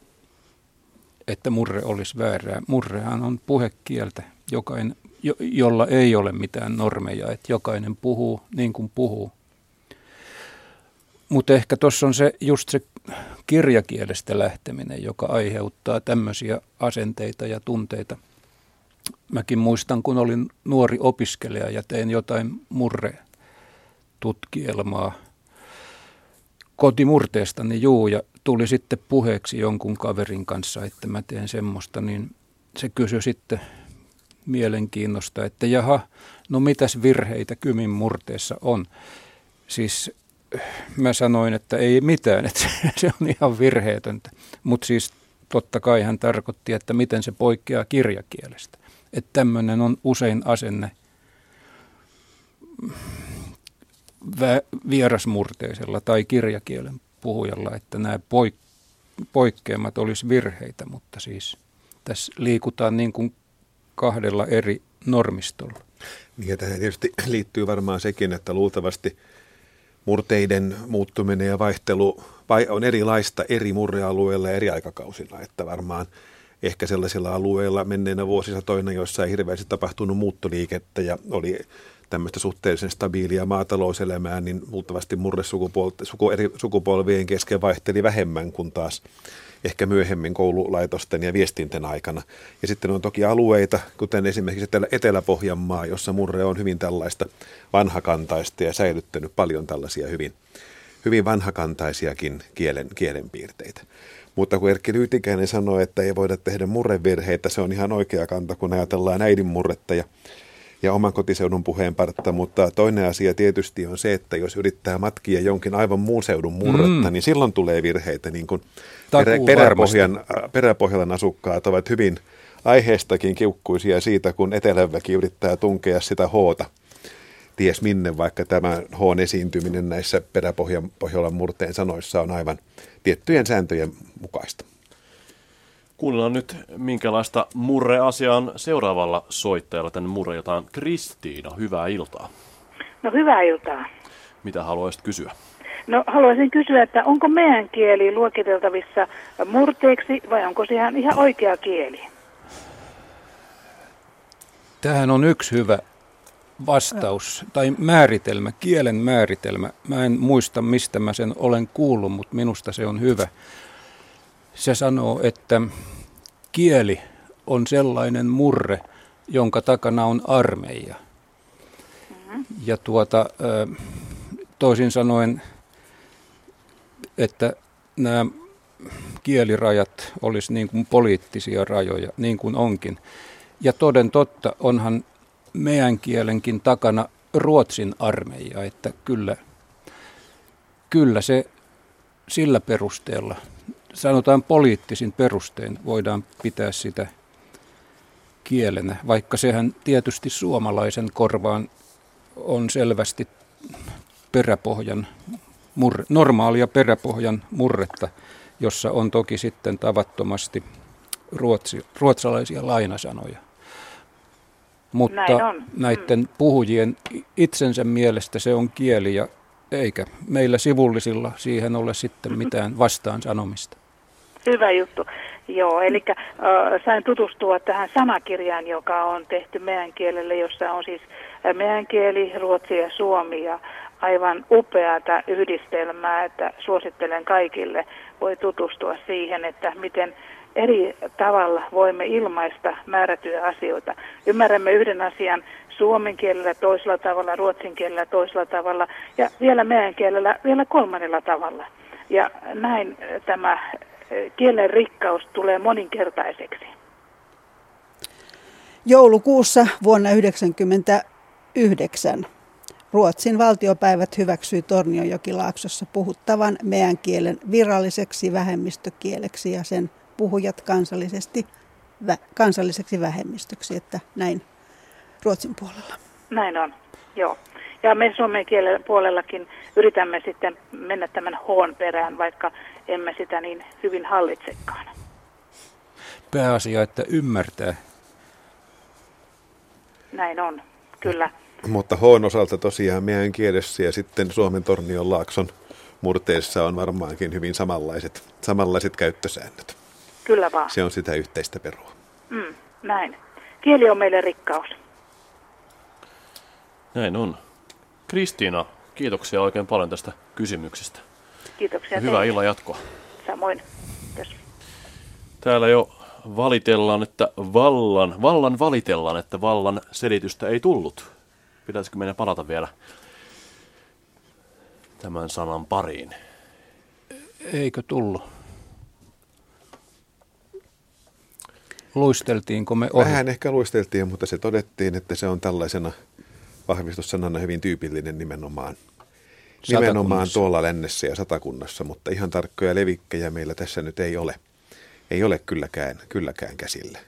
että murre olisi väärää. Murrehan on puhekieltä, jokainen, jo, jolla ei ole mitään normeja, että jokainen puhuu niin kuin puhuu. Mutta ehkä tuossa on se just se kirjakielestä lähteminen, joka aiheuttaa tämmöisiä asenteita ja tunteita. Mäkin muistan, kun olin nuori opiskelija ja tein jotain murre-tutkielmaa kotimurteesta, niin juu, ja tuli sitten puheeksi jonkun kaverin kanssa, että mä teen semmoista, niin se kysyi sitten mielenkiinnosta, että jaha, no mitäs virheitä Kymin murteessa on. Siis mä sanoin, että ei mitään, että (laughs) se on ihan virheetöntä. Mutta siis totta kai hän tarkoitti, että miten se poikkeaa kirjakielestä. Että tämmöinen on usein asenne vierasmurteisella tai kirjakielen puhujalla, että nämä poik- poikkeamat olisi virheitä, mutta siis tässä liikutaan niin kuin kahdella eri normistolla. Niin tähän tietysti liittyy varmaan sekin, että luultavasti murteiden muuttuminen ja vaihtelu on erilaista eri murrealueilla ja eri aikakausilla, että varmaan ehkä sellaisilla alueilla menneenä vuosisatoina, joissa ei hirveästi tapahtunut muuttoliikettä ja oli tämmöistä suhteellisen stabiilia maatalouselämää, niin luultavasti murresukupolvien kesken vaihteli vähemmän kuin taas ehkä myöhemmin koululaitosten ja viestinten aikana. Ja sitten on toki alueita, kuten esimerkiksi Etelä-Pohjanmaa, jossa murre on hyvin tällaista vanhakantaista ja säilyttänyt paljon tällaisia hyvin, hyvin vanhakantaisiakin kielen, kielenpiirteitä. Mutta kun Erkki Lyytikäinen sanoi, että ei voida tehdä murrevirheitä, se on ihan oikea kanta, kun ajatellaan äidin murretta ja ja oman kotiseudun puheenpartta, mutta toinen asia tietysti on se, että jos yrittää matkia jonkin aivan muun seudun murretta, mm. niin silloin tulee virheitä, niin kuin perä, peräpohjan, peräpohjalan asukkaat ovat hyvin aiheestakin kiukkuisia siitä, kun eteläväki yrittää tunkea sitä hoota ties minne, vaikka tämä hoon esiintyminen näissä peräpohjalan murteen sanoissa on aivan tiettyjen sääntöjen mukaista. Kuunnellaan nyt, minkälaista murreasiaa on seuraavalla soittajalla tänne murreiltaan. Kristiina, hyvää iltaa. No hyvää iltaa. Mitä haluaisit kysyä? No haluaisin kysyä, että onko meidän kieli luokiteltavissa murteeksi vai onko se ihan, ihan oikea kieli? Tähän on yksi hyvä vastaus tai määritelmä, kielen määritelmä. Mä en muista, mistä mä sen olen kuullut, mutta minusta se on hyvä. Se sanoo, että kieli on sellainen murre, jonka takana on armeija. Mm-hmm. Ja tuota, toisin sanoen, että nämä kielirajat olisi niin kuin poliittisia rajoja, niin kuin onkin. Ja toden totta, onhan meidän kielenkin takana Ruotsin armeija, että kyllä, kyllä se sillä perusteella sanotaan poliittisin perustein voidaan pitää sitä kielenä, vaikka sehän tietysti suomalaisen korvaan on selvästi peräpohjan, murre, normaalia peräpohjan murretta, jossa on toki sitten tavattomasti ruotsi, ruotsalaisia lainasanoja. Mutta näiden mm. puhujien itsensä mielestä se on kieli ja eikä meillä sivullisilla siihen ole sitten (laughs) mitään vastaan sanomista. Hyvä juttu. Joo, eli äh, sain tutustua tähän sanakirjaan, joka on tehty meidän kielelle, jossa on siis meidän kieli, ruotsi ja suomi ja aivan upeata yhdistelmää, että suosittelen kaikille, voi tutustua siihen, että miten eri tavalla voimme ilmaista määrätyjä asioita. Ymmärrämme yhden asian suomen kielellä toisella tavalla, ruotsin kielellä toisella tavalla ja vielä meidän kielellä vielä kolmannella tavalla. Ja näin tämä kielen rikkaus tulee moninkertaiseksi. Joulukuussa vuonna 1999 Ruotsin valtiopäivät hyväksyi Tornionjokilaaksossa puhuttavan meidän kielen viralliseksi vähemmistökieleksi ja sen puhujat kansallisesti, vä, kansalliseksi vähemmistöksi, että näin Ruotsin puolella. Näin on, joo. Ja me suomen kielen puolellakin yritämme sitten mennä tämän hoon perään, vaikka emme sitä niin hyvin hallitsekaan. Pääasia, että ymmärtää. Näin on, kyllä. Mutta hoon osalta tosiaan meidän kielessä ja sitten Suomen Tornion laakson murteessa on varmaankin hyvin samanlaiset, samanlaiset käyttösäännöt. Kyllä vaan. Se on sitä yhteistä perua. Mm, näin. Kieli on meille rikkaus. Näin on. Kristiina, kiitoksia oikein paljon tästä kysymyksestä. Kiitoksia. Hyvää teille. illan jatkoa. Samoin. Kiitos. Täällä jo valitellaan, että vallan, vallan valitellaan, että vallan selitystä ei tullut. Pitäisikö meidän palata vielä tämän sanan pariin? Eikö tullut? Luisteltiinko me ohi? Vähän ehkä luisteltiin, mutta se todettiin, että se on tällaisena vahvistussanana hyvin tyypillinen nimenomaan nimenomaan tuolla lännessä ja satakunnassa, mutta ihan tarkkoja levikkejä meillä tässä nyt ei ole. Ei ole kylläkään, kylläkään käsillä.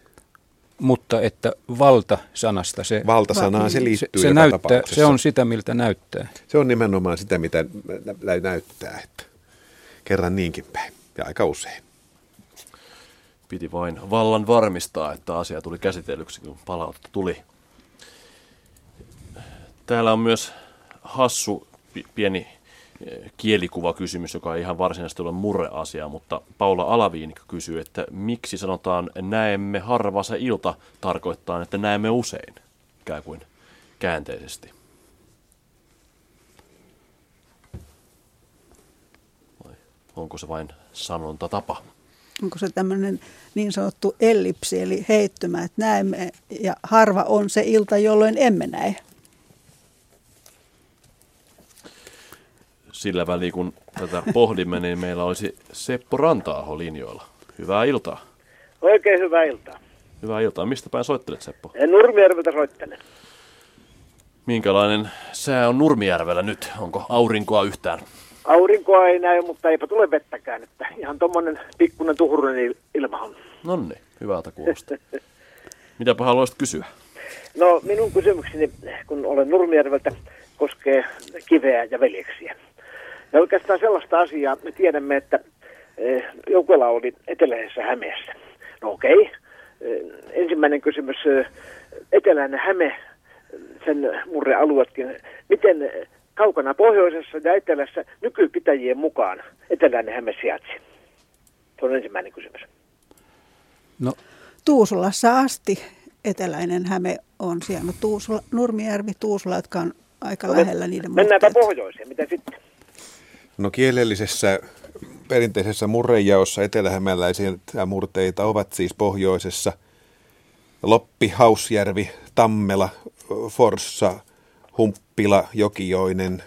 Mutta että valta-sanasta se... Valta-sanaan se liittyy se, näyttää, se on sitä, miltä näyttää. Se on nimenomaan sitä, mitä näyttää. Että kerran niinkin päin ja aika usein. Piti vain vallan varmistaa, että asia tuli käsitellyksi, kun palautetta tuli. Täällä on myös hassu pieni eh, kielikuvakysymys, joka ei ihan varsinaisesti ole murreasia, mutta Paula Alaviinikko kysyy, että miksi sanotaan näemme harva se ilta tarkoittaa, että näemme usein, ikään kuin käänteisesti. Vai onko se vain sanontatapa? Onko se tämmöinen niin sanottu ellipsi, eli heittymä, että näemme, ja harva on se ilta, jolloin emme näe. Sillä väliin, kun tätä pohdimme, niin meillä olisi Seppo Rantaaho linjoilla. Hyvää iltaa. Oikein hyvää iltaa. Hyvää iltaa. Mistä päin soittelet, Seppo? Nurmijärveltä soittelen. Minkälainen sää on Nurmijärvellä nyt? Onko aurinkoa yhtään? Aurinkoa ei näy, mutta eipä tule vettäkään. Että ihan tuommoinen pikkuinen tuhurunen ilma on. No niin, hyvältä kuulostaa. (laughs) Mitäpä haluaisit kysyä? No minun kysymykseni, kun olen Nurmijärveltä, koskee kiveä ja veljeksiä. Ja oikeastaan sellaista asiaa me tiedämme, että eh, Joukkola oli eteläisessä Hämeessä. No okei. Okay. Eh, ensimmäinen kysymys, eh, eteläinen Häme, sen murrealueetkin. Miten kaukana pohjoisessa ja etelässä nykypitäjien mukaan eteläinen Häme sijaitsi? Se on ensimmäinen kysymys. No. Tuusulassa asti eteläinen Häme on siellä. Tuusula, Nurmijärvi, Tuusula, jotka on aika no, lähellä niiden Mennäänpä pohjoiseen, mitä sitten? No kielellisessä perinteisessä murrejaossa etelähämäläisiä murteita ovat siis pohjoisessa Loppi, Hausjärvi, Tammela, Forssa, Humppila, Jokioinen.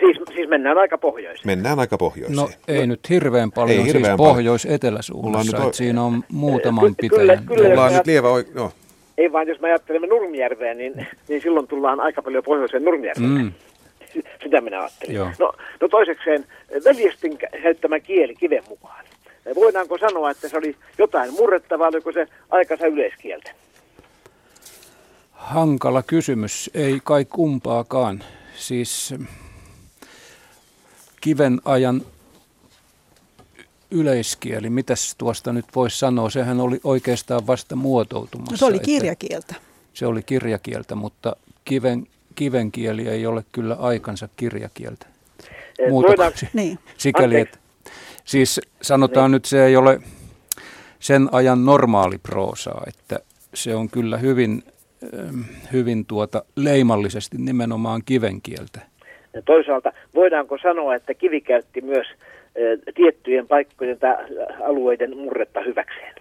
Siis, siis mennään aika pohjoiseen. Mennään aika pohjoiseen. No ei nyt hirveän paljon, ei siis hirveän siis pohjois-eteläsuunnassa, että siinä on muutaman pitäjän. Kyllä, kyllä, on nyt lievä, no. Ei vaan, jos me ajattelemme Nurmijärveä, niin, niin silloin tullaan aika paljon pohjoiseen Nurmijärveen. Mm. Sitä minä ajattelin. Joo. No, no toisekseen, veljestin käyttämä kieli kiven mukaan. Voidaanko sanoa, että se oli jotain murrettavaa, oliko se aikansa yleiskieltä? Hankala kysymys, ei kai kumpaakaan. Siis kiven ajan yleiskieli, mitäs tuosta nyt voisi sanoa, sehän oli oikeastaan vasta muotoutumassa. No se oli kirjakieltä. Se oli kirjakieltä, mutta kiven kivenkieli ei ole kyllä aikansa kirjakieltä. Muutaksi. Niin. Sikäli, että, siis sanotaan niin. nyt, se ei ole sen ajan normaali proosaa, että se on kyllä hyvin, ähm, hyvin tuota leimallisesti nimenomaan kivenkieltä. Ja toisaalta voidaanko sanoa, että kivi käytti myös äh, tiettyjen paikkojen tai alueiden murretta hyväkseen?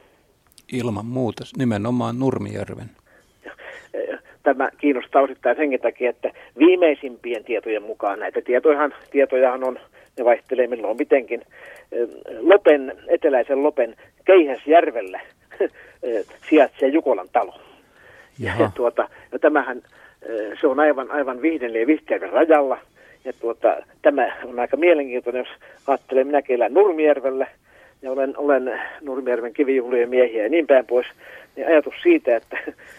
Ilman muuta, nimenomaan Nurmijärven tämä kiinnostaa osittain senkin takia, että viimeisimpien tietojen mukaan näitä tietojahan, tietojahan on, ne vaihtelee milloin mitenkin, Lopen, eteläisen Lopen Keihäsjärvellä (laughs) sijaitsee Jukolan talo. Ja, ja, tuota, ja tämähän, se on aivan, aivan Vihden ja Vihtijärven rajalla. Ja tuota, tämä on aika mielenkiintoinen, jos ajattelee, minäkin elän Nurmijärvellä ja olen, olen Nurmijärven kivijuhlien miehiä ja niin päin pois niin ajatus siitä, että,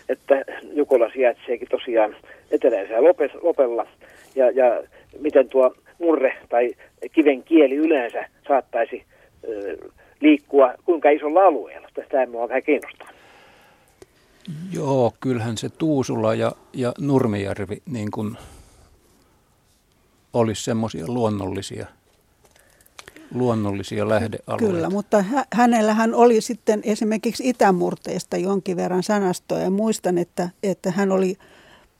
että Jukola sijaitseekin tosiaan eteläisellä lopella ja, ja miten tuo murre tai kiven kieli yleensä saattaisi ö, liikkua kuinka isolla alueella. Tästä minua vähän kiinnostaa. Joo, kyllähän se Tuusula ja, ja Nurmijärvi niin kuin olisi semmoisia luonnollisia – luonnollisia lähdealueita. Kyllä, mutta hä- hänellähän oli sitten esimerkiksi itämurteista jonkin verran sanastoa ja muistan, että, että hän oli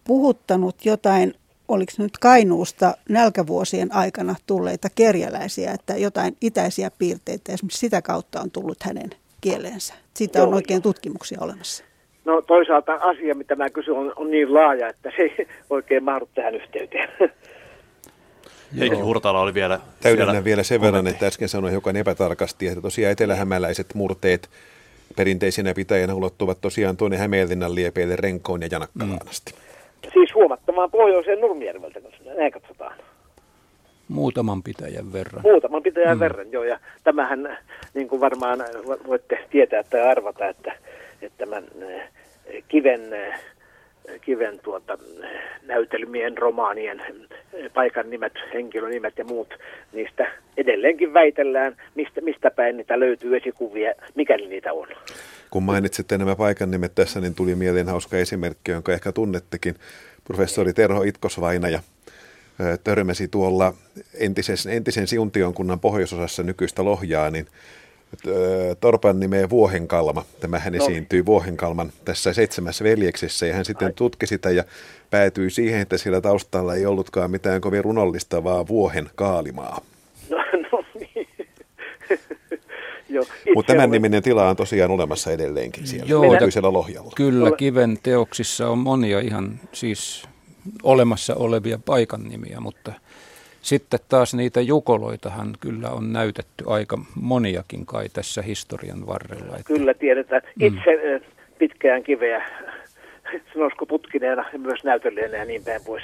puhuttanut jotain, oliko nyt Kainuusta nälkävuosien aikana tulleita kerjäläisiä, että jotain itäisiä piirteitä esimerkiksi sitä kautta on tullut hänen kieleensä. Siitä on oikein tutkimuksia olemassa. No toisaalta asia, mitä mä kysyn, on, on niin laaja, että se ei oikein mahdu tähän yhteyteen. Heikki Hurtala oli vielä... Täydennän vielä sen verran, että äsken sanoin hiukan epätarkasti, että tosiaan etelähämäläiset murteet perinteisinä pitäjänä ulottuvat tosiaan tuonne Hämeenlinnan liepeille Renkoon ja Janakkalaan mm. asti. Siis huomattamaan pohjoiseen Nurmijärveltä, kun näin katsotaan. Muutaman pitäjän verran. Muutaman pitäjän mm. verran, joo. Ja tämähän, niin kuin varmaan voitte tietää tai arvata, että, että tämän eh, kiven eh, kiven tuota, näytelmien, romaanien paikan nimet, henkilönimet ja muut, niistä edelleenkin väitellään, mistä, mistä päin niitä löytyy esikuvia, mikäli niitä on. Kun mainitsitte nämä paikan nimet tässä, niin tuli mieleen hauska esimerkki, jonka ehkä tunnettekin. Professori Terho Itkosvainaja törmäsi tuolla entisen, entisen Siuntion kunnan pohjoisosassa nykyistä Lohjaa, niin torpan nimeä Vuohenkalma. Tämähän no. esiintyy Vuohenkalman tässä seitsemässä veljeksessä ja hän sitten Ai. tutki sitä ja päätyi siihen, että siellä taustalla ei ollutkaan mitään kovin runollista, vaan Vuohen kaalimaa. No, no niin. (laughs) Mutta tämän olen... niminen tila on tosiaan olemassa edelleenkin siellä Joo, nykyisellä Lohjalla. Kyllä, kiven teoksissa on monia ihan siis olemassa olevia paikan nimiä, mutta sitten taas niitä jukoloitahan kyllä on näytetty aika moniakin kai tässä historian varrella. Että... Kyllä tiedetään. Mm. Itse mm. pitkään kiveä, (laughs) sanoisiko tutkineena ja myös näytelijänä ja niin päin pois,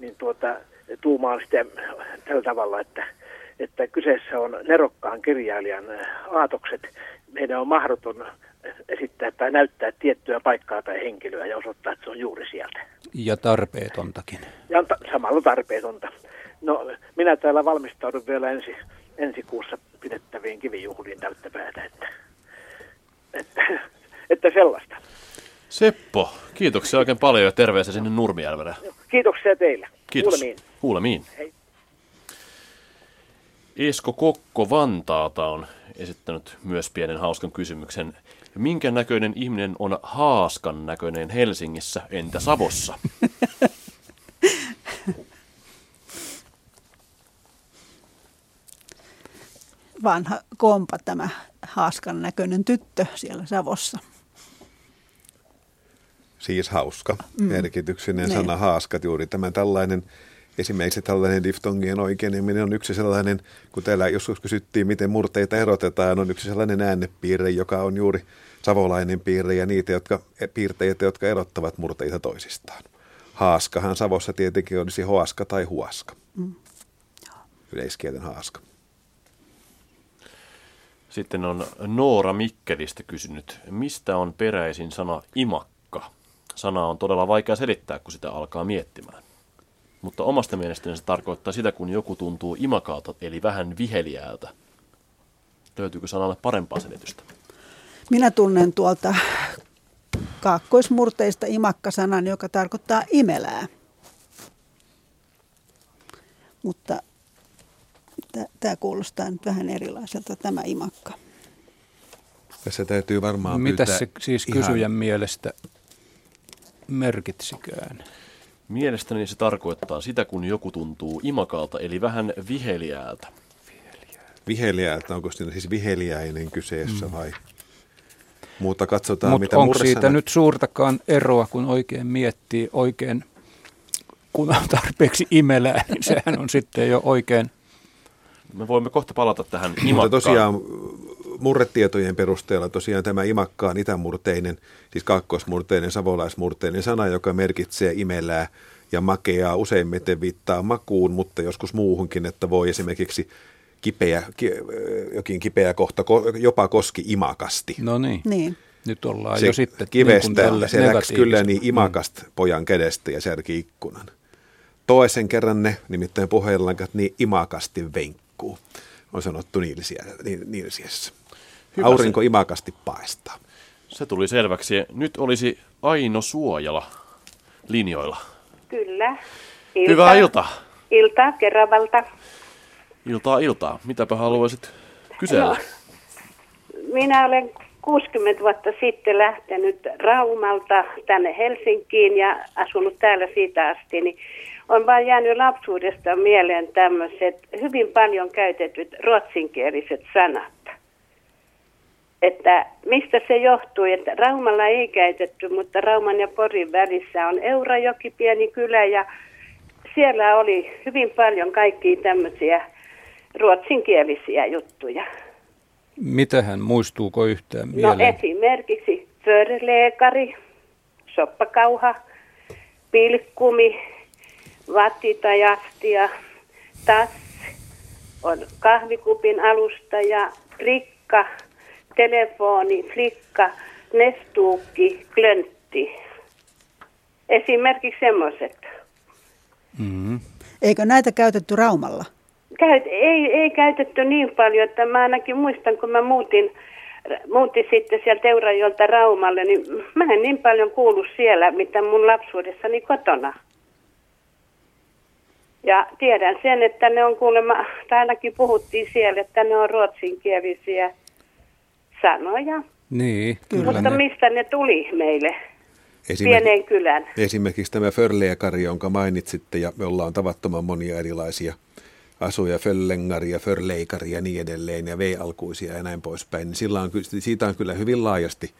niin tuota, tuumaan sitä tällä tavalla, että, että kyseessä on nerokkaan kirjailijan aatokset. Meidän on mahdoton esittää tai näyttää tiettyä paikkaa tai henkilöä ja osoittaa, että se on juuri sieltä. Ja tarpeetontakin. Ja ta- samalla tarpeetonta. No, minä täällä valmistaudun vielä ensi, ensi kuussa pidettäviin kivijuhliin täyttä päätä, että, että, että sellaista. Seppo, kiitoksia oikein paljon ja terveisiä sinne Nurmijärvelle. Kiitoksia teille. Kiitos. Kuulemiin. Kuulemiin. Hei. Esko Kokko Vantaalta on esittänyt myös pienen hauskan kysymyksen. Minkä näköinen ihminen on haaskan näköinen Helsingissä, entä Savossa? (laughs) vanha kompa tämä haaskan näköinen tyttö siellä Savossa. Siis hauska, mm. merkityksinen ne. sana haaskat, juuri tämä tällainen Esimerkiksi tällainen diftongien oikeineminen on yksi sellainen, kun täällä joskus kysyttiin, miten murteita erotetaan, on yksi sellainen äänepiirre, joka on juuri savolainen piirre ja niitä jotka, piirteitä, jotka erottavat murteita toisistaan. Haaskahan Savossa tietenkin olisi hoaska tai huaska. Mm. Yleiskielen haaska. Sitten on Noora Mikkelistä kysynyt, mistä on peräisin sana imakka? Sana on todella vaikea selittää, kun sitä alkaa miettimään. Mutta omasta mielestäni se tarkoittaa sitä, kun joku tuntuu imakalta, eli vähän viheliäältä. Löytyykö sanalle parempaa selitystä? Minä tunnen tuolta kaakkoismurteista imakka-sanan, joka tarkoittaa imelää. Mutta tämä kuulostaa nyt vähän erilaiselta, tämä imakka. Tässä täytyy varmaan Mitä se siis ihan... kysyjän mielestä merkitsikään? Mielestäni se tarkoittaa sitä, kun joku tuntuu imakalta, eli vähän viheliäältä. Viheliäältä, onko siinä siis viheliäinen kyseessä mm. vai? Mutta katsotaan, Mut mitä onko siitä nyt suurtakaan eroa, kun oikein miettii oikein, kun on tarpeeksi imelää, niin sehän on sitten jo oikein – me voimme kohta palata tähän imakkaan. Mutta tosiaan murretietojen perusteella tosiaan tämä imakka on itämurteinen, siis kaakkoismurteinen, savolaismurteinen sana, joka merkitsee imelää ja makeaa. Useimmiten viittaa makuun, mutta joskus muuhunkin, että voi esimerkiksi kipeä, jokin kipeä kohta jopa koski imakasti. No niin. niin. Nyt ollaan se jo sitten kivestä, niin se läksi kyllä niin imakasta mm. pojan kädestä ja särki ikkunan. Toisen kerran ne, nimittäin puheenlankat, niin imakasti venk liikkuu, on sanottu Niilsiessä. Hyvä Aurinko se. imakasti paistaa. Se tuli selväksi. Nyt olisi Aino Suojala linjoilla. Kyllä. Ilta. Hyvää iltaa. Iltaa Keravalta. Iltaa iltaa. Mitäpä haluaisit kysellä? No, minä olen 60 vuotta sitten lähtenyt Raumalta tänne Helsinkiin ja asunut täällä siitä asti, niin on vain jäänyt lapsuudesta mieleen tämmöiset hyvin paljon käytetyt ruotsinkieliset sanat. Että mistä se johtuu, että Raumalla ei käytetty, mutta Rauman ja Porin välissä on Eurajoki, pieni kylä ja siellä oli hyvin paljon kaikkia tämmöisiä ruotsinkielisiä juttuja. Mitähän muistuuko yhtään no mieleen? No esimerkiksi förleekari, soppakauha, pilkkumi, vattitajahtia, tass on kahvikupin alustaja, rikka, telefoni, flikka, nestuukki, klöntti. Esimerkiksi semmoiset. Mm-hmm. Eikö näitä käytetty Raumalla? Käyt, ei, ei käytetty niin paljon, että mä ainakin muistan, kun mä muutin, muutin sitten sieltä Eurajolta Raumalle, niin mä en niin paljon kuulu siellä, mitä mun lapsuudessani kotona. Ja tiedän sen, että ne on kuulemma, tai ainakin puhuttiin siellä, että ne on ruotsinkielisiä sanoja. Niin, kyllä Mutta ne... mistä ne tuli meille? Pieneen kylän. Esimerkiksi tämä Förleekari, jonka mainitsitte, ja me ollaan tavattoman monia erilaisia asuja, Föllengari ja Förleikari ja niin edelleen, ja V-alkuisia ja näin poispäin, niin sillä on, siitä on kyllä hyvin laajasti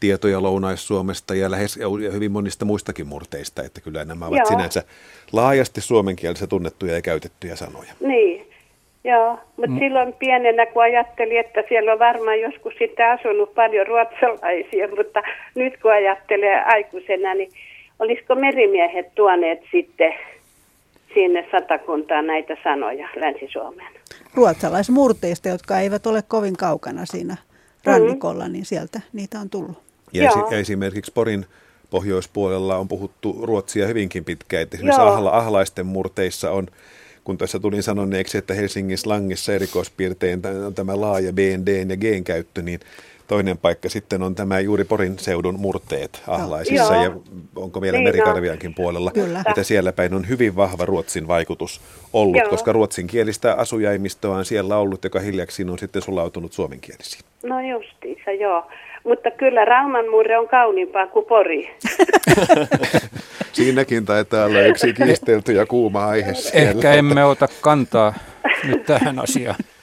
tietoja Lounais-Suomesta ja lähes ja hyvin monista muistakin murteista, että kyllä nämä ovat Joo. sinänsä laajasti suomenkielisiä tunnettuja ja käytettyjä sanoja. Niin, Joo, mutta mm. silloin pienenä kun ajattelin, että siellä on varmaan joskus sitten asunut paljon ruotsalaisia, (laughs) mutta nyt kun ajattelee aikuisena, niin olisiko merimiehet tuoneet sitten sinne satakuntaan näitä sanoja Länsi-Suomeen? Ruotsalaismurteista, jotka eivät ole kovin kaukana siinä rannikolla, mm. niin sieltä niitä on tullut. Ja, esi- ja esimerkiksi Porin pohjoispuolella on puhuttu ruotsia hyvinkin pitkään. Esimerkiksi ahla, ahlaisten murteissa on kun tässä tulin sanoneeksi, että Helsingin slangissa erikoispiirtein on tämä laaja BND ja G käyttö, niin toinen paikka sitten on tämä juuri Porin seudun murteet Ahlaisissa Joo. ja onko vielä niin Merikarviankin puolella, Kyllä. että siellä päin on hyvin vahva Ruotsin vaikutus ollut, Joo. koska ruotsinkielistä asujaimistoa on siellä ollut, joka hiljaksi on sitten sulautunut suomenkielisiin. No justiinsa, joo. Mutta kyllä Rauman murre on kauniimpaa kuin Pori. (laughs) Siinäkin taitaa olla yksi kiistelty ja kuuma aihe siellä. Ehkä emme ota kantaa nyt tähän asiaan. (laughs)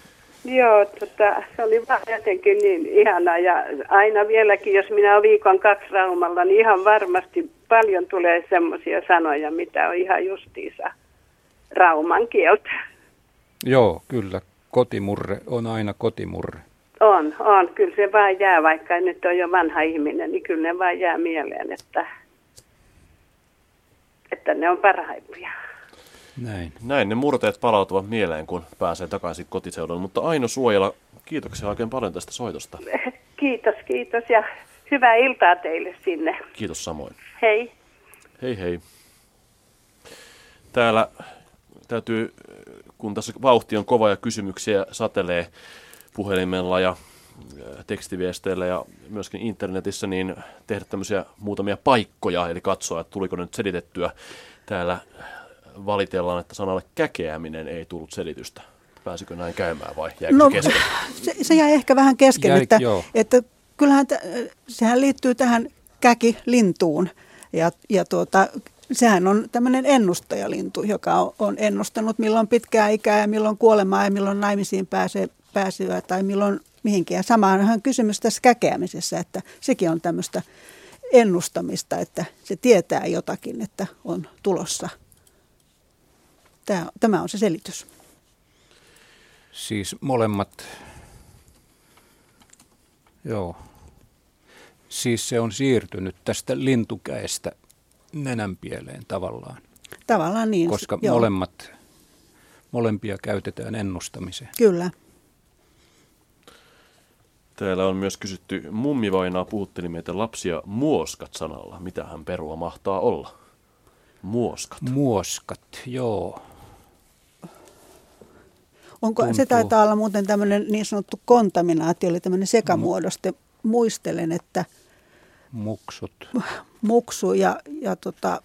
Joo, tota, se oli vaan jotenkin niin ihana ja aina vieläkin, jos minä olen viikon kaksi Raumalla, niin ihan varmasti paljon tulee semmoisia sanoja, mitä on ihan justiinsa Rauman kieltä. Joo, kyllä. Kotimurre on aina kotimurre. On, on. Kyllä se vaan jää, vaikka nyt on jo vanha ihminen, niin kyllä ne vaan jää mieleen, että, että ne on parhaimpia. Näin. Näin ne murteet palautuvat mieleen, kun pääsee takaisin kotiseudulle. Mutta Aino Suojala, kiitoksia oikein paljon tästä soitosta. (laughs) Kiitos, kiitos ja hyvää iltaa teille sinne. Kiitos samoin. Hei. Hei hei. Täällä täytyy, kun tässä vauhti on kova ja kysymyksiä satelee puhelimella ja tekstiviesteillä ja myöskin internetissä, niin tehdä tämmöisiä muutamia paikkoja, eli katsoa, että tuliko nyt selitettyä. Täällä valitellaan, että sanalle käkeäminen ei tullut selitystä. Pääsikö näin käymään vai jäikö no, kesken? Se, se jäi ehkä vähän kesken, Jäik, että, että kyllähän t- sehän liittyy tähän käkilintuun. Ja, ja tuota, sehän on tämmöinen ennustajalintu, joka on, on ennustanut milloin pitkää ikää ja milloin kuolemaa ja milloin naimisiin pääsee pääsyä tai milloin mihinkin. Ja samaanhan kysymys tässä käkeämisessä, että sekin on tämmöistä ennustamista, että se tietää jotakin, että on tulossa. Tämä, tämä on se selitys. Siis molemmat, joo. Siis se on siirtynyt tästä lintukäestä nenänpieleen tavallaan. Tavallaan niin. Koska joo. molemmat, molempia käytetään ennustamiseen. Kyllä. Täällä on myös kysytty, mummivainaa puhutteli meitä lapsia muoskat sanalla. hän perua mahtaa olla? Muoskat. Muoskat, joo. Onko, Tuntuu. se taitaa olla muuten tämmöinen niin sanottu kontaminaatio, eli tämmöinen sekamuodoste. Muistelen, että muksut. Muksu ja, ja tota,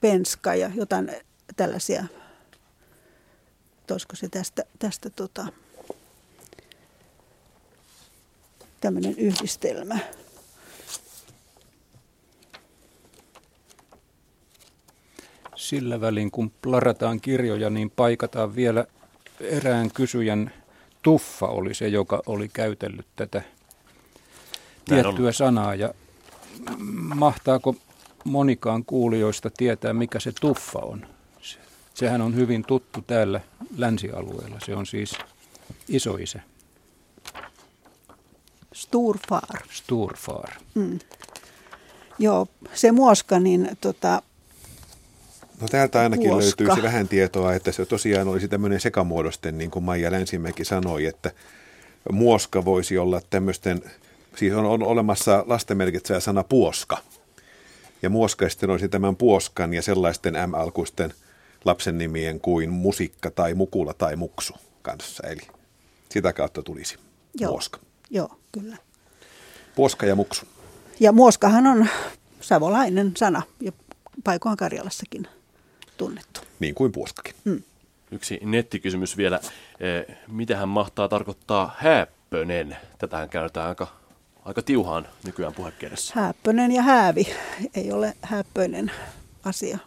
penska ja jotain tällaisia. Olisiko se tästä, tästä tota, tämmöinen yhdistelmä. Sillä välin, kun plarataan kirjoja, niin paikataan vielä erään kysyjän tuffa oli se, joka oli käytellyt tätä tiettyä sanaa. Ja mahtaako monikaan kuulijoista tietää, mikä se tuffa on? Sehän on hyvin tuttu täällä länsialueella. Se on siis isoisä. Sturfar. Sturfar. Mm. Joo, se muoska, niin tota, No täältä ainakin muoska. löytyisi vähän tietoa, että se tosiaan olisi tämmöinen sekamuodosten, niin kuin Maija Länsimäki sanoi, että muoska voisi olla tämmöisten, siis on, on olemassa lastenmerkitsevä sana puoska, Ja muoska sitten olisi tämän puoskan ja sellaisten M-alkuisten lapsen nimien kuin musikka tai mukula tai muksu kanssa. Eli sitä kautta tulisi Joo. muoska. Joo, kyllä. Puoska ja muksu. Ja muoskahan on savolainen sana ja paikoin Karjalassakin tunnettu. Niin kuin puoskakin. Hmm. Yksi nettikysymys vielä. Eh, Mitähän mahtaa tarkoittaa häppönen? Tätähän käytetään aika, aika tiuhaan nykyään puhekielessä. Häppönen ja häävi ei ole häppöinen asia.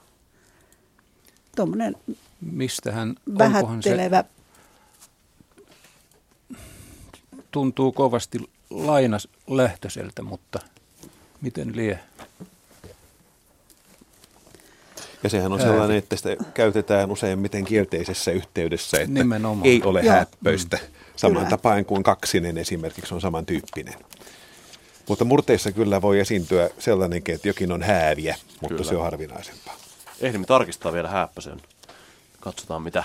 Tuommoinen Mistähän, onkohan se, vähättelevä. tuntuu kovasti lainaslähtöiseltä, mutta miten lie? Ja sehän on sellainen, että sitä käytetään useimmiten kielteisessä yhteydessä, että Nimenomaan. ei ole Joo. häppöistä. Mm. Saman Kyllä. tapaan kuin kaksinen esimerkiksi on samantyyppinen. Mutta murteissa kyllä voi esiintyä sellainenkin, että jokin on hääviä, mutta Kyllä. se on harvinaisempaa. Ehdimme tarkistaa vielä häppäsen. Katsotaan, mitä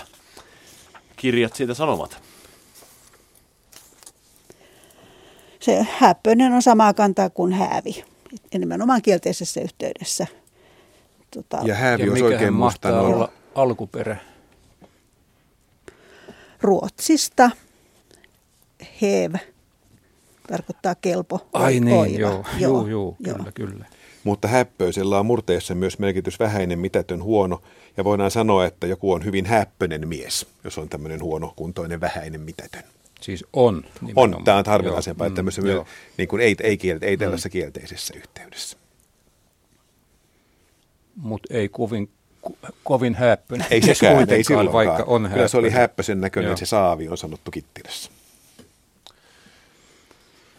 kirjat siitä sanovat. Se häppöinen on samaa kantaa kuin häävi. Nimenomaan kielteisessä yhteydessä. Tota, Ja häävi mikähän oikein musta olla alkuperä? Ruotsista hev tarkoittaa kelpo. Ai niin, oiva. joo, joo, joo, kyllä, kyllä. Mutta häppöisellä on murteessa myös merkitys vähäinen, mitätön, huono. Ja voidaan sanoa, että joku on hyvin häppöinen mies, jos on tämmöinen huono, kuntoinen, vähäinen, mitätön. Siis on. On, tämä on harvinaisempaa, että tämmöisessä mm, myö- niin kuin ei, ei, kiel- ei tällaisessa kielteisessä yhteydessä. Mutta ei kovin, ko, kovin häppöinen. Ei mies sekään, ei kuitenkaan, silloinkaan. Vaikka on Kyllä se oli häppöinen. häppöisen näköinen, Joo. se saavi on sanottu Kittilässä.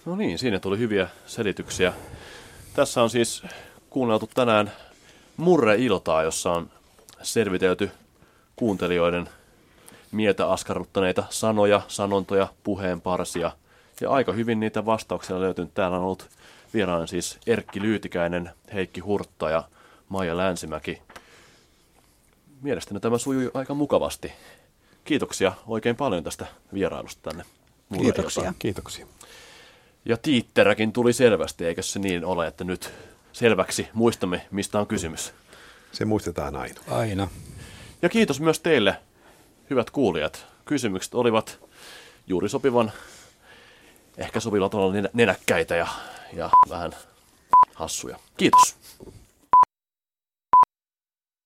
No niin, siinä tuli hyviä selityksiä. Tässä on siis kuunneltu tänään Murre-iltaa, jossa on selvitelty kuuntelijoiden mieltä askarruttaneita sanoja, sanontoja, puheenparsia. Ja aika hyvin niitä vastauksia löytynyt. Täällä on ollut vieraana siis Erkki Lyytikäinen, Heikki Hurtta ja Maija Länsimäki. Mielestäni tämä sujui aika mukavasti. Kiitoksia oikein paljon tästä vierailusta tänne. Murre-iltaan. Kiitoksia. Kiitoksia. Ja tiitteräkin tuli selvästi, eikö se niin ole, että nyt selväksi muistamme, mistä on kysymys. Se muistetaan aina. Aina. Ja kiitos myös teille, hyvät kuulijat. Kysymykset olivat juuri sopivan, ehkä sopivalla tavalla nenä- nenäkkäitä ja, ja vähän hassuja. Kiitos.